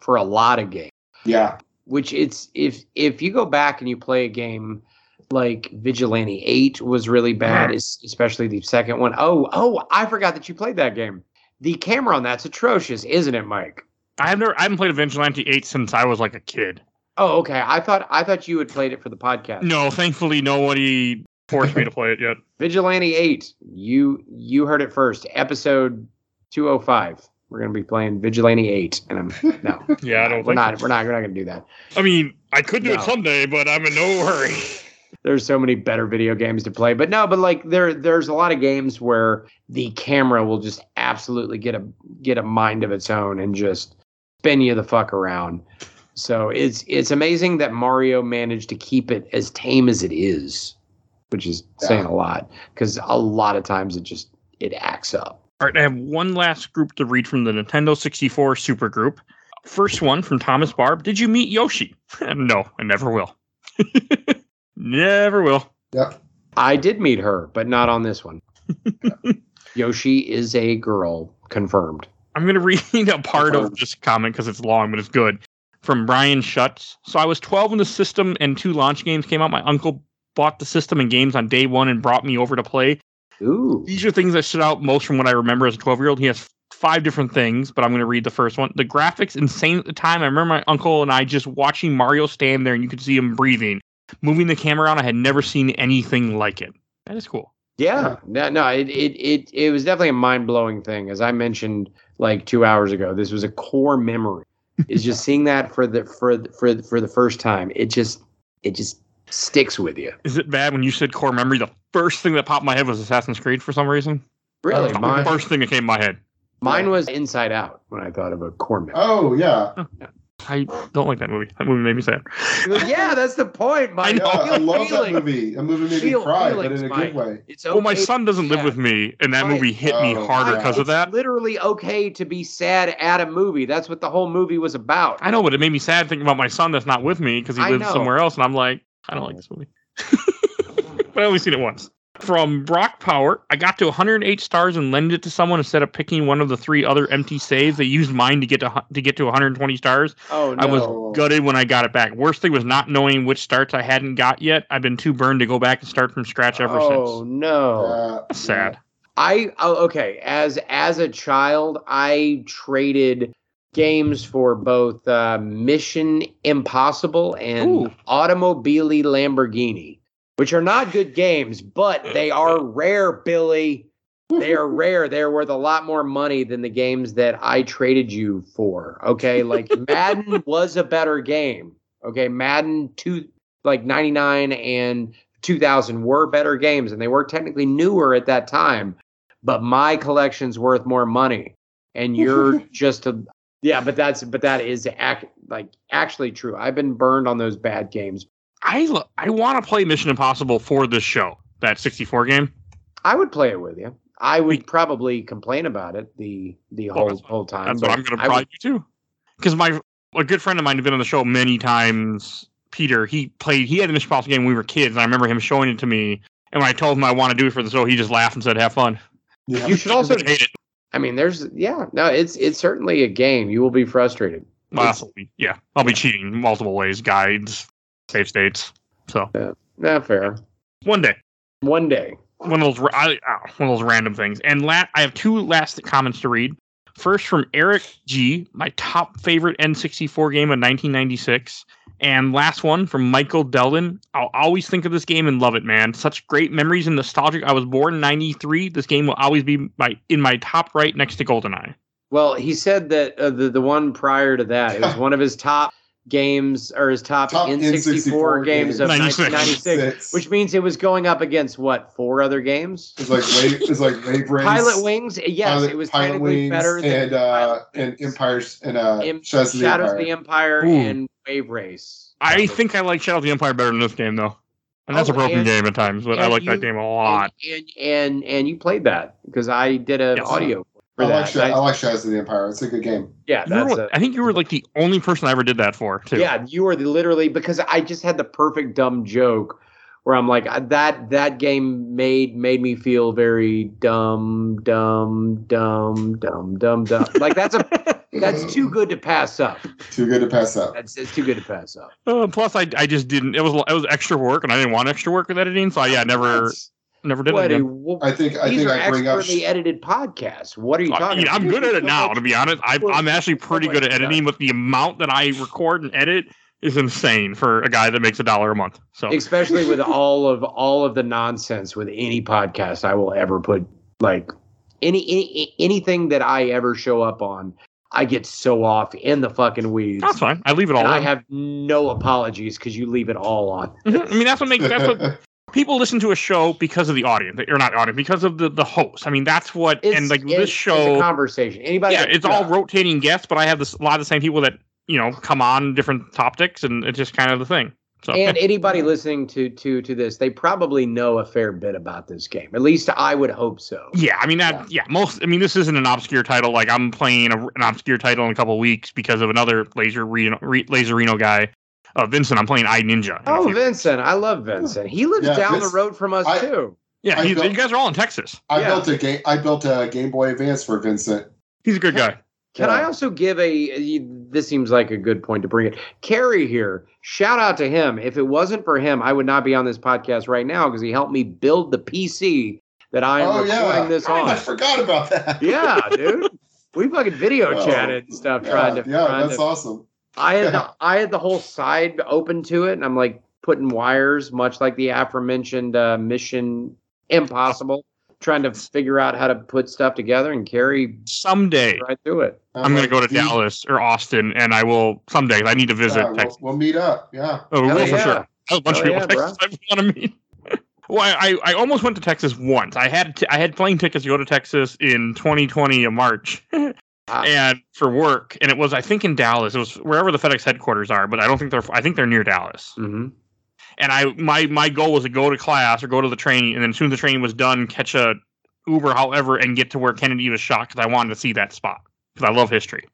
for a lot of games. yeah Which it's if if you go back and you play a game like Vigilante 8 was really bad, es- especially the second one. Oh, oh, I forgot that you played that game. The camera on that's atrocious, isn't it, Mike? I have never I haven't played a Vigilante 8 since I was like a kid. Oh, okay. I thought I thought you had played it for the podcast. No, thankfully nobody forced me to play it yet. Vigilante 8. You you heard it first. Episode 205. We're gonna be playing Vigilante 8. And I'm no. Yeah, I don't we're think not we're not we're not gonna do that. I mean, I could do No. it someday, but I'm in no hurry. There's so many better video games to play. But no, but like there there's a lot of games where the camera will just absolutely get a get a mind of its own and just spin you the fuck around. So it's it's amazing that Mario managed to keep it as tame as it is, which is saying a lot because a lot of times it just it acts up. All right, I have one last group to read from the Nintendo 64 Super Group. First one from Thomas Barb. Did you meet Yoshi? no, I never will. never will. yep I did meet her, but not on this one. Yoshi is a girl, confirmed. I'm going to read a part of Confirmed. this comment because it's long, but it's good. From Brian Schutz. So I was 12 when the system and two launch games came out. My uncle bought the system and games on day one and brought me over to play. Ooh. These are things that stood out most from what I remember as a 12 year old. He has five different things, but I'm going to read the first one. The graphics insane at the time. I remember my uncle and I just watching Mario stand there and you could see him breathing, moving the camera around. I had never seen anything like it. That is cool. Yeah, no, no, it, it it it was definitely a mind blowing thing. As I mentioned like two hours ago, this was a core memory. is just seeing that for the for the, for the, for the first time. It just it just sticks with you. Is it bad when you said core memory? The first thing that popped my head was Assassin's Creed for some reason. Really, Oh, mine The first thing that came in my head. mine was Inside Out when I thought of a core memory. oh yeah oh, I don't like that movie. That movie made me sad. yeah, that's the point. Mike. I know. yeah, I love feeling. that movie that movie made Feel- me cry but in a Mike. good way It's Well, my son doesn't live yeah. with me, and that Right. movie hit me Oh, harder yeah. because of It's that. literally okay to be sad at a movie. That's what the whole movie was about. I know, but it made me sad thinking about my son that's not with me because he I lives know. somewhere else, and I'm like, I don't like this movie. but I only seen it once. From Brock Power, I got to 108 stars and lended it to someone instead of picking one of the three other empty saves. They used mine to get to to get to 120 stars. Oh no. I was gutted when I got it back. Worst thing was not knowing which starts I hadn't got yet. I've been too burned to go back and start from scratch ever oh since. Oh no. Uh, That's sad. I oh, okay. As as a child, I traded games for both uh, Mission Impossible and Ooh. Automobili Lamborghini, which are not good games, but they are rare, Billy. They are rare. They're worth a lot more money than the games that I traded you for. Okay, like Madden was a better game. Okay, Madden two like ninety nine and 2000 were better games and they were technically newer at that time but my collection's worth more money and you're just a yeah but that's but that is ac- like actually true i've been burned on those bad games I lo- I want to play Mission Impossible for this show. That 64 game. i would play it with you i would probably complain about it the the whole that's- whole time That's but what I'm going to I probably would- do too. Because my a good friend of mine who's been on the show many times, Peter. He played. He had the Mission Impossible game when we were kids, and I remember him showing it to me. And when I told him I want to do it for the show, he just laughed and said, "Have fun." yeah. you should also hate it. I mean there's yeah no it's it's certainly a game you will be frustrated Well, I'll be- yeah, I'll be cheating multiple ways, guides, save states. So not fair one day, one day one of those I, ah, one of those random things. And la- I have two last comments to read. First from Eric G, my top favorite N64 game of 1996. And last one from Michael Delden. I'll always think of this game and love it, man. Such great memories and nostalgic. I was born in 93. This game will always be my in my top right next to GoldenEye. Well, he said that uh, the the one prior to that it was one of his top games or his top, Top N64, N64 games of 96. 1996, which means it was going up against what four other games? It's like wave, it's like wave race. Pilotwings, yes, Pilot- it was Pilot technically Wings better than and uh Pilot and Empires and uh Shadows of the Empire. of the Empire and Wave Race. I think I like Shadow of the Empire better than this game though. And that's Oh, a broken and- game at times, but I like you- that game a lot. And, and and and you played that because I did an Yes. audio for I that. like, Sha- I- I like Shadows of the Empire. It's a good game. yeah, You were that's what- a, I think you were like the only person I ever did that for too. Yeah, you were the, literally because I just had the perfect dumb joke where I'm like that that game made made me feel very dumb, dumb, dumb, dumb, dumb, dumb. Like that's a that's too good to pass up. Too good to pass up. That's it's too good to pass up. Uh, plus, I I just didn't. It was it was extra work, and I didn't want extra work with editing, so I, yeah, never That's- never did it. a- Again. wh- I think I these think are I bring up expertly edited podcasts. What are you I talking? mean, about? I'm good at it So now. much- To be honest, I, I'm actually pretty good at editing, but the amount that I record and edit is insane for a guy that makes a dollar a month. So especially with all of all of the nonsense with any podcast I will ever put like any, any anything that I ever show up on, I get so off in the fucking weeds. that's fine. I leave it all. And I have no apologies because you leave it all on. Mhm. I mean, that's what makes that's what people listen to a show because of the audience, or not audience, because of the the host. I mean, that's what. It's, and like it's- this it's a show, conversation. Anybody? yeah, that- it's all rotating guests, but I have this a lot of the same people that you know come on different topics, and it's just kind of the thing. So and anybody listening to to to this, they probably know a fair bit about this game. At least I would hope so. Yeah, I mean that. Yeah. most. I mean, this isn't an obscure title. Like I'm playing a, an obscure title in a couple of weeks because of another laser Reno, Re, laser Reno guy, uh, Vincent. I'm playing I Ninja. Oh, Vincent, I love Vincent. He lives Yeah, down Vince- the road from us I- too. yeah. He, built- you guys are all in Texas. I Yeah. built a game. I built a Game Boy Advance for Vincent. He's a good guy. Can Yeah. I also give a? This seems like a good point to bring it. Carrie here. Shout out to him. If it wasn't for him, I would not be on this podcast right now because he helped me build the PC that I am oh recording yeah, this I on. I forgot about that. yeah, dude. We fucking video Oh, chatted and stuff yeah, trying to. yeah, trying that's to, awesome. I had the, I had the whole side open to it, and I'm like putting wires, much like the aforementioned uh, Mission Impossible, trying to figure out how to put stuff together. And carry Someday right through it. I'm going to go to the- Dallas or Austin, and I will someday. I need to visit Yeah, we'll, we'll meet up. Yeah. Oh, we Hell will for yeah. sure. A bunch of people yeah, Texas I want to meet. Well, I, I almost went to Texas once. I had t- I had plane tickets to go to Texas in 2020 in March, Wow. and for work, and it was I think in Dallas. It was wherever the FedEx headquarters are, but I don't think they're. I think they're near Dallas. hmm And I my my goal was to go to class or go to the training, and then as soon as the training was done, catch a Uber, however, and get to where Kennedy was shot because I wanted to see that spot because I love history,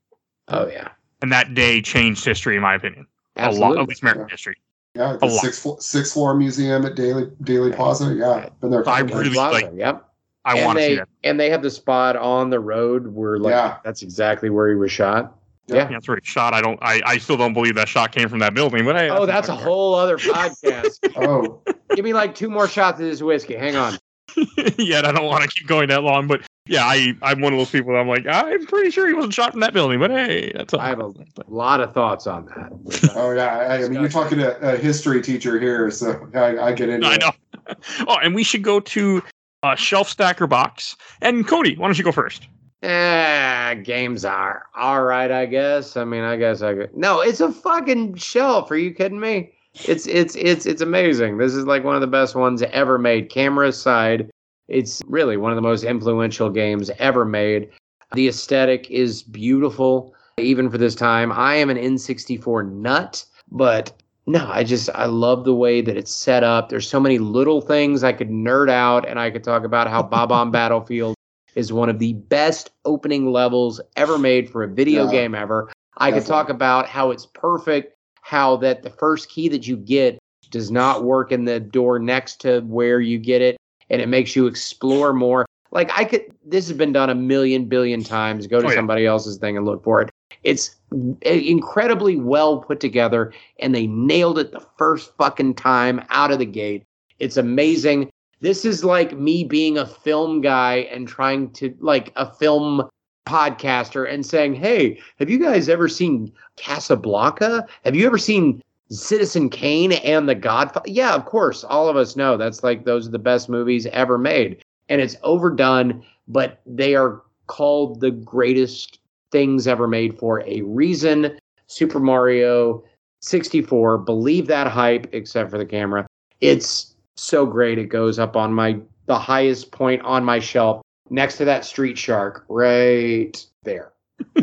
Oh yeah, and that day changed history in my opinion. A lot, absolutely. at least American Yeah. history. Yeah. The lot. six flo- six floor museum at Dealey Dealey Plaza. Yeah. Been there. a I couple really times. Plaza, like- Yep. I want to see that. and they have the spot on the road where like Yeah. that's exactly where he was shot. Yeah. Yeah. Yeah, that's where he shot. I don't. I, I still don't believe that shot came from that building. But hey, Oh, that's a fucking- whole other podcast. Oh, Give me like two more shots of this whiskey. Hang on. yeah, I don't want to keep going that long. But yeah, I I'm one of those people. I'm like, I'm pretty sure he wasn't shot from that building. But hey, that's. I have a lot of thoughts on that. oh yeah. I, I mean, you're talking to a history teacher here, so I, I get into it. I it. know. oh, and we should go to uh, shelf stacker box. And Cody, why don't you go first? Eh, games are all right, I guess. I mean, I guess I could. No, it's a fucking shelf. Are you kidding me? It's it's it's it's amazing. This is like one of the best ones ever made. Camera aside, it's really one of the most influential games ever made. The aesthetic is beautiful, even for this time. I am an N64 nut, but no, I just I love the way that it's set up. There's so many little things I could nerd out, and I could talk about how Bob-omb Battlefield is one of the best opening levels ever made for a video Yeah. game ever. I could talk about how it's perfect, how that the first key that you get does not work in the door next to where you get it, and it makes you explore more. Like I could, this has been done a million billion times. Go to Oh, yeah. somebody else's thing and look for it. It's incredibly well put together, and they nailed it the first fucking time out of the gate. It's amazing. This is like me being a film guy and trying to like a film podcaster and saying, "Hey, have you guys ever seen Casablanca? Have you ever seen Citizen Kane and The Godfather?" Yeah, of course. All of us know that's like those are the best movies ever made. And it's overdone, but they are called the greatest things ever made for a reason. Super Mario, 64. Believe that hype, except for the camera. It's so great. It goes up on my the highest point on my shelf next to that Street Shark right there.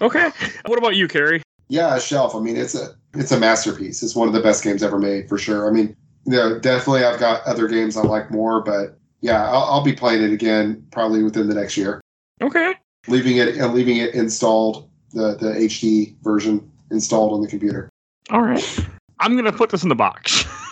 okay. What about you, Carrie? Yeah, Shelf. I mean, it's a it's a masterpiece. It's one of the best games ever made for sure. I mean, you know, definitely I've got other games I like more, but yeah, I'll, I'll be playing it again probably within the next year. Okay. Leaving it and leaving it installed the the HD version installed on the computer. All right. I'm gonna put this in the box.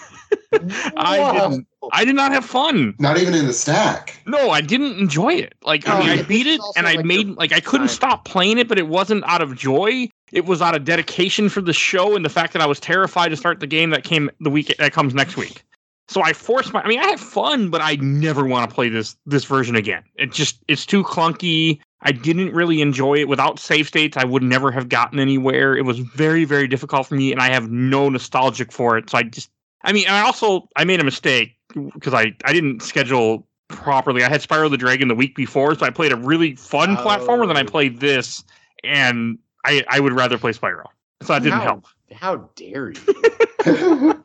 I didn't. I did not have fun. Not even in the stack. No, I didn't enjoy it. Like I, mean, Oh, I beat it also and I like made like I couldn't time. stop playing it, but it wasn't out of joy. It was out of dedication for the show and the fact that I was terrified to start the game that came the week that comes next week. So I forced my. I mean, I had fun, but I never want to play this this version again. It just it's too clunky. I didn't really enjoy it. Without save states, I would never have gotten anywhere. It was very very difficult for me, and I have no nostalgic for it. So I just. I mean, I also I made a mistake because I I didn't schedule properly. I had Spyro the Dragon the week before, so I played a really fun platformer than I Oh. played this, and I I would rather play Spyro. So that didn't how, help. How dare you?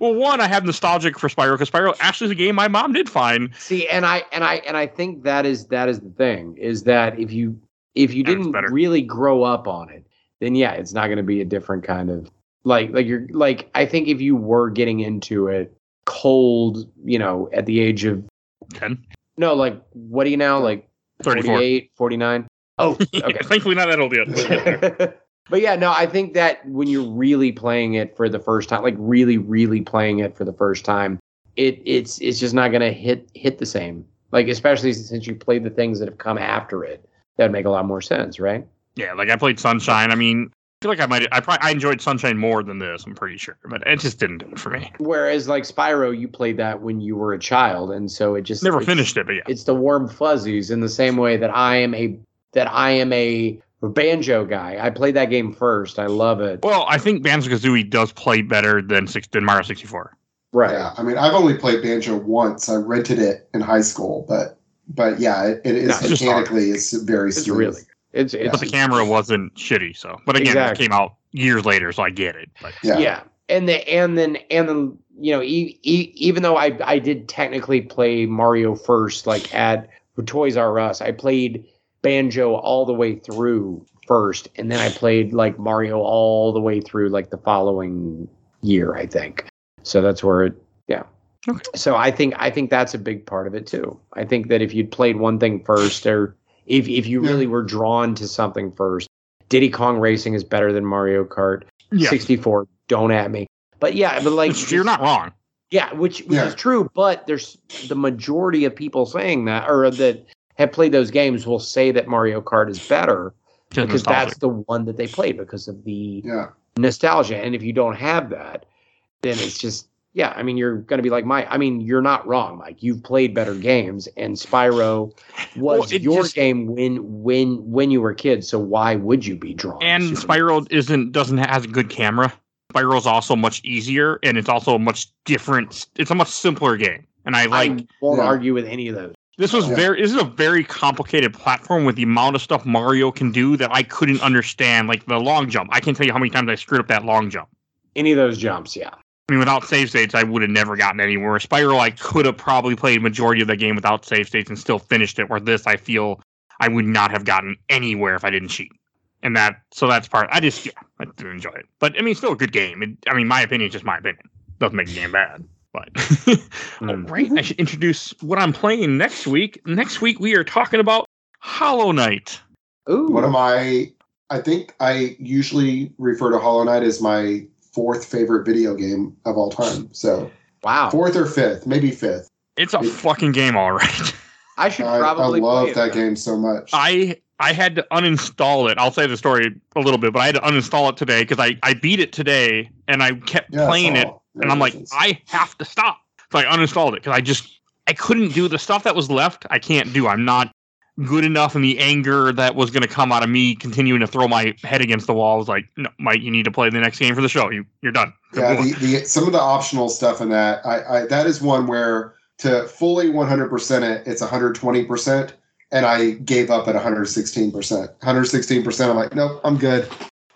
Well, one, I have nostalgic for Spyro because Spyro actually is a game my mom did find. See, and I and I and I think that is that is the thing is that if you if you didn't really grow up on it, then yeah, it's not going to be a different kind of like like you're like I think if you were getting into it cold, you know, at the age of 10, no, like what are you now like 34. 48, 49? Oh, okay. Thankfully, not that old yet. but yeah, no, I think that when you're really playing it for the first time, like really, really playing it for the first time, it it's it's just not gonna hit hit the same. Like especially since you played the things that have come after it, that'd make a lot more sense, right? yeah, like I played Sunshine. I mean, feel like I might. I probably I enjoyed Sunshine more than this. I'm pretty sure, but it just didn't do it for me. Whereas like Spyro, you played that when you were a child, and so it just Never finished it, but yeah. It's the warm fuzzies in the same way that I am a that I am a banjo guy. I played that game first. I love it. Well, I think Banjo Kazooie does play better than six than Mario 64. Right. Yeah, I mean, I've only played Banjo once. I rented it in high school, but but yeah, it, it is No, mechanically it's very It's smooth. really It's it's But the camera wasn't shitty. So, but again, Exactly. it came out years later, so I get it. But Yeah. yeah. and the and then and then you know e- e- even though I I did technically play Mario first like at Toys R Us I played Banjo all the way through first and then I played like Mario all the way through like the following year I think so that's where it yeah Okay. so I think I think that's a big part of it too I think that if you'd played one thing first or if if you Yeah. really were drawn to something first Diddy Kong Racing is better than Mario Kart yeah, 64 don't at me but yeah but like It's- you're not wrong. yeah which which Yeah. is true but there's the majority of people saying that or that have played those games will say that mario kart is better because that's the one that they played because of the Yeah. nostalgia and if you don't have that then it's just yeah i mean you're going to be like mike i mean you're not wrong mike you've played better games and spyro was Well, your just- game when when when you were a kid so why would you be drawn and to it? Spyro isn't doesn't have a good camera. Spyro's also much easier, and it's also a much different. It's a much simpler game, and I like. i won't Yeah. argue with any of those This was Yeah. very. This is a very complicated platform with the amount of stuff Mario can do that I couldn't understand. Like the long jump, I can't tell you how many times I screwed up that long jump. any of those jumps yeah I mean, without save states, I would have never gotten anywhere. Spyro, I could have probably played majority of the game without save states and still finished it. Where this, I feel I would not have gotten anywhere if I didn't cheat. And that, so that's part. I just, yeah, I didn't enjoy it. But I mean, it's still a good game. It, I mean, my opinion is just my opinion. Doesn't make the game bad. But all right, I should introduce what I'm playing next week. Next week we are talking about Hollow Knight. Ooh. One of my, I think I usually refer to Hollow Knight as my fourth favorite video game of all time. So Wow. fourth or fifth, maybe fifth. It's a fucking game, all right. I should I, I probably love play it that then. game so much. I I had to uninstall it. I'll say the story a little bit, but I had to uninstall it today because I I beat it today and I kept Yeah, playing it's it, all- and I'm like, it's- I have to stop. So I uninstalled it because I just I couldn't do the stuff that was left. I can't do. I'm not good enough, and the anger that was going to come out of me continuing to throw my head against the wall was like, no, Mike, you need to play the next game for the show. You you're done. yeah, the, the some of the optional stuff in that, I, I that is one where to fully 100% it, it's 120%, and I gave up at 116%. 116%, I'm like, nope, I'm good.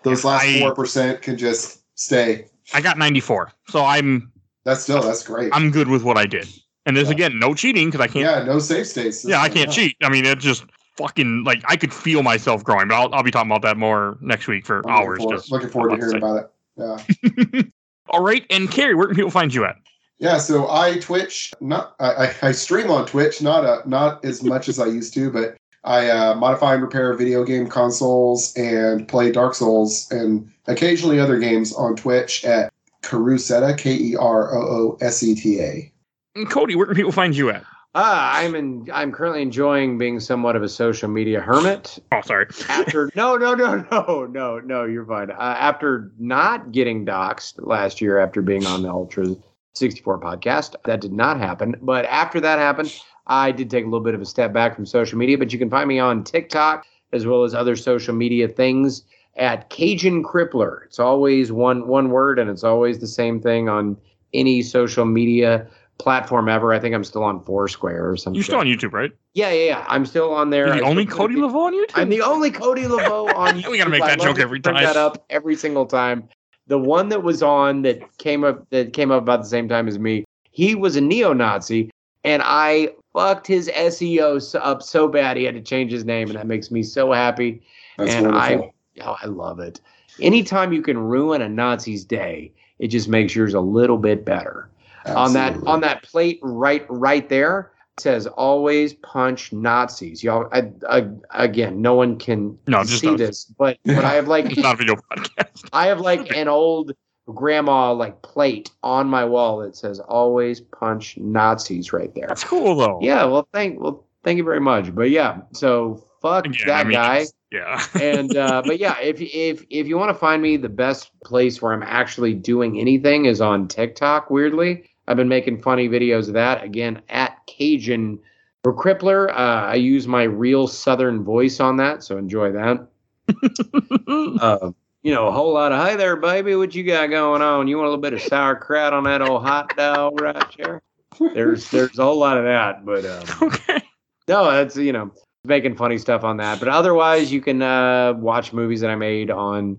those last I- four percent can just stay. I got 94, so I'm That's still that's great. I'm good with what I did. And there's Yeah. again no cheating because I can't. yeah, no safe states. Yeah, I can't cheat. I mean, it's just fucking like I could feel myself growing. But I'll, I'll be talking about that more next week for Looking hours. forward, 'cause- looking forward to hearing about it. Yeah. All right, and Carrie, where can people find you at? Yeah, so I Twitch, not I, I, I stream on Twitch, not a not as much as I used to, but I uh, modify and repair video game consoles and play Dark Souls and occasionally other games on Twitch at Kerooseta, K E R O O S E T A. And Cody, where can people find you at? Ah, I'm in. I'm currently enjoying being somewhat of a social media hermit. Oh, sorry. After no, no, no, no, no, no, you're fine. Uh, after not getting doxxed last year, after being on the Ultra 64 podcast, that did not happen. But after that happened, I did take a little bit of a step back from social media. But you can find me on TikTok as well as other social media things at Cajun Crippler. It's always one one word, and it's always the same thing on any social media platform ever. I think I'm still on Foursquare or something. You're still on YouTube, right? Yeah, yeah, yeah. I'm still on there. You're the I only Cody LaVeau on YouTube? I'm the only Cody Laveau on YouTube. We gotta make that joke every bring time. that up every single time. The one that was on that came up that came up about the same time as me. He was a neo-Nazi, and I fucked his SEO up so bad he had to change his name, and that makes me so happy. That's and wonderful. I, oh, I love it. Anytime you can ruin a Nazi's day, it just makes yours a little bit better on that on that plate right right there it says always punch nazis y'all I, I, again no one can No, see us. this but but i have like It's not a video podcast. i have like an old grandma like plate on my wall that says always punch nazis right there That's cool though. yeah well thank well thank you very much but yeah so fuck Again, that I mean, guy it's- Yeah. and uh, but yeah, if if if you want to find me, the best place where I'm actually doing anything is on TikTok. Weirdly, I've been making funny videos of that again at Cajun for Crippler. Uh, I use my real Southern voice on that, so enjoy that. Uh, you know, a whole lot of hi there, baby. What you got going on? You want a little bit of sauerkraut on that old hot dog right there? There's there's a whole lot of that, but um, okay. no, that's you know making funny stuff on that. But otherwise, you can uh, watch movies that I made on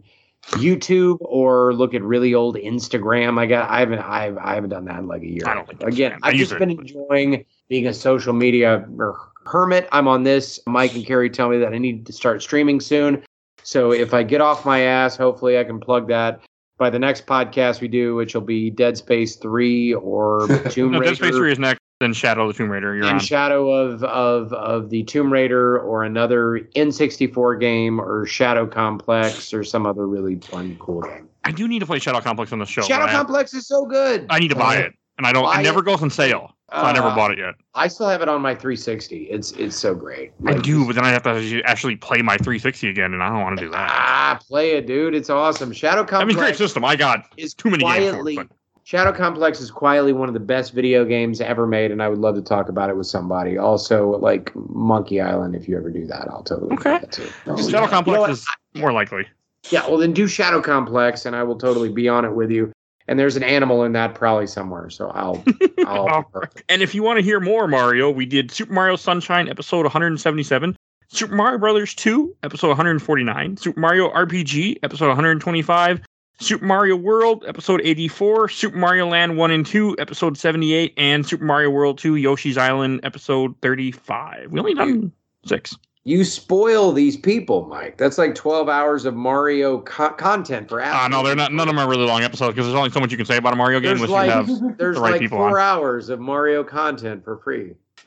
YouTube or look at really old Instagram. I got I haven't I've, I haven't done that in like a year. I don't think Again. I've just been enjoying being a social media er, hermit. I'm on this. Mike and Carrie tell me that I need to start streaming soon. So if I get off my ass, hopefully I can plug that by the next podcast we do, which will be Dead Space Three or Tomb No, Raider. Dead Space 3 is next, then Shadow of the Tomb Raider. You're in on. shadow of of of the Tomb Raider or another N64 game or Shadow Complex or some other really fun cool game. I do need to play Shadow Complex on the show. Shadow Complex is so good. I need to buy it. And I don't it never it. goes on sale. So I never Uh, bought it yet. I still have it on my 360. It's it's so great. I do, but then I have to actually play my 360 again, and I don't want to do that. Ah, play it, dude. It's awesome. Shadow Complex. I mean, great system. I got is too many games for quietly. it, but Shadow Complex is quietly one of the best video games ever made, and I would love to talk about it with somebody. Also, like Monkey Island, if you ever do that, I'll totally do Okay. that too. Oh, Shadow yeah. You Complex know what? is more likely. Yeah, well then do Shadow Complex, and I will totally be on it with you. And there's an animal in that probably somewhere, so I'll. I'll oh, And if you want to hear more Mario, we did Super Mario Sunshine episode 177, Super Mario Brothers 2 episode 149, Super Mario RPG episode 125, Super Mario World episode 84, Super Mario Land 1 and 2 episode 78, and Super Mario World 2 Yoshi's Island episode 35. We only done six. You spoil these people, Mike. That's like 12 hours of Mario co- content for. Uh, no, they're not. None of them are really long episodes because there's only so much you can say about a Mario game There's unless like you have. there's the right like people four hours of Mario content for free.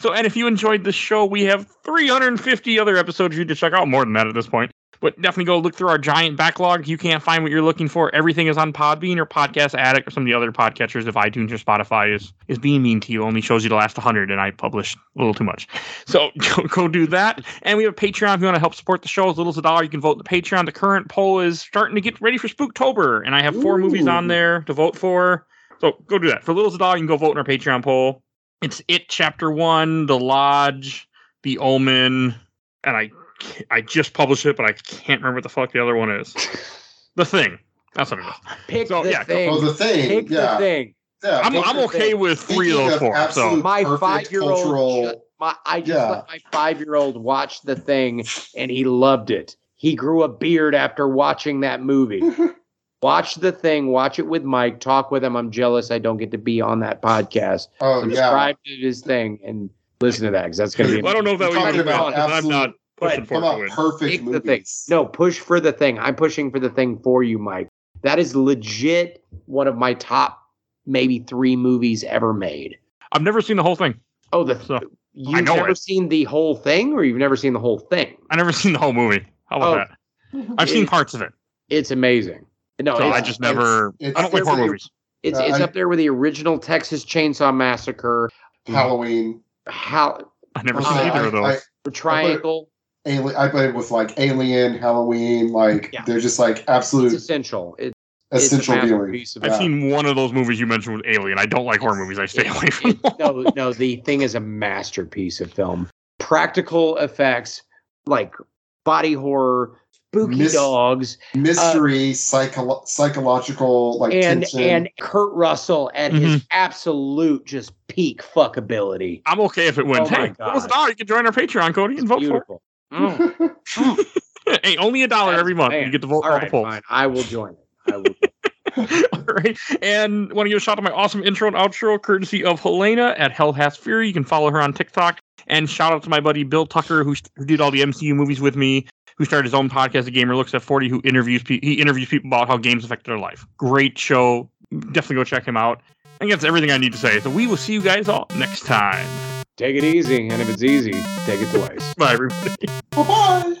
so, and if you enjoyed this show, we have 350 other episodes you need to check out. More than that at this point. But definitely go look through our giant backlog. You can't find what you're looking for. Everything is on Podbean or Podcast Addict or some of the other podcatchers. If iTunes or Spotify is is being mean to you, only shows you the last 100, and I publish a little too much. So go, go do that. And we have a Patreon if you want to help support the show. As little as a dollar, you can vote in the Patreon. The current poll is starting to get ready for Spooktober, and I have four movies on there to vote for. So go do that. For little as a dollar, you can go vote in our Patreon poll. It's It Chapter One, The Lodge, The Omen, and I I just published it, but I can't remember what the fuck the other one is. The Thing. That's what it is. Pick So, the yeah, thing. Oh, the thing. Pick yeah. the thing. Yeah. I'm, I'm okay things. with three of those four. So My five year old. cultural- My, I just Yeah. let my five year old watch the thing, and he loved it. he grew a beard after watching that movie. Watch the thing, watch it with Mike, talk with him. I'm jealous I don't get to be on that podcast. Oh yeah. Subscribe to his thing and listen to that because that's going to be. Well, I don't know if that You're would talking be about I'm not pushing But for Talk it. about perfect Pick the thing. No, push for the thing. I'm pushing for the thing for you, Mike. That is legit one of my top maybe three movies ever made. I've never seen the whole thing. Oh, the So, you've know never it. seen the whole thing, or you've never seen the whole thing. I never seen the whole movie. How about Oh. that? I've seen parts of it. It's amazing. No, So it's, I just never. it's- I don't like it's horror really- movies. it's, Uh, it's I- up there with the original Texas Chainsaw Massacre. Halloween. How I never Uh, seen either of I, those. the triangle? Alien, I put it with like Alien, Halloween, like Yeah. they're just like It's absolute essential. It, essential it's viewing. masterpiece of I've yeah. seen one of those movies you mentioned with Alien. I don't like horror movies. I stay It- away from it- them. no, no, the thing is a masterpiece of film. Practical effects, like body horror, spooky Miss- dogs, mystery, psycho- psychological like and tension. and Kurt Russell at his Mm-hmm. absolute just peak fuckability. I'm okay if it went. Oh my hey, what was a God. dollar? You can join our Patreon, Cody, and vote Beautiful. Mm. hey, only a dollar every month. man. You get to vote All all the right, polls. fine. I will join it. I will. All right. And want to give a shout out to my awesome intro and outro, courtesy of Helena at Hell Has Fury. You can follow her on TikTok. And shout out to my buddy Bill Tucker, who, who did all the MCU movies with me, who started his own podcast, The Gamer Looks at 40, who interviews people. He interviews people about how games affect their life. Great show. Definitely go check him out. I think that's everything I need to say. So we will see you guys all next time. Take it easy, and if it's easy, take it twice. Bye, everybody. Bye bye.